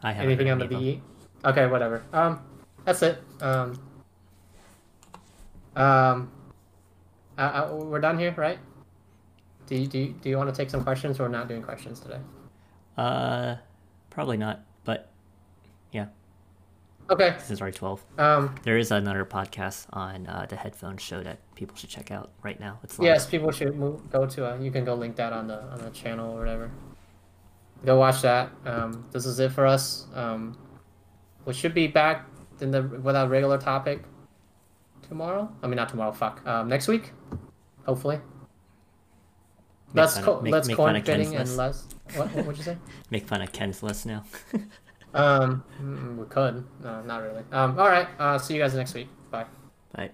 [SPEAKER 2] I haven't
[SPEAKER 1] anything on the. VE? Okay, whatever. Um, that's it. Um, um, uh, uh, we're done here, right? Do you, do you, do you want to take some questions? Or we're not doing questions today.
[SPEAKER 2] Uh, probably not. But yeah.
[SPEAKER 1] Okay.
[SPEAKER 2] this is already twelve.
[SPEAKER 1] Um,
[SPEAKER 2] There is another podcast on uh, the headphone show that people should check out right now. It's live.
[SPEAKER 1] yes, people should move, go to. Uh, you can go link that on the on the channel or whatever. Go watch that. Um, this is it for us. Um, we should be back in the with our regular topic tomorrow. I mean, not tomorrow. Fuck. Um, next week, hopefully.
[SPEAKER 2] Make
[SPEAKER 1] Less
[SPEAKER 2] fun
[SPEAKER 1] co-
[SPEAKER 2] of- make-
[SPEAKER 1] less
[SPEAKER 2] make fun
[SPEAKER 1] corn
[SPEAKER 2] of Ken's
[SPEAKER 1] and less. What? What would you say?
[SPEAKER 2] Make fun of Ken's list now.
[SPEAKER 1] Um, mm, we could. No, not really. Um, all right. Uh, see you guys next week. Bye.
[SPEAKER 2] but